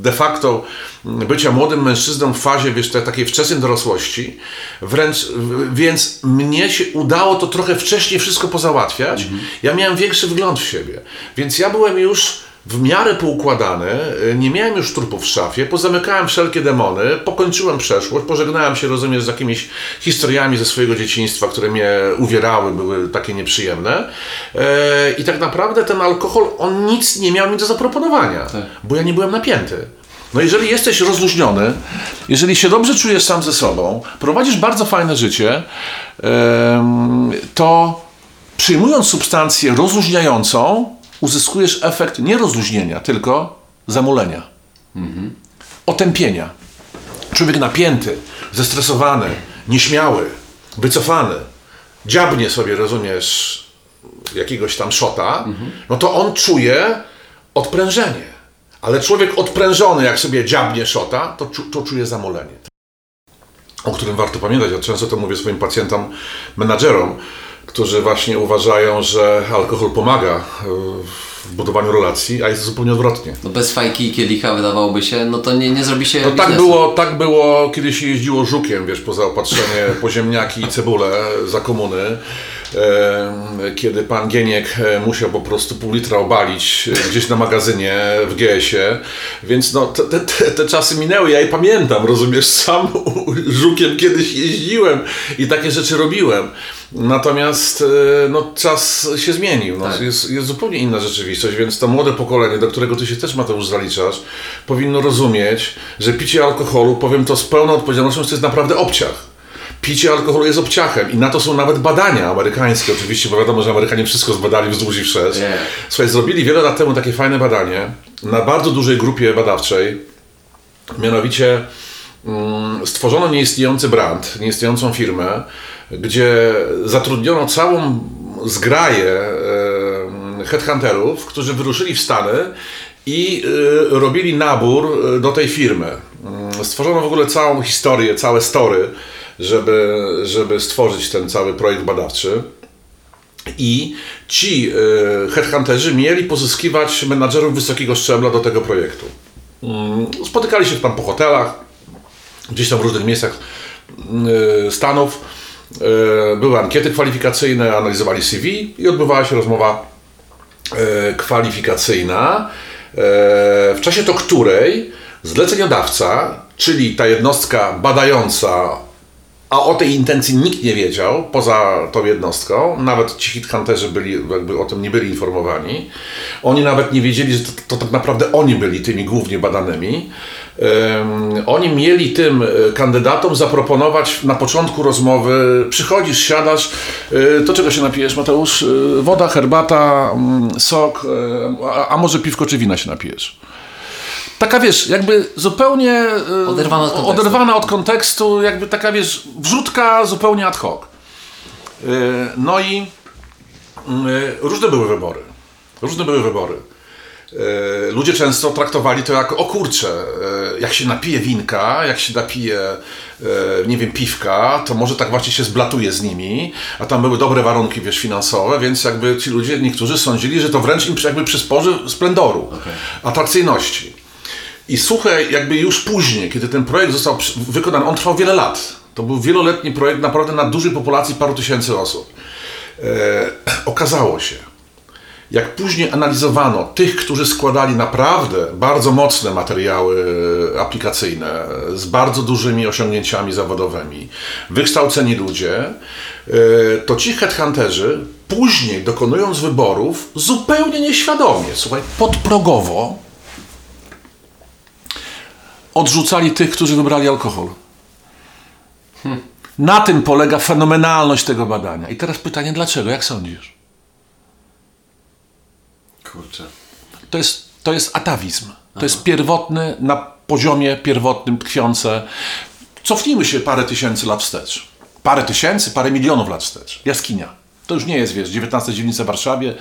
de facto bycia młodym mężczyzną w fazie, wiesz, takiej wczesnej dorosłości, wręcz, więc mnie się udało to trochę wcześniej wszystko pozałatwiać. Ja miałem większy wgląd w siebie, więc ja byłem już w miarę poukładany, nie miałem już trupów w szafie, pozamykałem wszelkie demony, pokończyłem przeszłość, pożegnałem się, rozumiesz, z jakimiś historiami ze swojego dzieciństwa, które mnie uwierały, były takie nieprzyjemne. E, I tak naprawdę ten alkohol, on nic nie miał mi do zaproponowania, bo ja nie byłem napięty. No jeżeli jesteś rozluźniony, jeżeli się dobrze czujesz sam ze sobą, prowadzisz bardzo fajne życie, to przyjmując substancję rozluźniającą, uzyskujesz efekt nie rozluźnienia, tylko zamulenia, otępienia. Człowiek napięty, zestresowany, nieśmiały, wycofany, dziabnie sobie, rozumiesz, jakiegoś tam szota, no to on czuje odprężenie. Ale człowiek odprężony, jak sobie dziabnie szota, to, to czuje zamolenie. O którym warto pamiętać. Ja często to mówię swoim pacjentom, menadżerom, którzy właśnie uważają, że alkohol pomaga e, w budowaniu relacji, a jest zupełnie odwrotnie. No bez fajki i kielicha wydawałoby się, no to nie, nie zrobi się No tak było, tak było, kiedy się jeździło żukiem, wiesz, po zaopatrzenie po ziemniaki i cebulę za komuny. E, Kiedy pan Gieniek e, musiał po prostu pół litra obalić gdzieś na magazynie w GS-ie. Więc no, te, te, te, te czasy minęły, ja je pamiętam, rozumiesz, sam żukiem kiedyś jeździłem i takie rzeczy robiłem. Natomiast e, no, czas się zmienił, no, Tak. jest, jest zupełnie inna rzeczywistość, więc to młode pokolenie, do którego ty się też Mateusz zaliczasz, powinno rozumieć, że picie alkoholu, powiem to z pełną odpowiedzialnością, to jest naprawdę obciach. Picie alkoholu jest obciachem i na to są nawet badania amerykańskie oczywiście, bo wiadomo, że Amerykanie wszystko zbadali wzdłuż i wszerz. Nie. Słuchaj, zrobili wiele lat temu takie fajne badanie na bardzo dużej grupie badawczej, mianowicie mm, stworzono nieistniejący brand, nieistniejącą firmę, gdzie zatrudniono całą zgraję headhunterów, którzy wyruszyli w Stany i e, robili nabór e, do tej firmy. Mm, Stworzono w ogóle całą historię, całe story, żeby, żeby stworzyć ten cały projekt badawczy. I ci e, headhunterzy mieli pozyskiwać menadżerów wysokiego szczebla do tego projektu. Mm, Spotykali się tam po hotelach, gdzieś tam w różnych miejscach mm, Stanów. E, Były ankiety kwalifikacyjne, analizowali CV i odbywała się rozmowa e, kwalifikacyjna, e, w czasie to której zleceniodawca, czyli ta jednostka badająca, a o tej intencji nikt nie wiedział, poza tą jednostką, nawet ci headhunterzy byli, jakby o tym nie byli informowani. Oni nawet nie wiedzieli, że to, to tak naprawdę oni byli tymi głównie badanymi. Oni mieli tym e, kandydatom zaproponować na początku rozmowy, przychodzisz, siadasz, e, to czego się napijesz Mateusz? E, Woda, herbata, mm, sok, e, a, może piwko czy wina się napijesz? Taka wiesz, jakby zupełnie e, Oderwana od kontekstu. oderwana od kontekstu, jakby taka wiesz, wrzutka zupełnie ad hoc. E, No i e, różne były wybory. Różne były wybory. E, Ludzie często traktowali to jako, o kurczę, e, jak się napije winka, jak się napije, e, nie wiem, piwka, to może tak właśnie się zblatuje z nimi, a tam były dobre warunki, wiesz, finansowe, więc jakby ci ludzie, niektórzy sądzili, że to wręcz im jakby przysporzy splendoru, atrakcyjności. I słuchaj, jakby już później, kiedy ten projekt został wykonany, on trwał wiele lat. To był wieloletni projekt naprawdę na dużej populacji paru tysięcy osób. E, okazało się, jak później analizowano tych, którzy składali naprawdę bardzo mocne materiały aplikacyjne z bardzo dużymi osiągnięciami zawodowymi, wykształceni ludzie, e, to ci headhunterzy później dokonując wyborów zupełnie nieświadomie, słuchaj, podprogowo odrzucali tych, którzy wybrali alkohol. Na tym polega fenomenalność tego badania. I teraz pytanie, dlaczego? Jak sądzisz? Kurczę. To jest, to jest atawizm. To jest pierwotny, na poziomie pierwotnym tkwiące. Cofnijmy się parę tysięcy lat wstecz. Parę tysięcy, parę milionów lat wstecz. Jaskinia. To już nie jest, wiesz, 19 dzielnica w Warszawie,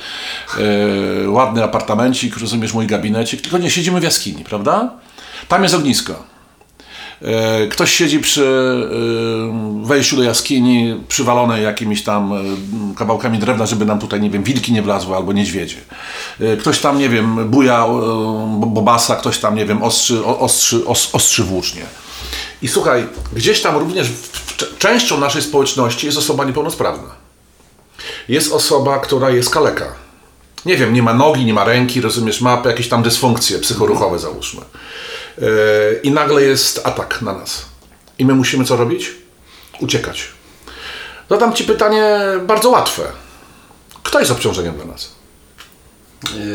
e, ładny apartamencik, rozumiesz, mój gabinecik, tylko nie, siedzimy w jaskini, prawda? Tam jest ognisko. E, Ktoś siedzi przy e, wejściu do jaskini, przywalonej jakimiś tam e, kawałkami drewna, żeby nam tutaj, nie wiem, wilki nie wlazły albo niedźwiedzie. Ktoś tam, nie wiem, buja bo- bobasa, ktoś tam, nie wiem, ostrzy, ostrzy, os, ostrzy włócznie. I słuchaj, gdzieś tam również częścią naszej społeczności jest osoba niepełnosprawna. Jest osoba, która jest kaleka. Nie wiem, nie ma nogi, nie ma ręki, rozumiesz, ma jakieś tam dysfunkcje psychoruchowe, załóżmy. Yy, I nagle jest atak na nas. I my musimy co robić? Uciekać. Zadam Ci pytanie bardzo łatwe. Kto jest obciążeniem dla nas?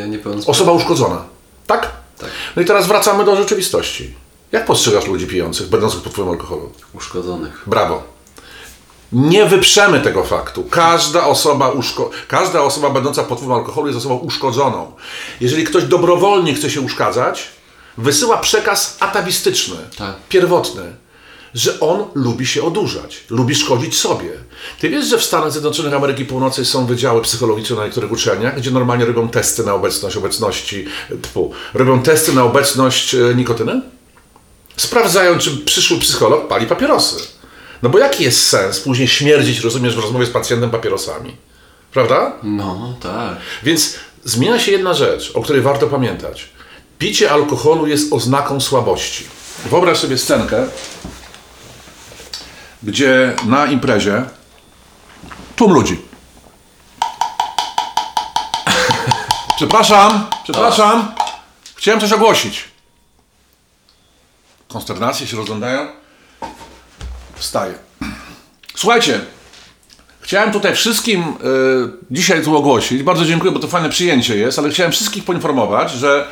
Niepełnosprawny. Osoba uszkodzona. Tak? Tak. No i teraz wracamy do rzeczywistości. Jak postrzegasz ludzi pijących, będących pod wpływem alkoholu? Uszkodzonych. Brawo. Nie wyprzemy tego faktu. Każda osoba, uszko- każda osoba będąca pod wpływem alkoholu jest osobą uszkodzoną. Jeżeli ktoś dobrowolnie chce się uszkadzać, wysyła przekaz atawistyczny, Tak. pierwotny, że on lubi się odurzać, lubi szkodzić sobie. Ty wiesz, że w Stanach Zjednoczonych Ameryki Północnej są wydziały psychologiczne na niektórych uczelniach, gdzie normalnie robią testy na obecność obecności, tfu, robią testy na obecność e, nikotyny? sprawdzają, czy przyszły psycholog pali papierosy. No bo jaki jest sens później śmierdzić, rozumiesz, w rozmowie z pacjentem papierosami? Prawda? No, tak. Więc zmienia się jedna rzecz, o której warto pamiętać. Picie alkoholu jest oznaką słabości. Wyobraź sobie scenkę, gdzie na imprezie tłum ludzi. Przepraszam, przepraszam. Chciałem coś ogłosić. Konsternacje się rozglądają. Wstaję. Słuchajcie, Chciałem tutaj wszystkim y, dzisiaj tu ogłosić, bardzo dziękuję, bo to fajne przyjęcie jest, ale chciałem wszystkich poinformować, że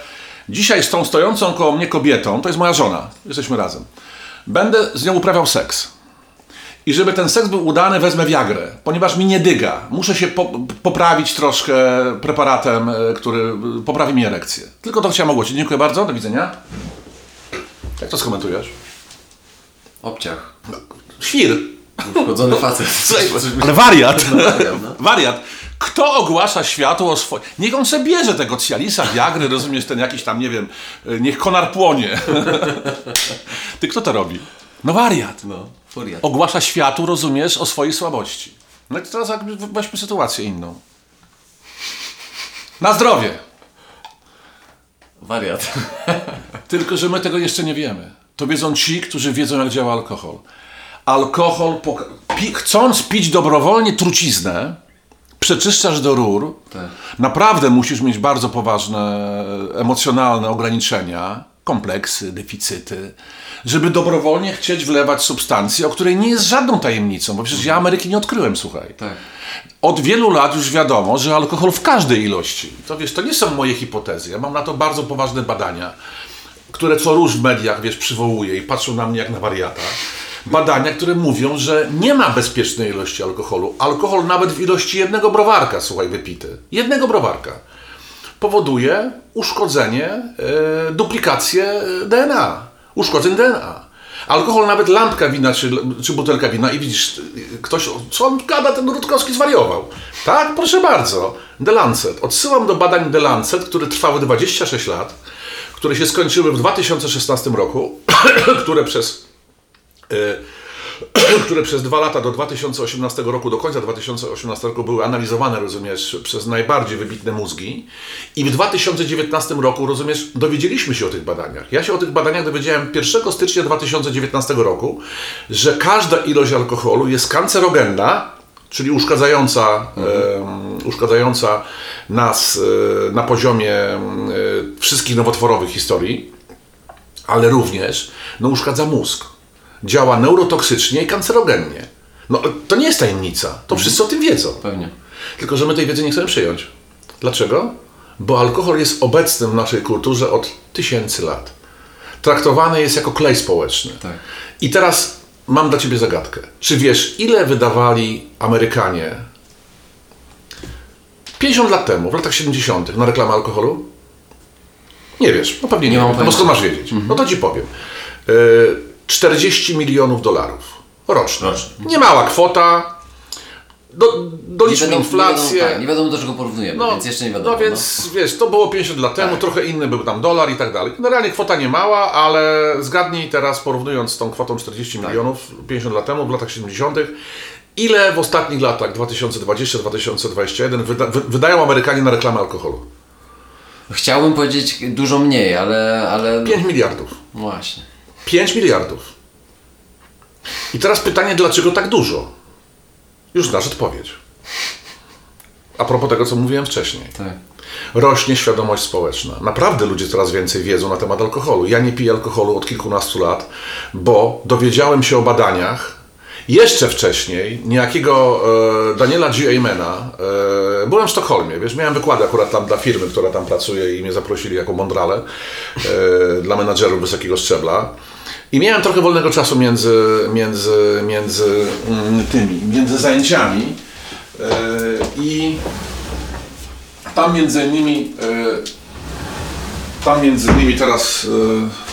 dzisiaj z tą stojącą koło mnie kobietą, to jest moja żona, jesteśmy razem, będę z nią uprawiał seks. I żeby ten seks był udany, wezmę Viagrę, ponieważ mi nie dyga. Muszę się po, poprawić troszkę preparatem, y, który poprawi mi erekcję. Tylko to chciałem ogłosić. Dziękuję bardzo, do widzenia. Jak to skomentujesz? Obciach. Świr. Uszkodzony facet. Ale wariat. wariat, no. Wariat. Kto ogłasza światu o swoim... Niech on sobie bierze tego Cialisa, Viagry, rozumiesz, ten jakiś tam, nie wiem, y, niech konar płonie. Ty kto to robi? No wariat. No, furiat. Ogłasza światu, rozumiesz, o swojej słabości. No i teraz weźmy sytuację inną. Na zdrowie. Wariat. Tylko, że my tego jeszcze nie wiemy. To wiedzą ci, którzy wiedzą, jak działa alkohol. Alkohol, poka- pi- chcąc pić dobrowolnie truciznę, przeczyszczasz do rur. Tak. Naprawdę musisz mieć bardzo poważne emocjonalne ograniczenia, kompleksy, deficyty, żeby dobrowolnie chcieć wlewać substancję, o której nie jest żadną tajemnicą, bo przecież ja Ameryki nie odkryłem, słuchaj. Tak. Od wielu lat już wiadomo, że alkohol w każdej ilości. To wiesz, to nie są moje hipotezy. Ja mam na to bardzo poważne badania, które co róż w mediach, wiesz, przywołuję i patrzą na mnie jak na wariata. Badania, które mówią, że nie ma bezpiecznej ilości alkoholu. Alkohol nawet w ilości jednego browarka, słuchaj, wypity. Jednego browarka. Powoduje uszkodzenie, e, duplikację DNA. Uszkodzeń DNA. Alkohol, nawet lampka wina czy, czy butelka wina i widzisz, y, ktoś, co on gada, ten Rutkowski zwariował. Tak, proszę bardzo. The Lancet. Odsyłam do badań The Lancet, które trwały 26 lat, które się skończyły w 2016 roku, które przez które przez dwa lata do 2018 roku, do końca 2018 roku były analizowane, rozumiesz, przez najbardziej wybitne mózgi. I w 2019 roku, rozumiesz, dowiedzieliśmy się o tych badaniach. Ja się o tych badaniach dowiedziałem 1 stycznia 2019 roku, że każda ilość alkoholu jest kancerogenna, czyli uszkadzająca, em, uszkadzająca nas e, na poziomie e, wszystkich nowotworowych historii, ale również no, uszkadza mózg. Działa neurotoksycznie i kancerogennie. No, to nie jest tajemnica. To wszyscy o tym wiedzą. Pewnie. Tylko, że my tej wiedzy nie chcemy przyjąć. Dlaczego? Bo alkohol jest obecny w naszej kulturze od tysięcy lat. Traktowany jest jako klej społeczny. Tak. I teraz mam dla Ciebie zagadkę. Czy wiesz, ile wydawali Amerykanie 50 lat temu, w latach 70., na reklamę alkoholu? Nie wiesz, no pewnie nie, Nie mam no bo skąd masz wiedzieć? No to Ci powiem. E, 40 milionów dolarów rocznie. Rocznie. Niemała kwota. Do, doliczmy inflację. Nie wiadomo, tak, nie wiadomo do czego porównujemy, więc jeszcze nie wiadomo. No więc wiesz, to było 50 lat temu, Tak. trochę inny był tam dolar i tak dalej. Generalnie kwota nie mała, ale zgadnij teraz, porównując z tą kwotą 40 Tak. milionów 50 lat temu, w latach 70., ile w ostatnich latach 2020-2021 wyda, wy, wydają Amerykanie na reklamę alkoholu? No. Chciałbym powiedzieć dużo mniej, ale... ale... 5 miliardów. No Właśnie. 5 miliardów. I teraz pytanie, dlaczego tak dużo? Już znasz odpowiedź. A propos tego, co mówiłem wcześniej. Tak. rośnie świadomość społeczna. Naprawdę ludzie coraz więcej wiedzą na temat alkoholu. Ja nie piję alkoholu od kilkunastu lat, bo dowiedziałem się o badaniach jeszcze wcześniej niejakiego e, Daniela G. Aymana. E, byłem w Sztokholmie, wiesz, miałem wykłady akurat tam dla firmy, która tam pracuje i mnie zaprosili jako mądrale e, dla menadżerów wysokiego szczebla. I miałem trochę wolnego czasu między, między, między mm, tymi, między zajęciami. E, I tam między innymi, e, tam między innymi teraz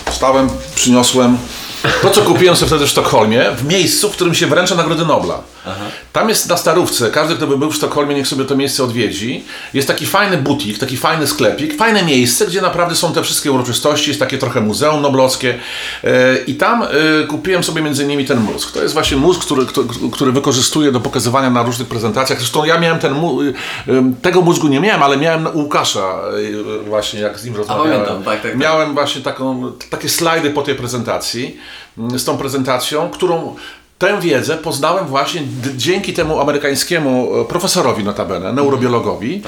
e, wstałem, przyniosłem to, co kupiłem sobie wtedy w Sztokholmie, w miejscu, w którym się wręcza Nagrody Nobla. Tam jest na Starówce, każdy, kto by był w Sztokholmie, niech sobie to miejsce odwiedzi. Jest taki fajny butik, taki fajny sklepik, fajne miejsce, gdzie naprawdę są te wszystkie uroczystości, jest takie trochę muzeum noblowskie. E, I tam e, kupiłem sobie między innymi ten mózg. To jest właśnie mózg, który, który, wykorzystuję do pokazywania na różnych prezentacjach. Zresztą ja miałem ten, e, tego mózgu nie miałem, ale miałem u Łukasza właśnie, jak z nim rozmawiałem. pamiętam, tak, tak, tak. Miałem właśnie taką, takie slajdy po tej prezentacji, z tą prezentacją, którą tę wiedzę poznałem właśnie dzięki temu amerykańskiemu e, profesorowi notabene, neurobiologowi,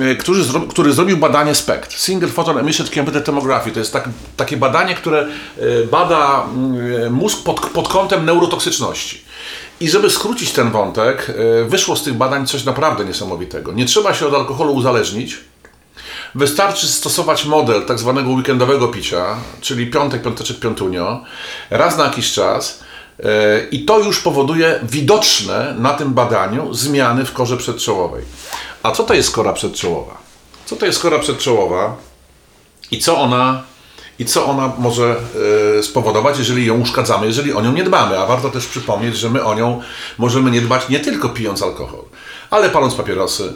e, który, zro, który zrobił badanie SPECT, Single Photon Emission Computed Tomography. To jest tak, takie badanie, które e, bada mm, mózg pod, pod kątem neurotoksyczności. I żeby skrócić ten wątek, wyszło z tych badań coś naprawdę niesamowitego. Nie trzeba się od alkoholu uzależnić, Wystarczy stosować model tak zwanego weekendowego picia, czyli piątek, piąteczek, piątunio, raz na jakiś czas e, i to już powoduje widoczne na tym badaniu zmiany w korze przedczołowej. A co to jest kora przedczołowa? Co to jest kora przedczołowa i co ona, i co ona może e, spowodować, jeżeli ją uszkadzamy, jeżeli o nią nie dbamy? A warto też przypomnieć, że my o nią możemy nie dbać nie tylko pijąc alkohol, ale paląc papierosy,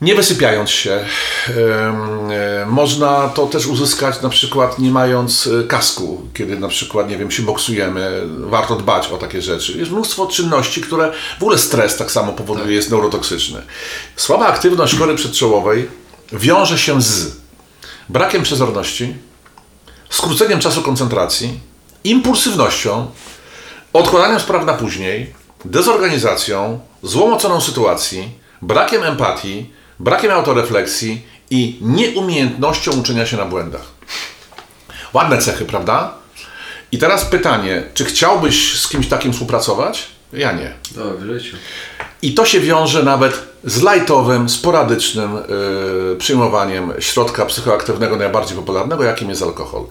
nie wysypiając się. E, Można to też uzyskać na przykład nie mając e, kasku, kiedy na przykład, nie wiem, się boksujemy. Warto dbać o takie rzeczy. Jest mnóstwo czynności, które w ogóle stres tak samo powoduje, jest neurotoksyczny. Słaba aktywność kory przedczołowej wiąże się z brakiem przezorności, skróceniem czasu koncentracji, impulsywnością, odkładaniem spraw na później, dezorganizacją, złą oceną sytuacji, brakiem empatii, brakiem autorefleksji i nieumiejętnością uczenia się na błędach. Ładne cechy, prawda? I teraz pytanie, czy chciałbyś z kimś takim współpracować? Ja nie. To w życiu. I to się wiąże nawet z lajtowym, sporadycznym yy, przyjmowaniem środka psychoaktywnego najbardziej popularnego, jakim jest alkohol.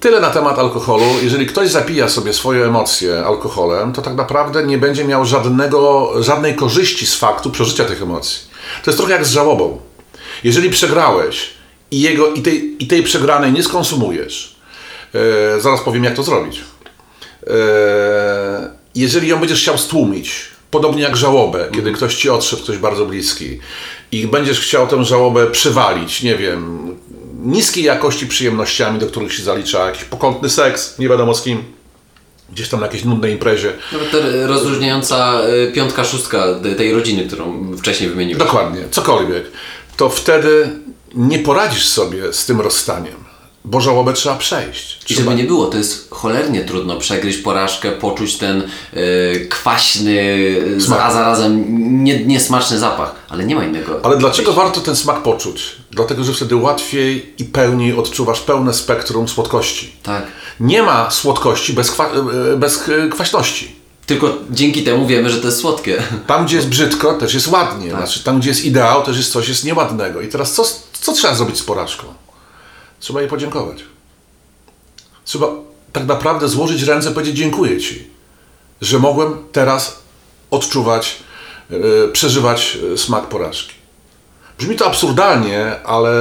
Tyle na temat alkoholu. Jeżeli ktoś zapija sobie swoje emocje alkoholem, to tak naprawdę nie będzie miał żadnego, żadnej korzyści z faktu przeżycia tych emocji. To jest trochę jak z żałobą. Jeżeli przegrałeś i, jego, i, tej, i tej przegranej nie skonsumujesz, yy, zaraz powiem jak to zrobić. Eee, jeżeli ją będziesz chciał stłumić, podobnie jak żałobę, kiedy ktoś ci odszedł, ktoś bardzo bliski, i będziesz chciał tę żałobę przywalić, nie wiem, niskiej jakości przyjemnościami, do których się zalicza jakiś pokątny seks, nie wiadomo z kim, gdzieś tam na jakiejś nudnej imprezie. Ta rozróżniająca y, piątka, szóstka tej rodziny, którą wcześniej wymieniłeś. Dokładnie, cokolwiek. To wtedy nie poradzisz sobie z tym rozstaniem, bo żałobę trzeba przejść. I Trzeba... żeby nie było, to jest cholernie trudno przegryźć porażkę, poczuć ten y, kwaśny, y, Smak. a zarazem nie, niesmaczny zapach, ale nie ma innego. Ale dlaczego warto ten smak poczuć? Dlatego, że wtedy łatwiej i pełniej odczuwasz pełne spektrum słodkości. Tak. Nie ma słodkości bez, kwa... e, bez e, kwaśności. Tylko dzięki temu wiemy, że to jest słodkie. Tam, gdzie jest brzydko, też jest ładnie. Znaczy, tam, gdzie jest ideał, też jest coś jest nieładnego. I teraz co, co trzeba zrobić z porażką? Trzeba jej podziękować. Trzeba tak naprawdę złożyć ręce i powiedzieć dziękuję Ci, że mogłem teraz odczuwać, e, przeżywać e, smak porażki. Brzmi to absurdalnie, ale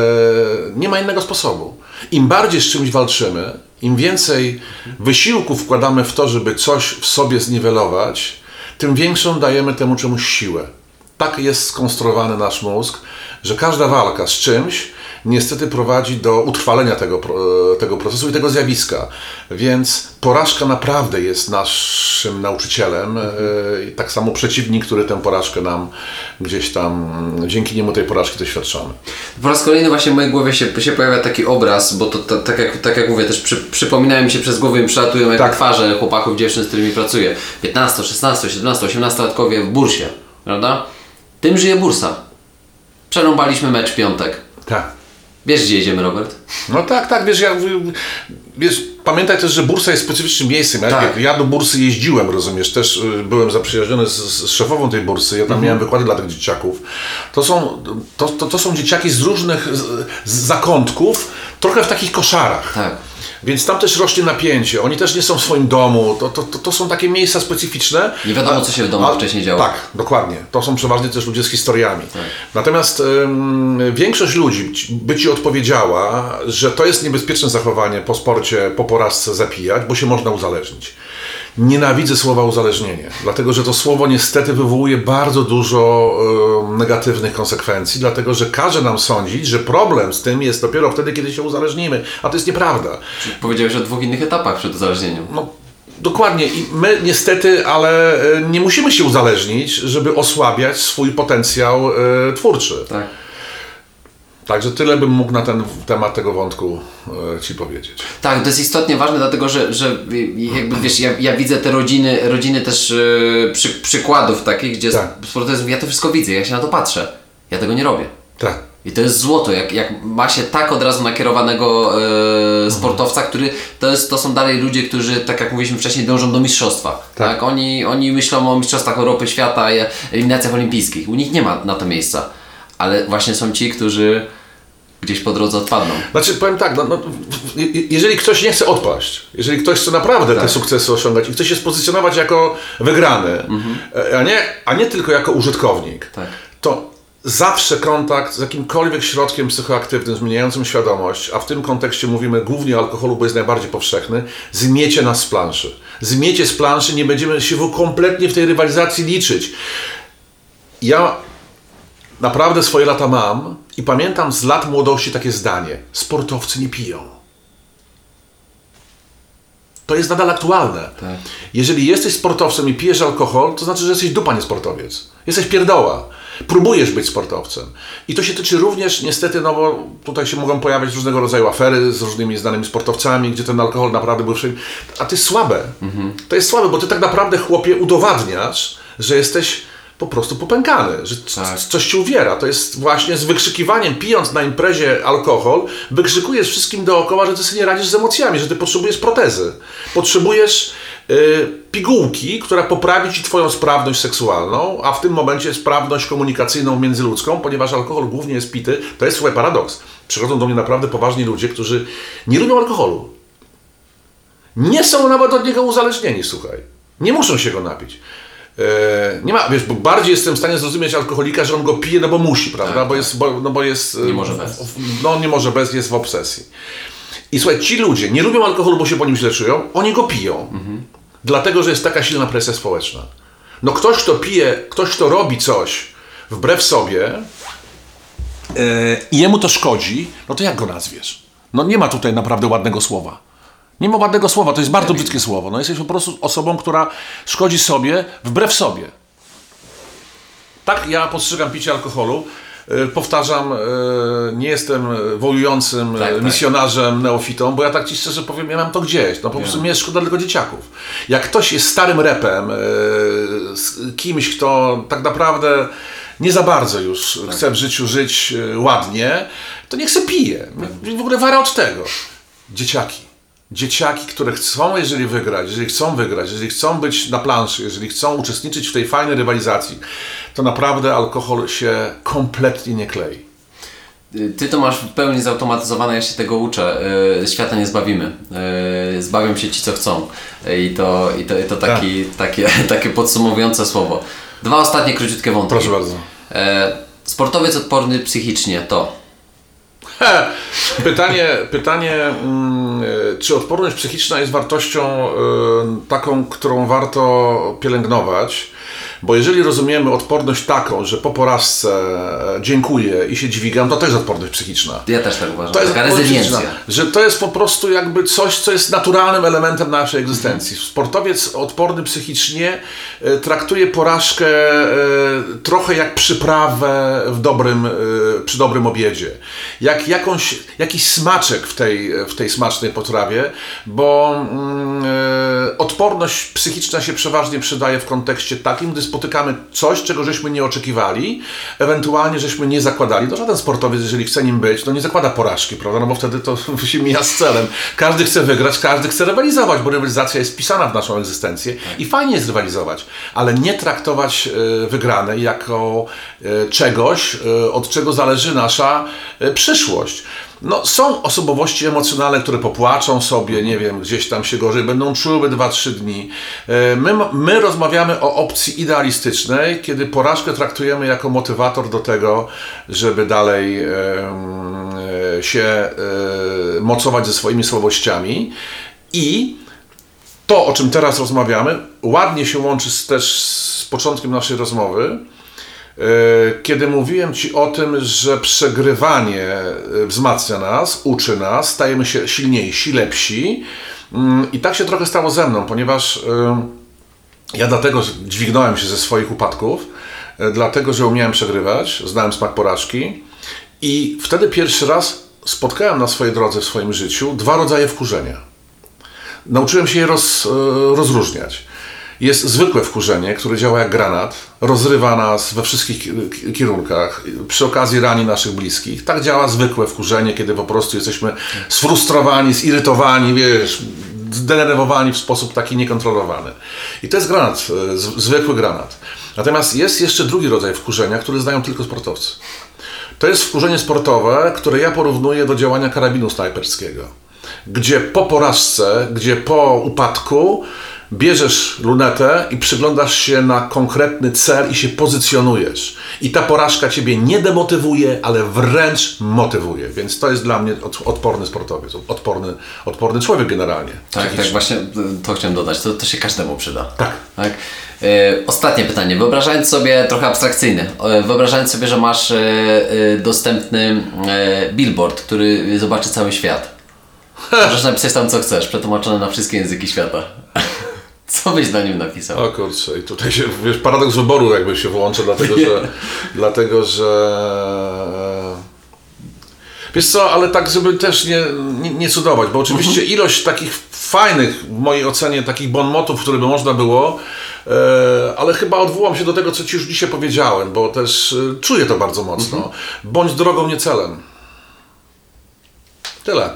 nie ma innego sposobu. Im bardziej z czymś walczymy, im więcej wysiłku wkładamy w to, żeby coś w sobie zniwelować, tym większą dajemy temu czemuś siłę. Tak jest skonstruowany nasz mózg, że każda walka z czymś niestety prowadzi do utrwalenia tego, pro- tego procesu i tego zjawiska. Więc porażka naprawdę jest naszym nauczycielem e, i tak samo przeciwnik, który tę porażkę nam gdzieś tam, dzięki niemu tej porażki doświadczamy. Po raz kolejny właśnie w mojej głowie się, się pojawia taki obraz, bo to, to tak, jak, tak jak mówię, też przy, przypominają mi się przez głowę i przelatują Tak. twarze chłopaków, dziewczyn, z którymi pracuję. 15, 16, 17, 18 latkowie w bursie, prawda? Tym żyje bursa. Przerąbaliśmy mecz w piątek. Tak. Wiesz gdzie jedziemy, Robert? No tak, tak, wiesz, ja, wiesz, pamiętaj też, że bursa jest specyficznym miejscem. Ja, Tak. ja do bursy jeździłem, rozumiesz, też y, byłem zaprzyjaźniony z, z szefową tej bursy, ja tam Mhm. miałem wykłady dla tych dzieciaków. To są, to, to, to są dzieciaki z różnych z, z zakątków, trochę w takich koszarach. Tak. Więc tam też rośnie napięcie, oni też nie są w swoim domu, to, to, to, to są takie miejsca specyficzne. Nie wiadomo, co się w domu wcześniej działo. Tak, dokładnie. To są przeważnie też ludzie z historiami. Natomiast ym, większość ludzi by Ci odpowiedziała, że to jest niebezpieczne zachowanie po sporcie, po porażce zapijać, bo się można uzależnić. Nienawidzę słowa uzależnienie, dlatego że to słowo niestety wywołuje bardzo dużo ym, negatywnych konsekwencji, dlatego że każe nam sądzić, że problem z tym jest dopiero wtedy, kiedy się uzależnimy, a to jest nieprawda. Powiedziałeś o dwóch innych etapach przed uzależnieniem. No, dokładnie. I my niestety, ale e, nie musimy się uzależnić, żeby osłabiać swój potencjał e, twórczy. Tak. Także tyle bym mógł na ten temat tego wątku e, Ci powiedzieć. Tak, to jest istotnie ważne, dlatego że, że jakby wiesz, ja, ja widzę te rodziny, rodziny też e, przy, przykładów takich, gdzie Tak. sportowcy ja to wszystko widzę, ja się na to patrzę. Ja tego nie robię. Tak. I to jest złoto, jak, jak ma się tak od razu nakierowanego e, sportowca, który to, jest, to są dalej ludzie, którzy, tak jak mówiliśmy wcześniej, dążą do mistrzostwa. Tak. Oni, oni myślą o mistrzostwach Europy, świata, eliminacjach olimpijskich. U nich nie ma na to miejsca. Ale właśnie są ci, którzy gdzieś po drodze odpadną. Znaczy, powiem tak, no, no, je- jeżeli ktoś nie chce odpaść, jeżeli ktoś chce naprawdę te sukcesy osiągać i chce się spozycjonować jako wygrany, e, a, nie, a nie tylko jako użytkownik, Tak. to zawsze kontakt z jakimkolwiek środkiem psychoaktywnym zmieniającym świadomość, a w tym kontekście mówimy głównie o alkoholu, bo jest najbardziej powszechny, zmiecie nas z planszy. Zmiecie z planszy, nie będziemy się kompletnie w tej rywalizacji liczyć. Ja naprawdę swoje lata mam i pamiętam z lat młodości takie zdanie: sportowcy nie piją. To jest nadal aktualne. Tak. Jeżeli jesteś sportowcem i pijesz alkohol, to znaczy, że jesteś dupa, nie sportowiec. Jesteś pierdoła. Próbujesz być sportowcem. I to się tyczy również, niestety, no bo tutaj się mogą pojawiać różnego rodzaju afery z różnymi znanymi sportowcami, gdzie ten alkohol naprawdę był wszędzie. A jest słabe. To jest słabe, bo ty tak naprawdę, chłopie, udowadniasz, że jesteś po prostu popękany, że Tak. coś ci uwiera. To jest właśnie z wykrzykiwaniem, pijąc na imprezie alkohol, wykrzykujesz wszystkim dookoła, że ty sobie nie radzisz z emocjami, że ty potrzebujesz protezy. Potrzebujesz y, pigułki, która poprawi ci twoją sprawność seksualną, a w tym momencie sprawność komunikacyjną międzyludzką, ponieważ alkohol głównie jest pity. To jest słuchaj paradoks. Przychodzą do mnie naprawdę poważni ludzie, którzy nie lubią alkoholu. Nie są nawet od niego uzależnieni, słuchaj. Nie muszą się go napić. E, nie ma, wiesz, bo bardziej jestem w stanie zrozumieć alkoholika, że on go pije, no bo musi, prawda? Tak, bo jest, bo, no bo jest... Nie e, może bez. No nie może bez, jest w obsesji. I słuchaj, ci ludzie nie lubią alkoholu, bo się po nim źle czują, oni go piją. Dlatego, że jest taka silna presja społeczna. No ktoś, kto pije, ktoś, kto robi coś wbrew sobie e, i jemu to szkodzi, no to jak go nazwiesz? No nie ma tutaj naprawdę ładnego słowa. Mimo ładnego słowa, to jest bardzo brzydkie słowo. No jesteś po prostu osobą, która szkodzi sobie wbrew sobie. Tak ja postrzegam picie alkoholu. E, Powtarzam, e, nie jestem wojującym Tak, tak. misjonarzem, neofitą, bo ja tak ci szczerze powiem, ja mam to gdzieś. No po prostu mnie jest szkoda tylko dzieciaków. Jak ktoś jest starym repem, e, z kimś, kto tak naprawdę nie za bardzo już Tak. chce w życiu żyć ładnie, to niech se pije. W ogóle wara od tego. Dzieciaki. Dzieciaki, które chcą, jeżeli wygrać, jeżeli chcą wygrać, jeżeli chcą być na planszy, jeżeli chcą uczestniczyć w tej fajnej rywalizacji, to naprawdę alkohol się kompletnie nie klei. Y, Ty to masz w pełni zautomatyzowane, ja się tego uczę. Y, Świata nie zbawimy. Y, Zbawią się ci, co chcą. Y, I to, i to, i to taki, takie, takie podsumowujące słowo. Dwa ostatnie króciutkie wątki. Proszę bardzo. E, Sportowiec odporny psychicznie to. Pytanie, pytanie mm, czy odporność psychiczna jest wartością e, taką, którą warto pielęgnować? Bo jeżeli rozumiemy odporność taką, że po porażce e, dziękuję i się dźwigam, to też jest odporność psychiczna. Ja też tak uważam. To jest Taka rezyliencja. Że to jest po prostu jakby coś, co jest naturalnym elementem naszej egzystencji. Sportowiec odporny psychicznie e, traktuje porażkę e, trochę jak przyprawę w dobrym, przy dobrym obiedzie. Jak jakąś, jakiś smaczek w tej, w tej smacznej potrawie, bo mm, odporność psychiczna się przeważnie przydaje w kontekście takim, gdy spotykamy coś, czego żeśmy nie oczekiwali, ewentualnie żeśmy nie zakładali. To żaden sportowiec, jeżeli chce nim być, to nie zakłada porażki, prawda? No bo wtedy to się mija z celem. Każdy chce wygrać, każdy chce rywalizować, bo rywalizacja jest wpisana w naszą egzystencję i fajnie jest rywalizować, ale nie traktować e, wygranej jako e, czegoś, e, od czego zależy nasza przyszłość. No, są osobowości emocjonalne, które popłaczą sobie, nie wiem, gdzieś tam się gorzej będą czuły 2-3 dni. E, My, my rozmawiamy o opcji idealistycznej, kiedy porażkę traktujemy jako motywator do tego, żeby dalej e, się e, mocować ze swoimi słabościami i to, o czym teraz rozmawiamy, ładnie się łączy z, też z początkiem naszej rozmowy, kiedy mówiłem Ci o tym, że przegrywanie e, wzmacnia nas, uczy nas, stajemy się silniejsi, lepsi. Mm, I tak się trochę stało ze mną, ponieważ e, ja dlatego dźwignąłem się ze swoich upadków, e, dlatego że umiałem przegrywać, znałem smak porażki i wtedy pierwszy raz spotkałem na swojej drodze w swoim życiu dwa rodzaje wkurzenia nauczyłem się je roz, e, rozróżniać. Jest zwykłe wkurzenie, które działa jak granat, rozrywa nas we wszystkich ki- ki- kierunkach, przy okazji rani naszych bliskich. Tak działa zwykłe wkurzenie, kiedy po prostu jesteśmy sfrustrowani, zirytowani, wiesz, zdenerwowani w sposób taki niekontrolowany. I to jest granat, e, zwykły granat. Natomiast jest jeszcze drugi rodzaj wkurzenia, który znają tylko sportowcy. To jest wkurzenie sportowe, które ja porównuję do działania karabinu snajperskiego. Gdzie po porażce, gdzie po upadku bierzesz lunetę i przyglądasz się na konkretny cel i się pozycjonujesz. I ta porażka ciebie nie demotywuje, ale wręcz motywuje. Więc to jest dla mnie od, odporny sportowiec, odporny, odporny człowiek generalnie. Tak, tak, właśnie to chciałem dodać. To, to się każdemu przyda. Tak. tak? E, ostatnie pytanie. Wyobrażając sobie, trochę abstrakcyjne, e, wyobrażając sobie, że masz e, e, dostępny billboard, który zobaczy cały świat. Możesz napisać tam co chcesz, przetłumaczone na wszystkie języki świata. Co byś na nim napisał? O kurczę, i tutaj się, wiesz, paradoks wyboru jakby się włącza, dlatego że, dlatego, że wiesz co, ale tak, żeby też nie, nie, nie cudować, bo oczywiście ilość takich fajnych, w mojej ocenie, takich bonmotów, które by można było, e, ale chyba odwołam się do tego, co Ci już dzisiaj powiedziałem, bo też e, czuję to bardzo mocno. Bądź drogą, nie celem. Tyle.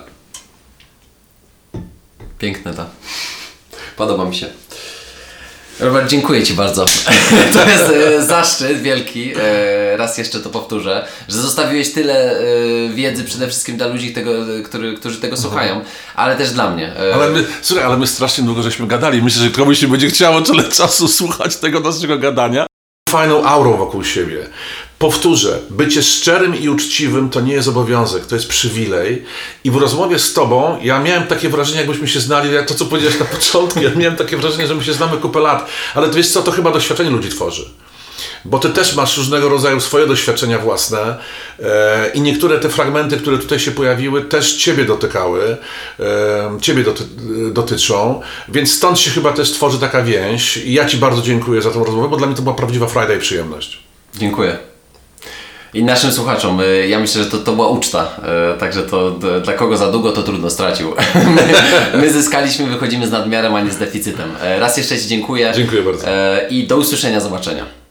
Piękne to. Podoba mi się. Robert, dziękuję Ci bardzo. To jest e, zaszczyt wielki, e, raz jeszcze to powtórzę, że zostawiłeś tyle e, wiedzy przede wszystkim dla ludzi, tego, który, którzy tego słuchają, ale też dla mnie. Ale my, słuchaj, ale my strasznie długo żeśmy gadali. Myślę, że komuś się będzie chciało tyle czasu słuchać tego naszego gadania. Fajną aurą wokół siebie. Powtórzę, bycie szczerym i uczciwym to nie jest obowiązek, to jest przywilej. I w rozmowie z Tobą ja miałem takie wrażenie, jakbyśmy się znali, to co powiedziałeś na początku, ja miałem takie wrażenie, że my się znamy kupę lat. Ale to wiesz co, to chyba doświadczenie ludzi tworzy. bo ty też masz różnego rodzaju swoje doświadczenia własne e, i niektóre te fragmenty, które tutaj się pojawiły, też ciebie dotykały, e, ciebie doty dotyczą, więc stąd się chyba też tworzy taka więź i ja ci bardzo dziękuję za tą rozmowę, bo dla mnie to była prawdziwa Friday przyjemność. Dziękuję. I naszym słuchaczom, y, ja myślę, że to, to była uczta, y, także to dla kogo za długo, to trudno stracił. My, my zyskaliśmy, wychodzimy z nadmiarem, a nie z deficytem. E, Raz jeszcze Ci dziękuję. Dziękuję bardzo. E, I do usłyszenia, zobaczenia.